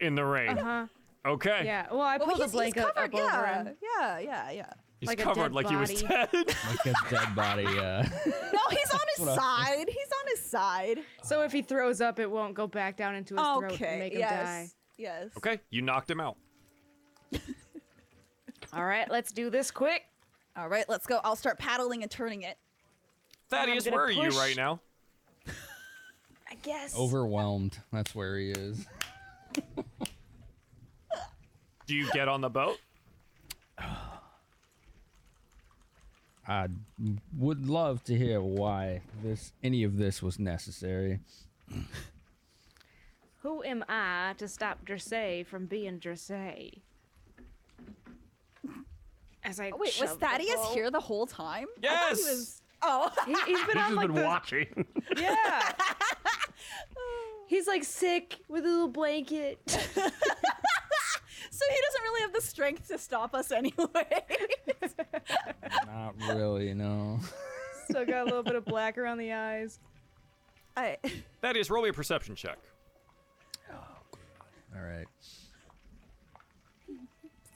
in the rain. Uh huh. Okay. Yeah. Well, I Well, pull the he's, he's blanket covered. up over him. yeah, yeah, yeah. He's Like covered dead like he was dead. Like a dead body. Uh, No, he's on his side. He's on his side. So if he throws up, it won't go back down into his throat Okay. and make him yes. die. Yes. okay. You knocked him out. All right, let's do this quick. All right, let's go. I'll start paddling and turning it. Thaddeus, gonna where are you right now? I guess. overwhelmed. That's where he is. Do you get on the boat? I would love to hear why this any of this was necessary. Who am I to stop Dressay from being Dressay? As I Oh, wait, was shove the Thaddeus boat. here the whole time? I thought Yes. he was. Oh. He, he's been He's on just like been this- watching. Yeah. he's like sick with a little blanket. So he doesn't really have the strength to stop us anyway. Not really, no. Still got a little bit of black around the eyes. I, Thaddeus, roll me a perception check. All right.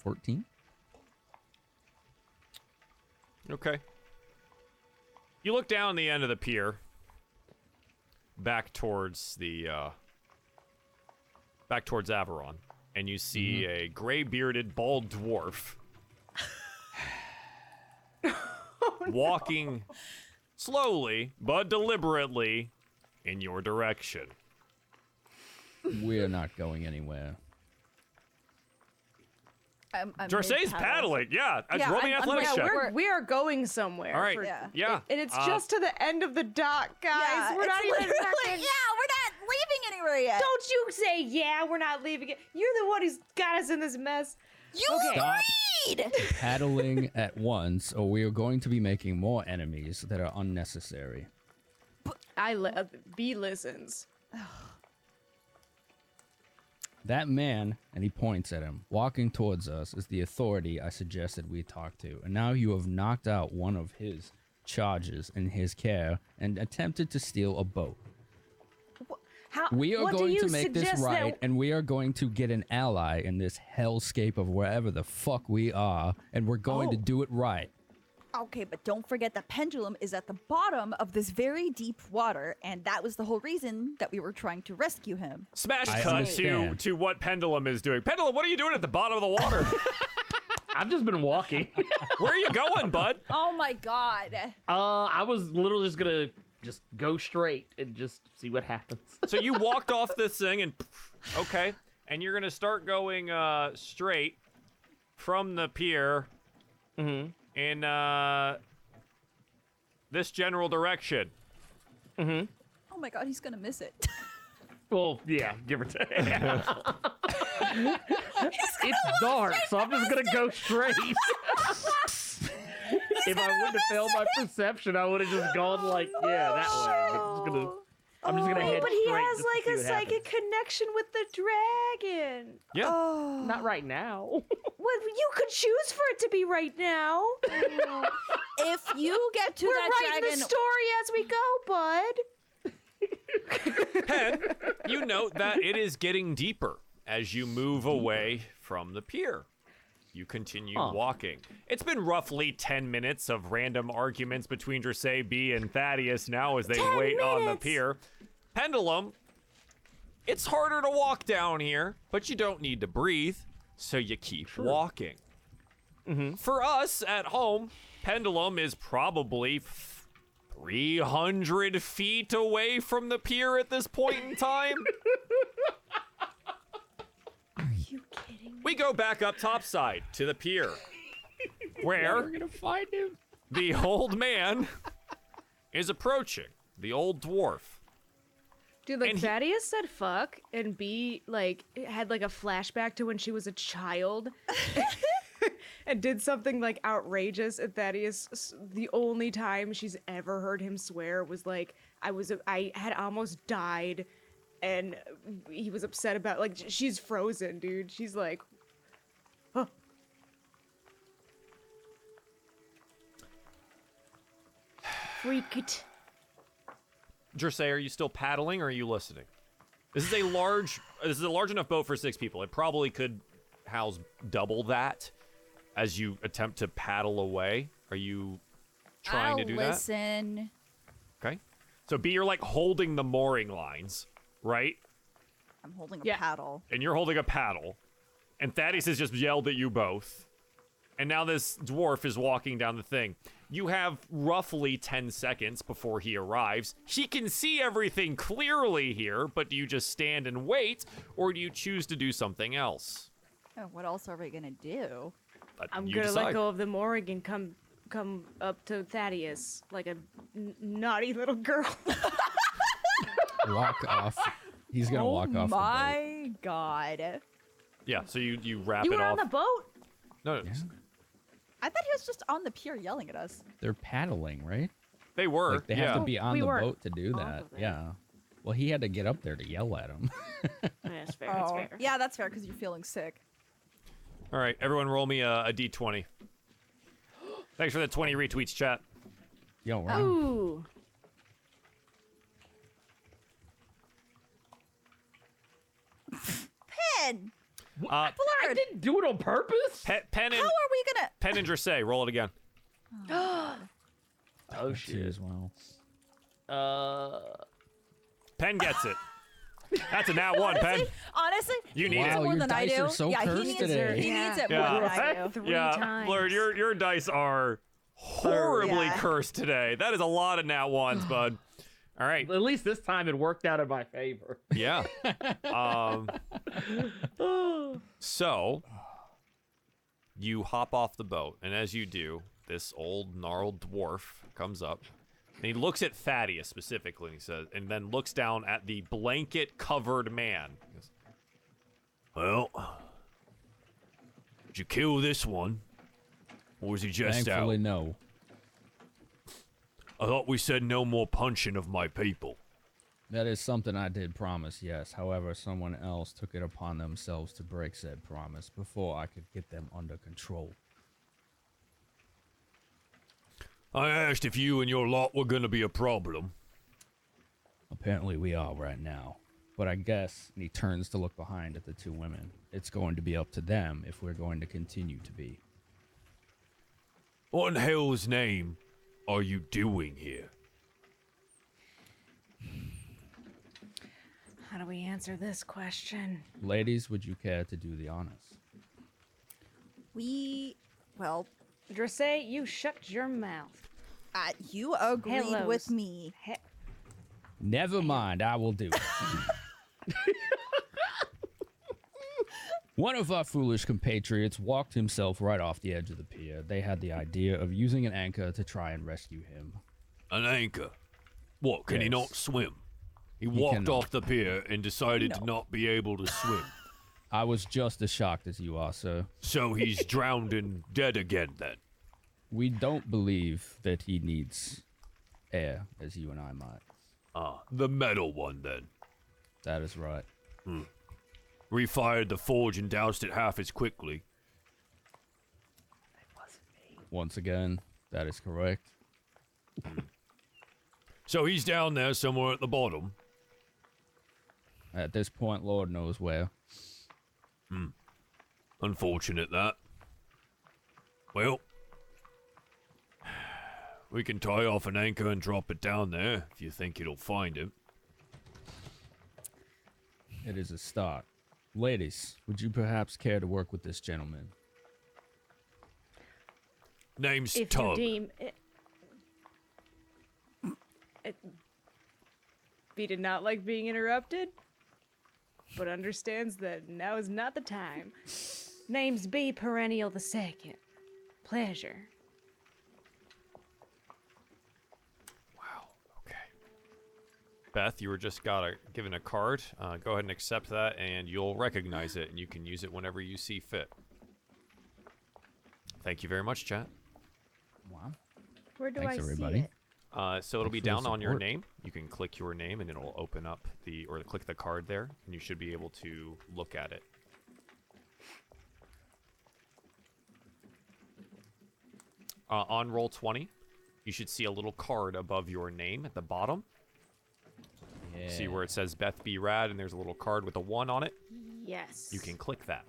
14? Okay. You look down the end of the pier, back towards the uh, back towards Averon, and you see mm-hmm. a gray-bearded, bald dwarf walking slowly but deliberately in your direction. We're not going anywhere. I'm, I'm Dressay's paddling. Yeah, Yeah, roll me an I'm- I'm athletics like- check. we're- We're, going somewhere. All right. for- Yeah. Yeah. And it's uh, just to the end of the dock, guys. Yeah, we're not even fucking- Yeah, we're not leaving anywhere yet. Don't you say, yeah, we're not leaving it. You're the one who's got us in this mess. you Okay. Stop agreed. paddling at once, or we are going to be making more enemies that are unnecessary. I li- uh, B listens. That man, and he points at him, walking towards us is the authority I suggested we talk to. And now you have knocked out one of his charges in his care and attempted to steal a boat. How, We are going to make this right, That, and we are going to get an ally in this hellscape of wherever the fuck we are, and we're going to Oh. do it right. Okay, but don't forget the pendulum is at the bottom of this very deep water, and that was the whole reason that we were trying to rescue him. Smash I cut to to what Pendulum is doing. Pendulum, what are you doing at the bottom of the water? I've just been walking. Where are you going, bud? Oh my god. Uh, I was literally just gonna just go straight and just see what happens. So you walked off this thing and okay, and you're gonna start going uh, straight from the pier Mm-hmm. In uh, this general direction. Mm-hmm. Oh my god, he's gonna miss it. Well, yeah, give or take. it's dark, so I'm just gonna go straight. if I wouldn't have failed my perception, I would have just gone like, yeah, that way. I'm just gonna, I'm just gonna Wait, head but he straight has just to like see a what psychic happens. connection with the dragon. Yeah. oh. Not right now. Well, you could choose for it to be right now. if you get to We're that writing dragon, the story as we go, bud. Pen, you note that it is getting deeper as you move away from the pier. You continue Huh. walking. It's been roughly 10 minutes of random arguments between Dressay B and Thaddeus now as they 10 wait on the pier. Pendulum, it's harder to walk down here, but you don't need to breathe, so you keep walking. Mm-hmm. For us at home, Pendulum is probably 300 feet away from the pier at this point in time. Are you kidding? we go back up topside to the pier, where We're gonna find him. the old man is approaching the old dwarf. Dude, like And he- Thaddeus said fuck, and B like had like a flashback to when she was a child, and did something like outrageous. And Thaddeus, the only time she's ever heard him swear was like, "I was, I had almost died," and he was upset about like she's frozen, dude. She's like, Freak it. Dressay, are you still paddling or are you listening? This is a large this is a large enough boat for six people. It probably could house double that as you attempt to paddle away. Are you trying I'll to do listen. that? Okay. So B, you're like holding the mooring lines, right? I'm holding a Yeah. paddle. And you're holding a paddle. And Thaddeus has just yelled at you both. And now this dwarf is walking down the thing. You have roughly 10 seconds before he arrives. He can see everything clearly here, but do you just stand and wait, or do you choose to do something else? Oh, what else are we gonna do? Uh, I'm you gonna let go of the mooring and come come up to Thaddeus like a n- naughty little girl. Walk off. He's gonna oh walk off. The boat. my god! Yeah, so you, you wrap you it were off. on the boat. No, no, Yeah. I thought he was just on the pier yelling at us. They're paddling, right? they were. Like they yeah. have to be on We the boat to do that. Yeah. Well, he had to get up there to yell at him. Yeah, that's fair. That's oh, fair. Oh, yeah, that's fair because you're feeling sick. All right, everyone roll me a, a d20. Thanks for the 20 retweets, chat. Yo, right? Ooh. Pen, Uh, I didn't do it on purpose. Pe- Pen how are we gonna? Pen and Dressay, roll it again. Oh Two shit. as well. Uh, Pen gets it. That's a nat one, Pen. Honestly, You need needs it. it more your than I dice do. are so yeah, he needs today. it. He needs it Yeah. more than I do. Three yeah, times. Blurred, your your dice are horribly yeah. cursed today. That is a lot of nat ones, bud. All right. at least this time it worked out in my favor. Yeah. Um. So you hop off the boat, and as you do, this old gnarled dwarf comes up, and he looks at Thaddeus specifically, and he says, and then looks down at the blanket-covered man. He goes, Well, did you kill this one? Or was he just Thankfully, out? no. I thought we said no more punching of my people. That is something I did promise, yes. However, someone else took it upon themselves to break said promise before I could get them under control. I asked if you and your lot were gonna be a problem. Apparently, we are right now. But I guess, and he turns to look behind at the two women, it's going to be up to them if we're going to continue to be. What in hell's name are you doing here? How do we answer this question? Ladies, would you care to do the honors? We, well, Dressay, you shut your mouth. uh, you agreed Hellos. with me. He- Never mind, I will do it. One of our foolish compatriots walked himself right off the edge of the pier. They had the idea of using an anchor to try and rescue him. An anchor. What, can he not swim? He, He walked cannot. off the pier and decided to not be able to swim. I was just as shocked as you are, sir. So he's drowned and dead again then. We don't believe that he needs air, as you and I might. Ah, the metal one then. That is right. Refired the forge and doused it half as quickly. Once again, That is correct. So he's down there somewhere at the bottom. At this point, Lord knows where. Hmm. Unfortunate that. Well, we can tie off an anchor and drop it down there if you think it'll find him. It is a start. Ladies, would you perhaps care to work with this gentleman? Name's If you Tug. deem. It, it, B did not like being interrupted, but understands that now is not the time. Name's B Perennial the Second. Pleasure. Wow. Okay. Beth, you were just got a, given a card. Uh, go ahead and accept that, and you'll recognize it, and you can use it whenever you see fit. Thank you very much, chat. Wow. Where do Thanks, I everybody. see it? Uh, so it'll Thanks be for the down on your support. name. You can click your name, and it'll open up the or click the card there, and you should be able to look at it. Uh, on roll twenty, you should see a little card above your name at the bottom. Yeah. See where it says Beth B Rad, and there's a little card with a one on it. Yes. You can click that.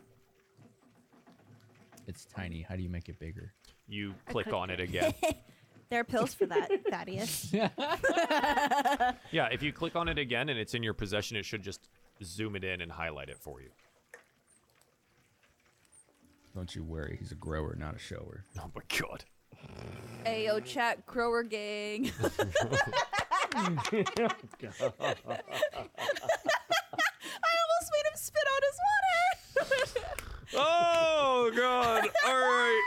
It's tiny. How do you make it bigger? You click on it it. again. There are pills for that, Thaddeus. yeah, if you click on it again and it's in your possession, it should just zoom it in and highlight it for you. Don't you worry. He's a grower, not a shower. Oh my god. Ayo, chat, grower gang. I almost made him spit out his water. Oh god. All right.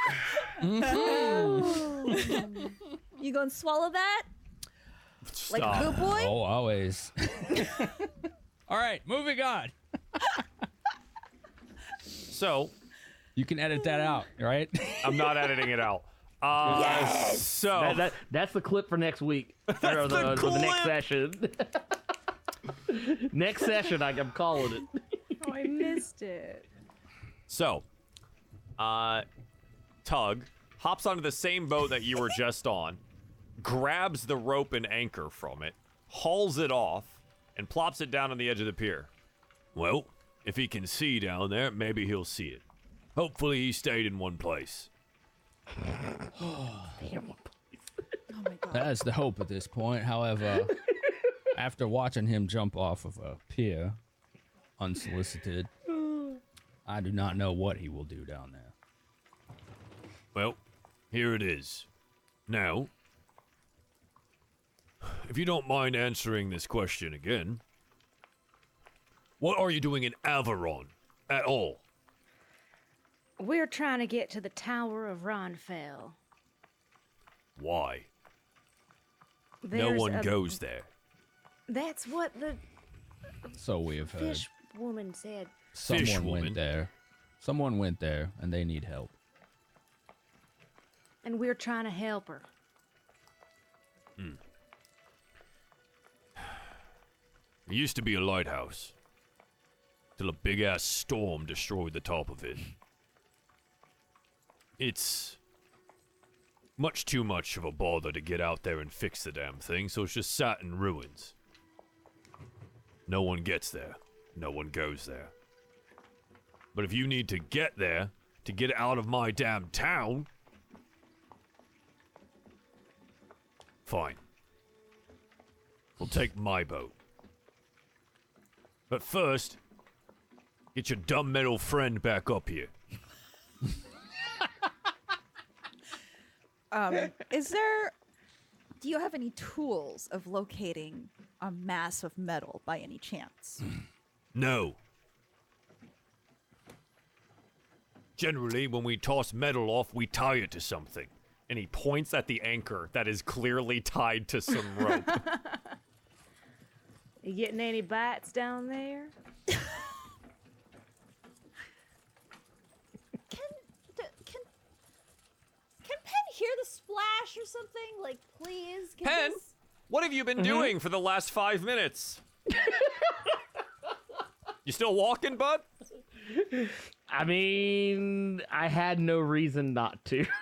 You gonna swallow that? Like a good boy? Oh, always. All right, moving on. So, You can edit that out, right? I'm not editing it out. Uh, So, That, that, that's the clip for next week. or the, the or the next session. next session, I, I'm calling it. Oh, I missed it. so, uh, Tug hops onto the same boat that you were just on, grabs the rope and anchor from it, hauls it off, and plops it down on the edge of the pier. Well, if he can see down there, maybe he'll see it. Hopefully, he stayed in one place. Oh my god. That is the hope at this point. However, after watching him jump off of a pier unsolicited, I do not know what he will do down there. Well, here it is. Now, if you don't mind answering this question again, what are you doing in Averon at all? We're trying to get to the Tower of Ronfell. Why? no one a- goes there. That's what the So we have heard. fish woman said. Someone Fish woman. went there. Someone went there, and they need help. And we're trying to help her. Hmm. It used to be a lighthouse. Till a big ass storm destroyed the top of it. It's much too much of a bother to get out there and fix the damn thing, so it's just sat in ruins. No one gets there. No one goes there. But if you need to get there to get out of my damn town, fine. We'll take my boat. But first, get your dumb metal friend back up here. Um, is there? Do you have any tools of locating a mass of metal by any chance? No. Generally, when we toss metal off, we tie it to something. And he points at the anchor that is clearly tied to some rope. You getting any bites down there? Can d- can can Pen hear the splash or something? Like, please. Can Pen? this- what have you been mm-hmm. doing for the last five minutes? you still walking, bud? I mean, I had no reason not to.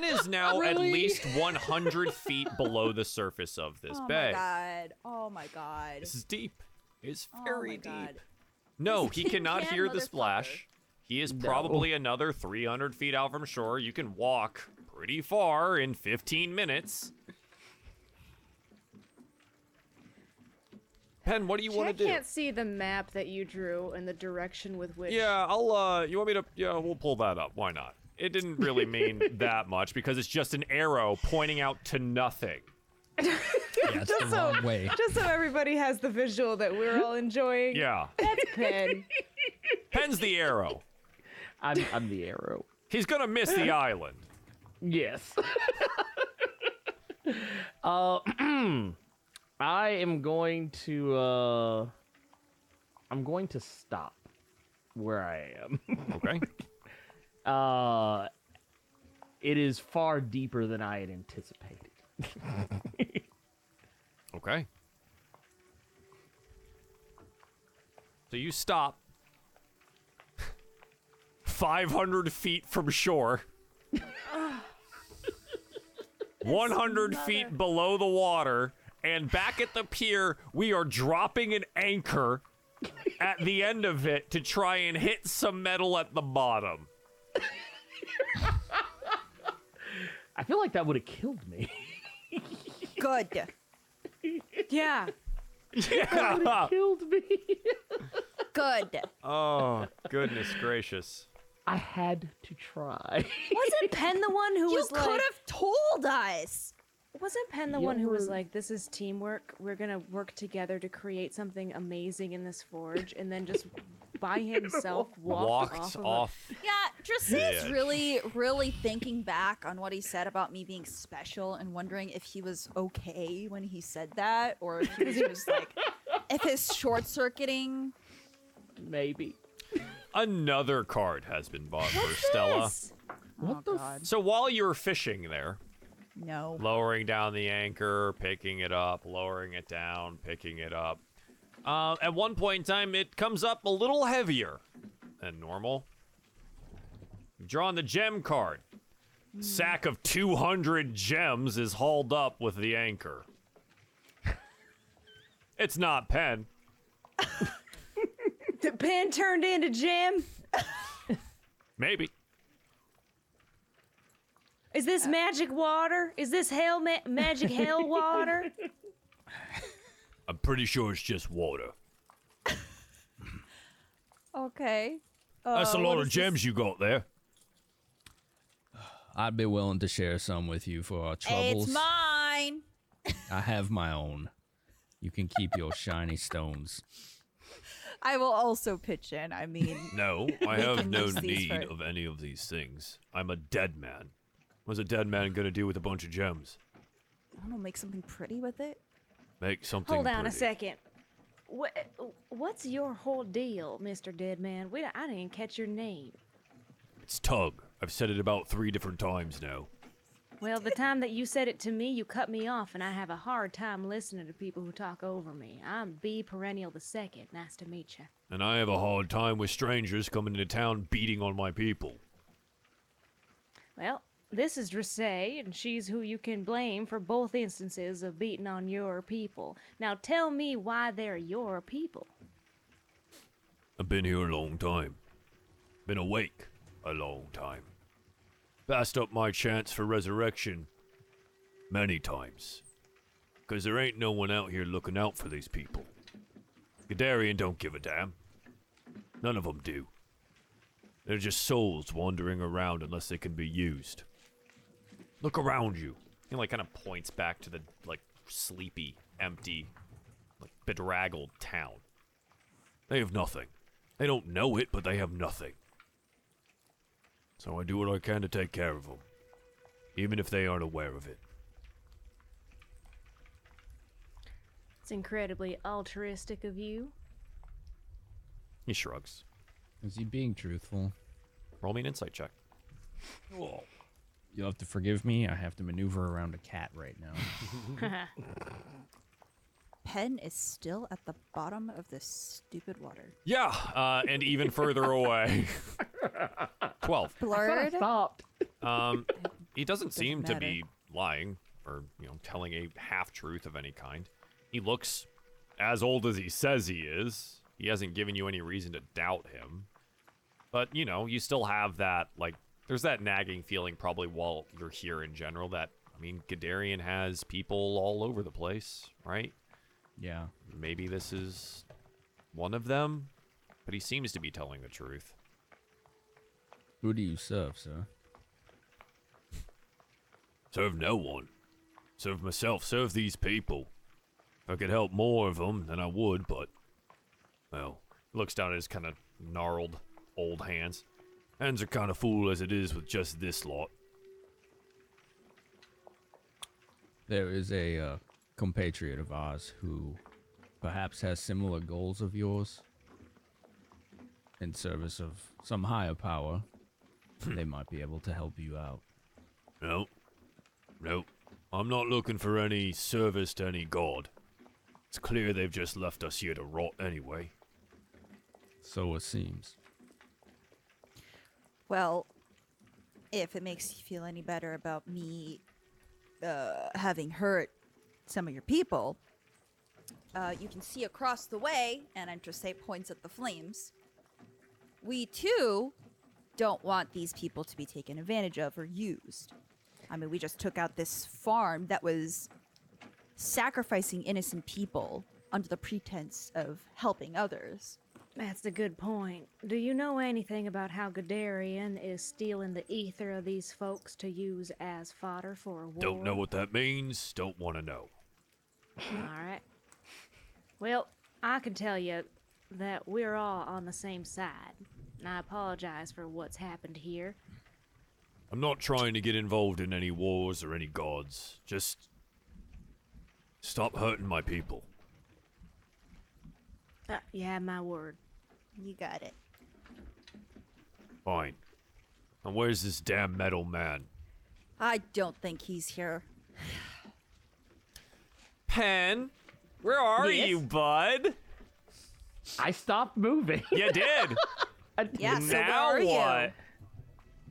Pen, is now at least 100 feet below the surface of this oh bay. my god. Oh my god. This is deep. It's Oh very my deep. God. No, This he cannot can hear the splash. He is No. probably another 300 feet out from shore. You can walk pretty far in 15 minutes. Pen, what do you want to do? I can't see the map that you drew and the direction with which. Yeah, I'll. uh You want me to? Yeah, we'll pull that up. Why not? It didn't really mean that much because it's just an arrow pointing out to nothing. Yeah, it's the so- wrong way. Just so everybody has the visual that we're all enjoying. Yeah, That's Pen. Pen's the arrow. I'm, I'm the arrow. He's gonna miss the island. Yes. uh, I am going to. Uh, I'm going to stop where I am. Okay. Uh, it is far deeper than I had anticipated. Okay. So you stop 500 feet from shore, 100 feet below the water, and back at the pier, we are dropping an anchor at the end of it to try and hit some metal at the bottom. I feel like that would have killed me. Good. Yeah. Yeah. killed me. Good. Oh, goodness gracious. I had to try. Wasn't Pen the one who was- You was could like? have told us. Wasn't Pen the one who was like, "This is teamwork. We're gonna work together to create something amazing in this forge," and then just by himself walked, Walked off. of off. Yeah, Dressay's Yeah. really, really thinking back on what he said about me being special and wondering if he was okay when he said that, or if he was just like, if his short circuiting. Maybe. Another card has been bought for Stella. This? What oh the f- So while you were fishing there, no. lowering down the anchor, picking it up, lowering it down, picking it up. Uh, at one point in time, it comes up a little heavier than normal. Drawing the gem card. Sack of 200 gems is hauled up with the anchor. It's not Pen. The Pen turned into Jim. Maybe. Is this magic water? Is this hell ma- magic hell water? I'm pretty sure it's just water. Okay. That's a Uh, lot of is this? gems you got there. I'd be willing to share some with you for our troubles. It's mine. I have my own. You can keep your shiny stones. I will also pitch in. I mean, No, I have no need for- of any of these things. I'm a dead man. What's a dead man gonna do with a bunch of gems? I don't know, make something pretty with it. Make something. Hold on a second. What, what's your whole deal, Mister Dead Man? We, I didn't catch your name. It's Tug. I've said it about three different times now. Well, the time that you said it to me, you cut me off, and I have a hard time listening to people who talk over me. I'm B Perennial the Second. Nice to meet you. And I have a hard time with strangers coming into town beating on my people. Well, this is Dressay, and she's who you can blame for both instances of beating on your people. Now tell me why they're your people. I've been here a long time. Been awake a long time. Passed up my chance for resurrection many times. Because there ain't no one out here looking out for these people. Gadarian don't give a damn. None of them do. They're just souls wandering around unless they can be used. Look around you. He like kind of points back to the like sleepy, empty, like bedraggled town. They have nothing. They don't know it, but they have nothing. So I do what I can to take care of them, even if they aren't aware of it. It's incredibly altruistic of you. He shrugs. Is he being truthful? Roll me an insight check. You'll have to forgive me. I have to maneuver around a cat right now. Pen is still at the bottom of this stupid water. Yeah, uh, and even further away. Twelve. I I Blurred. stopped. Um, he doesn't doesn't seem to matter. be lying or you know telling a half truth of any kind. He looks as old as he says he is. He hasn't given you any reason to doubt him. But you know, you still have that like there's that nagging feeling probably while you're here in general that I mean, Gadarian has people all over the place, right? Yeah. Maybe this is one of them, but he seems to be telling the truth. Who do you serve, sir? Serve no one. Serve myself, serve these people. If I could help more of them, then I would, but. Well, Looks down at his kind of gnarled old hands. Hands are kind of full as it is with just this lot. There is a uh, compatriot of ours who perhaps has similar goals of yours in service of some higher power. they might be able to help you out. No. Nope. I'm not looking for any service to any god. It's clear they've just left us here to rot anyway. So it seems. Well, if it makes you feel any better about me uh, having hurt some of your people, uh, you can see across the way, and Say points at the flames. We too don't want these people to be taken advantage of or used. I mean, we just took out this farm that was sacrificing innocent people under the pretense of helping others. That's a good point. Do you know anything about how Gadarian is stealing the ether of these folks to use as fodder for a war? Don't know what that means, don't want to know. All right. Well, I can tell you that we're all on the same side. And I apologize for what's happened here. I'm not trying to get involved in any wars or any gods. Just. Stop hurting my people. Uh, have my word. You got it. Fine. And where's this damn metal man? I don't think he's here. Pen, where are Yes? you, bud? I stopped moving. You did. Yeah, so where now are you? what?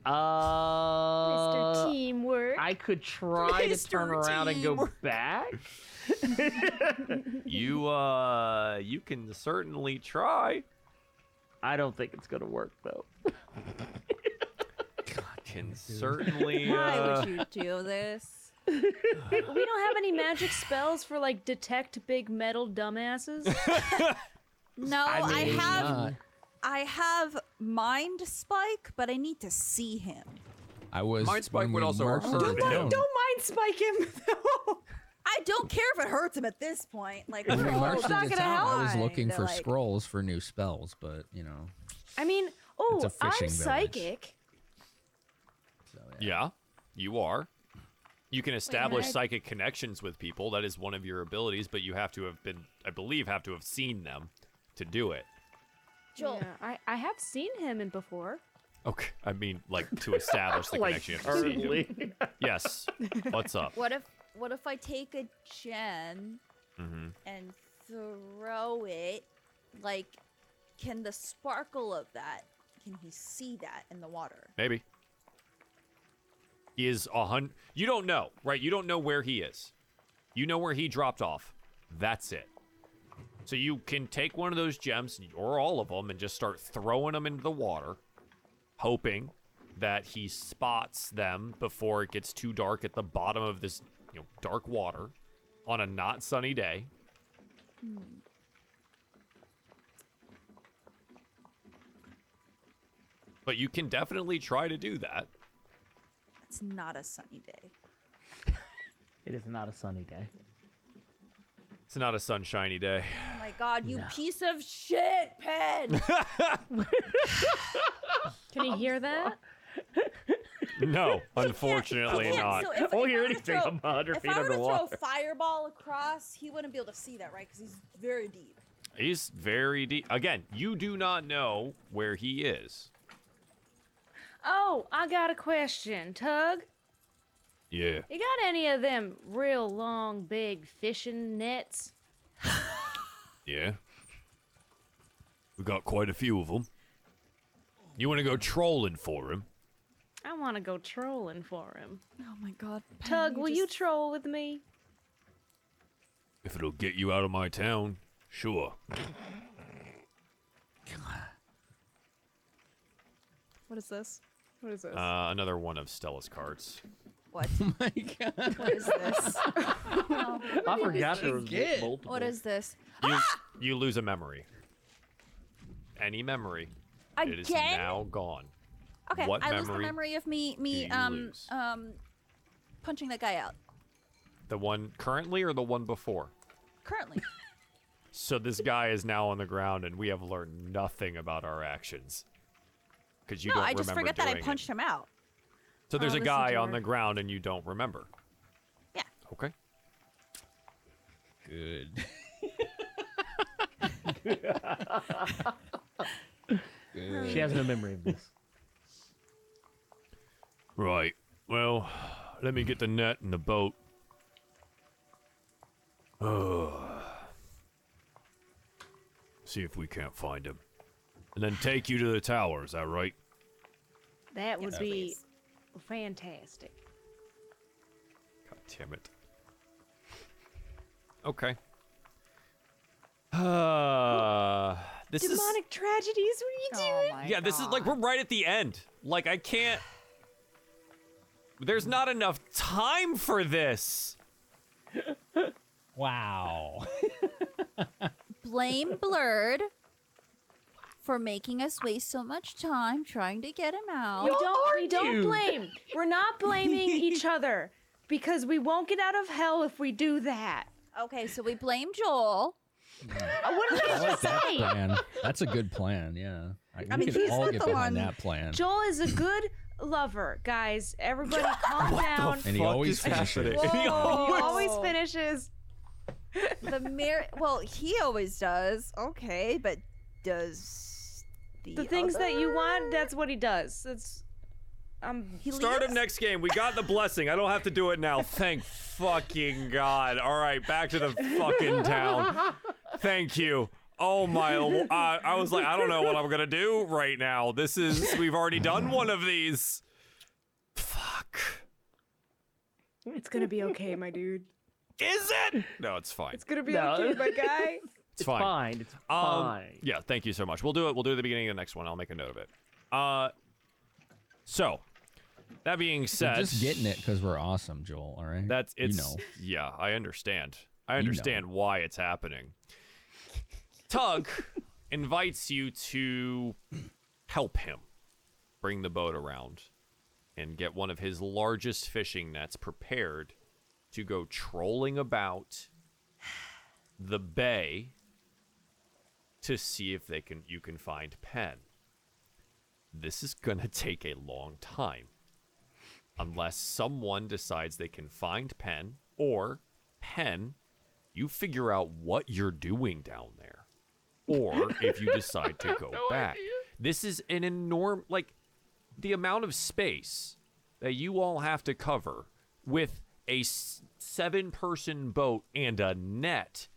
Mr. Uh, Teamwork. I could try to Mr. turn around and go Teamwork. back. You uh, you can certainly try. I don't think it's gonna work though. God can certainly. Why uh, would you do this? we don't have any magic spells for like detect big metal dumbasses. No, I, I have Not. I have mind spike, but I need to see him. I was. Mind spike when would we also marched hurt into him. town- Don't mind spike him. Though. I don't care if it hurts him at this point. Like, When we we're marched all not gonna town, I was looking They're for like, scrolls for new spells, but you know. I mean, oh, It's a oh, I'm village. psychic. So, Yeah, you are. You can establish I- psychic connections with people. That is one of your abilities, but you have to have been, I believe, have to have seen them to do it. Joel, Yeah, I, I have seen him in before. Okay. I mean, like to establish the like connection. You have to see him. Yes. What's up? what if what if I take a gem Mm-hmm. and throw it? Like, can the sparkle of that? Can he see that in the water? Maybe. He is a hundred. You don't know, right? You don't know where he is. You know where he dropped off. That's it. So you can take one of those gems or all of them and just start throwing them into the water, hoping that he spots them before it gets too dark at the bottom of this, you know, dark water on a not sunny day. But you can definitely try to do that. It's not a sunny day. It is not a sunny day. It's not a sunshiny day. Oh my god, you piece of shit, Pen! Can he hear that? No, unfortunately Yeah, not. So if, Oh, if hear I were to anything, throw- I'm 100 if feet I were to underwater. throw fireball across, he wouldn't be able to see that, right? Because he's very deep. He's very deep. Again, you do not know where he is. Oh, I got a question, Tug. Yeah. You got any of them real long, big fishing nets? Yeah. We got quite a few of them. You want to go trolling for him? I want want to go trolling for him. Oh my god. Tug, Penny, will you just- troll with me? If it'll get you out of my town, sure. What is this? What is this? Uh, another one of Stella's cards. What? Oh my god. What is this? Oh, I forgot there was get? multiple. what is this? You you lose a memory. Any memory. Again? It is now gone. Okay, What I lose the memory memory of me me um lose? um punching that guy out. The one currently or the one before? Currently. So this guy is now on the ground, and we have learned nothing about our actions. Because you no, don't I just remember forget that I doing it. punched him out. So there's Oh, a guy on the ground, and you don't remember. Yeah. Okay. Good. She has no memory of this. Right. Well, let me get the net and the boat. See if we can't find him. And then take you to the tower, is that right? That would Yes, be please. fantastic. God damn it. Okay. Uh, this is Demonic tragedies, what are you Oh doing? my yeah. This is like we're right at the end. Like I can't. There's not enough time for this. Wow. blame Blurred for making us waste so much time trying to get him out. We don't, we don't blame. We're not blaming each other because we won't get out of hell if we do that. Okay, so we blame Joel. Uh, What did I I like just that say? plan. That's a good plan. Yeah. I, we mean, can he's all not get the behind one- that plan. Joel is a good lover, guys. Everybody calm down. and he always is finishes. happening? He Whoa. always finishes. The mir well, he always does. Okay, but does the, The things that you want, that's what he does. It's um He Start of next game. We got the blessing. I don't have to do it now. Thank fucking God. All right, back to the fucking town. Thank you. Oh my! Uh, I was like, I don't know what I'm gonna do right now. This is we've already done one of these. Fuck. It's gonna be okay, my dude. Is it? No, it's fine. It's gonna be No. okay, my guy. It's fine. Fine. It's Um, fine. Yeah, thank you so much. We'll do it. We'll do it at the beginning of the next one. I'll make a note of it. Uh, so that being We're said, just getting it because we're awesome, Joel. All right. That's You it's. know. Yeah, I understand. I know. understand why it's happening. Tug invites you to help him bring the boat around and get one of his largest fishing nets prepared to go trolling about the bay to see if they can you can find Pen. This is going to take a long time unless someone decides they can find Pen or Pen, you figure out what you're doing down there. Or if you decide to go back. This is an enormous, like, the amount of space that you all have to cover with a seven person boat and a net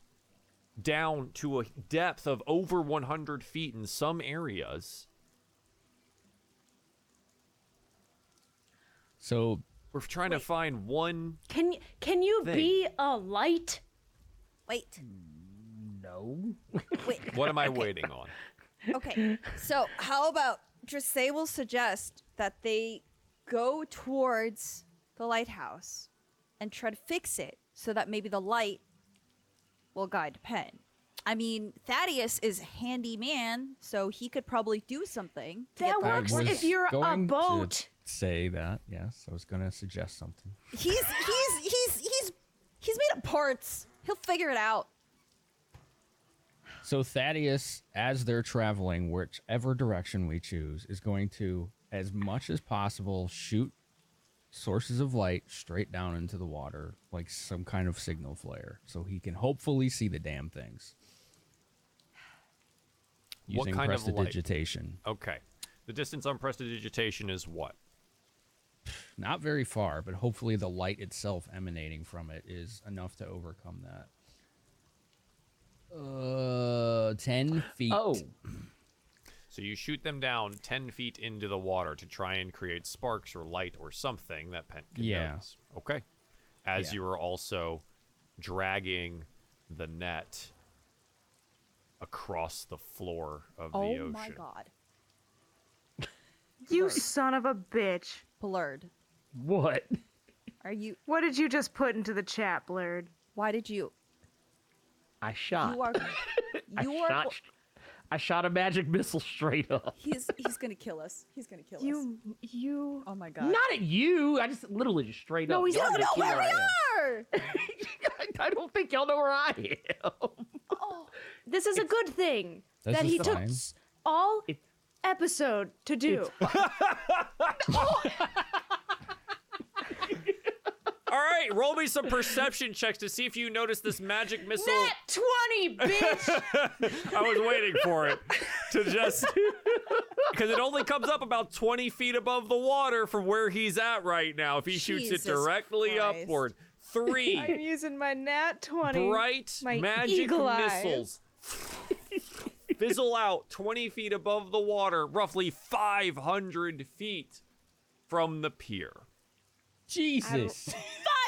down to a depth of over 100 feet in some areas. so We're trying to find one Can you can you Thing. be a light? Wait, No. wait. What am I waiting on? Okay, so how about Dressay will suggest that they go towards the lighthouse and try to fix it so that maybe the light will guide Pen. I mean, Thaddeus is a handy man, so he could probably do something. That the- I works if you're a going to boat. say that. Yes, I was going to suggest something. He's he's he's he's he's made of parts. He'll figure it out. So Thaddeus, as they're traveling, whichever direction we choose, is going to, as much as possible, shoot sources of light straight down into the water, like some kind of signal flare, so he can hopefully see the damn things. What Using kind of light? prestidigitation. Okay. The distance on prestidigitation is what? Not very far, but hopefully the light itself emanating from it is enough to overcome that. Uh, ten feet. Oh. So you shoot them down 10 feet into the water to try and create sparks or light or something that Pen can Yeah. notice. Okay. As Yeah. you are also dragging the net across the floor of the ocean. Oh my god. You son of a bitch. Blurred. What? Are you What did you just put into the chat, Blurred? why did you I shot. you are I you are shot. I shot a magic missile straight up. he's he's gonna kill us. He's gonna kill us. You, you. Oh my god. Not at you. I just literally just straight No, up. he's Y'all not know know where where we I are. am. I don't think y'all know where I am. oh, This is a good thing that he took fine. s- all It- episode to do. All right, roll me some perception checks to see if you notice this magic missile. Nat 20, bitch! I was waiting for it to just because it only comes up about 20 feet above the water from where he's at right now. If he shoots it directly Christ. upward, I'm using my nat 20. bright my magic missiles fizzle out 20 feet above the water, roughly 500 feet from the pier. Jesus. 500.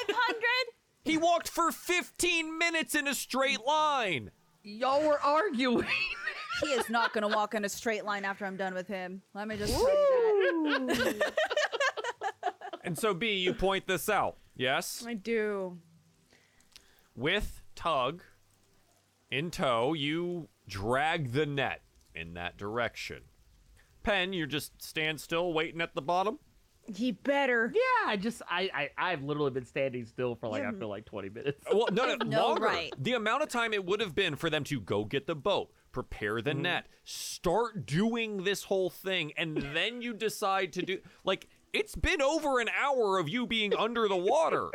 He walked for 15 minutes in a straight line. Y'all were arguing. he is not gonna walk in a straight line after I'm done with him. Let me just tell you that. And so, B, you point this out. Yes? I do. with Tug in tow, you drag the net in that direction. Pen, you just stand still waiting at the bottom. He better. Yeah, I just I, I I've literally been standing still for like I feel like 20 minutes. Uh, well, no, no, no longer. right. The amount of time it would have been for them to go get the boat, prepare the mm-hmm. net, start doing this whole thing, and then you decide to do like it's been over an hour of you being under the water.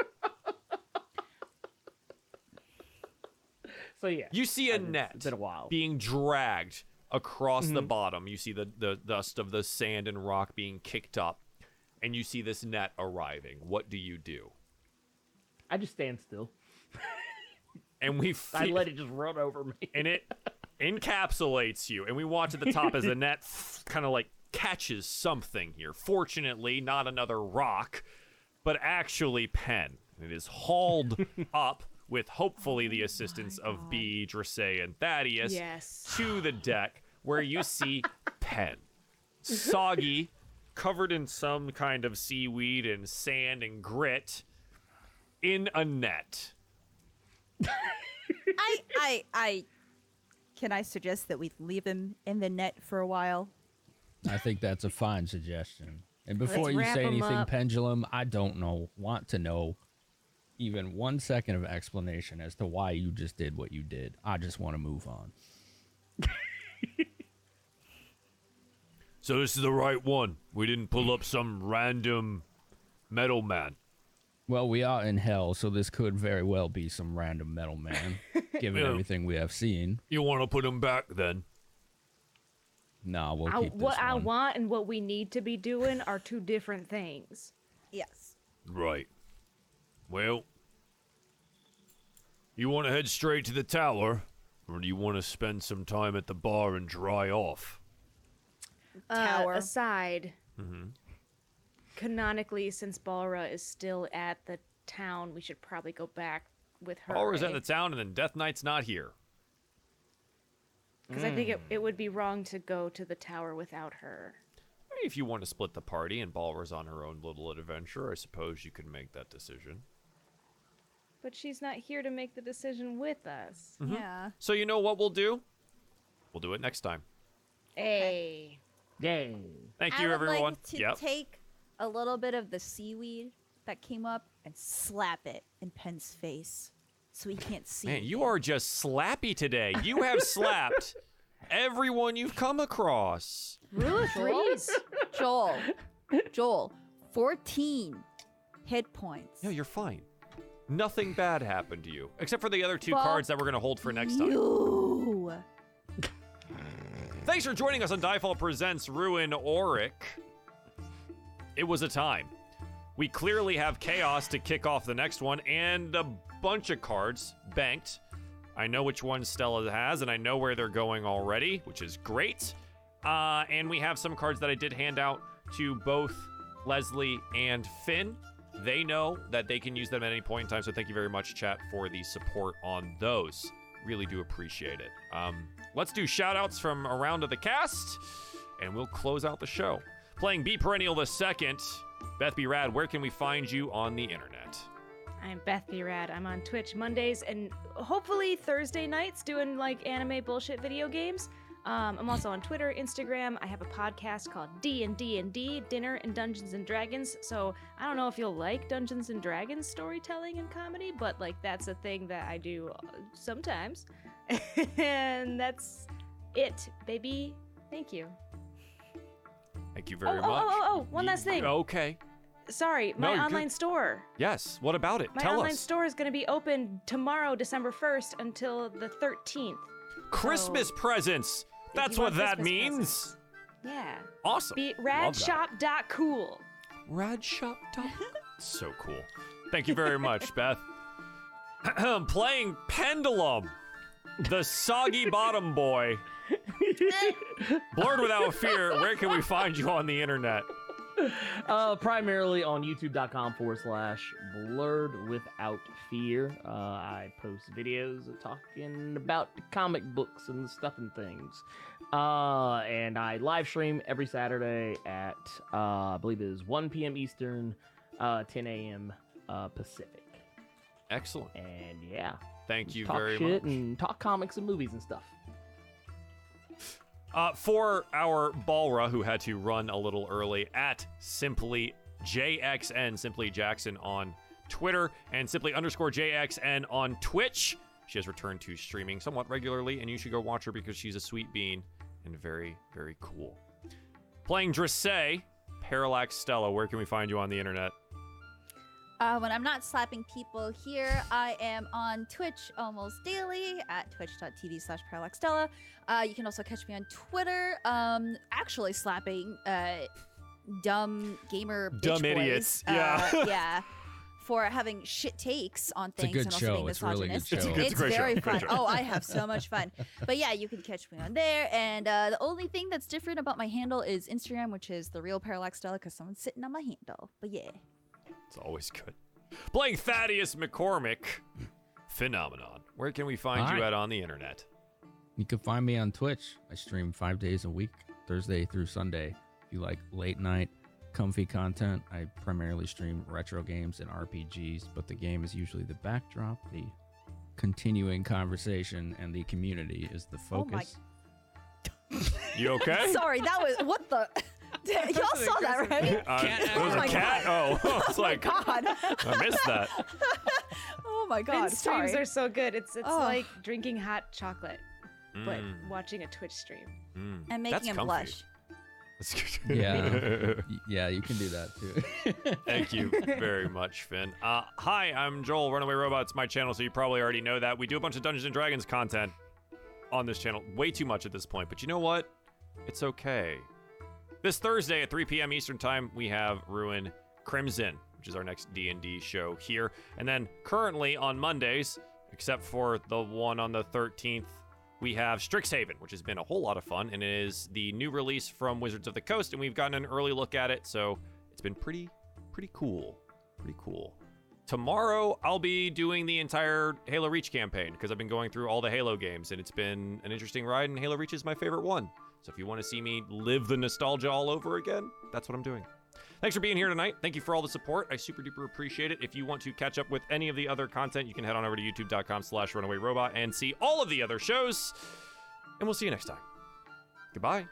So yeah. You see a It's- net it's been a while. being dragged across the mm-hmm. bottom. You see the, the dust of the sand and rock being kicked up, and you see this net arriving. What do you do? I just stand still. And we I let it just run over me. and it encapsulates you. And we watch at the top as the net kind of like catches something here. Fortunately, not another rock, but actually pen. It is hauled up with hopefully the oh assistance of B, Dressay, and Thaddeus Yes. to the deck where you see pen. Soggy, covered in some kind of seaweed and sand and grit, in a net. I I I can I suggest that we leave him in the net for a while? I think that's a fine suggestion. And before Let's you say anything, up. Pendulum, I don't know, want to know even one second of explanation as to why you just did what you did. I just want to move on. So this is the right one. We didn't pull up some random metal man. Well, we are in hell, so this could very well be some random metal man, given Yeah. everything we have seen. You want to put him back then? Nah, we'll I, keep this what I one. want and what we need to be doing are two different things. Yes. Right. Well, you want to head straight to the tower, or do you want to spend some time at the bar and dry off? Uh, tower. Uh, aside, mm-hmm. canonically, since Balra is still at the town, we should probably go back with her. Or is at the town and then Death Knight's not here. Because I think it, it mm. would be wrong to go to the tower without her. If you want to split the party and Balra's on her own little adventure, I suppose you can make that decision. But she's not here to make the decision with us. Mm-hmm. Yeah. So you know what we'll do? We'll do it next time. Hey. Yay. Thank I you, would everyone. like to yep. take a little bit of the seaweed that came up and slap it in Pen's face so he can't see. Man, you are just slappy today. You have slapped everyone you've come across. Rule of threes. Joel. Joel. 14 hit points. No, you're fine. Nothing bad happened to you, except for the other two Fuck cards that we're going to hold for next time. You. Thanks for joining us on Diefall Presents Ruin Auric. It was a time. We clearly have chaos to kick off the next one and a bunch of cards banked. I know which ones Stella has, and I know where they're going already, which is great. Uh, and we have some cards that I did hand out to both Leslie and Finn. They know that they can use them at any point in time. So thank you very much, chat, for the support on those. Really do appreciate it. Um, let's do shout outs from around to the cast, and we'll close out the show. Playing B Perennial the second, Beth B. Rad, where can we find you on the internet? I'm Beth B. Rad. I'm on Twitch Mondays and hopefully Thursday nights doing like anime bullshit video games. Um, I'm also on Twitter, Instagram. I have a podcast called D and D and D, Dinner and Dungeons and Dragons. So I don't know if you'll like Dungeons and Dragons storytelling and comedy, but like that's a thing that I do uh, sometimes. and that's it, baby. Thank you. Thank you Oh, very oh, much. oh, oh, oh, one last thing. Okay. Sorry, my you're online good. store. Yes. What about it? Tell us. My Tell online us. store is going to be open tomorrow, December 1st, until the 13th. Christmas So, presents. That's what that Christmas means. presents. Yeah. Awesome. Be Love that. radshop.cool. Radshop. so cool. Thank you very much, Beth. Playing Pendulum, the soggy bottom boy. Blurred without fear. Where can we find you on the internet? Uh, primarily on youtube.com forward slash blurred without fear. Uh, I post videos talking about comic books and stuff and things. Uh, and I live stream every Saturday at, uh, I believe it is 1 p.m. Eastern, uh, 10 a.m. Uh, Pacific. Excellent. And yeah, Thank you talk very shit much. and talk comics and movies and stuff. Uh, for our Balra, who had to run a little early, at simply JXN, simply Jackson on Twitter, and simply underscore JXN on Twitch. She has returned to streaming somewhat regularly, and you should go watch her because she's a sweet bean and very, very cool. Playing Dressay, Parallax Stella, where can we find you on the internet? Uh, when I'm not slapping people here, I am on Twitch almost daily at twitch.tv slash parallaxstella. Uh, you can also catch me on Twitter, um, actually slapping uh, dumb gamer bitch Dumb boys. idiots, Uh, yeah. yeah. For having shit takes on things and also show. being It's really good misogynist. It's it's a great show. very Great fun. Oh, I have so much fun. But yeah, you can catch me on there. And uh, the only thing that's different about my handle is Instagram, which is the real Parallax Stella, because someone's sitting on my handle. But yeah. It's always good. Playing Thaddeus McCormick, Phenomenon. Where can we find you Hi. at on the internet? You can find me on Twitch. I stream five days a week, Thursday through Sunday. If you like late night, comfy content, I primarily stream retro games and RPGs, but the game is usually the backdrop. The continuing conversation and the community is the Oh my- focus. You okay? Sorry, that was what the. Y'all saw that, right? Uh, Cat it was Oh a my cat. Oh, I was like, God. I missed that. Oh my God. Finn's streams Sorry. are so good. It's it's Oh. like drinking hot chocolate, but Mm, watching a Twitch stream. mm. and That's making him comfy. blush. That's good. Yeah. Y- yeah, you can do that too. Thank you very much, Finn. Uh, hi, I'm Joel, Runaway Robots, my channel, so you probably already know that. We do a bunch of Dungeons and Dragons content on this channel. Way too much at this point, but you know what? It's okay. This Thursday at 3 p.m. Eastern Time, we have Ruin Crimson, which is our next D&D show here. And then currently on Mondays, except for the one on the 13th, we have Strixhaven, which has been a whole lot of fun, and it is the new release from Wizards of the Coast, and we've gotten an early look at it, so it's been pretty, pretty cool. Pretty cool. Tomorrow, I'll be doing the entire Halo Reach campaign because I've been going through all the Halo games, and it's been an interesting ride, and Halo Reach is my favorite one. So if you want to see me live the nostalgia all over again, that's what I'm doing. Thanks for being here tonight. Thank you for all the support. I super duper appreciate it. If you want to catch up with any of the other content, you can head on over to youtube.com slash runaway robot and see all of the other shows. And we'll see you next time. Goodbye.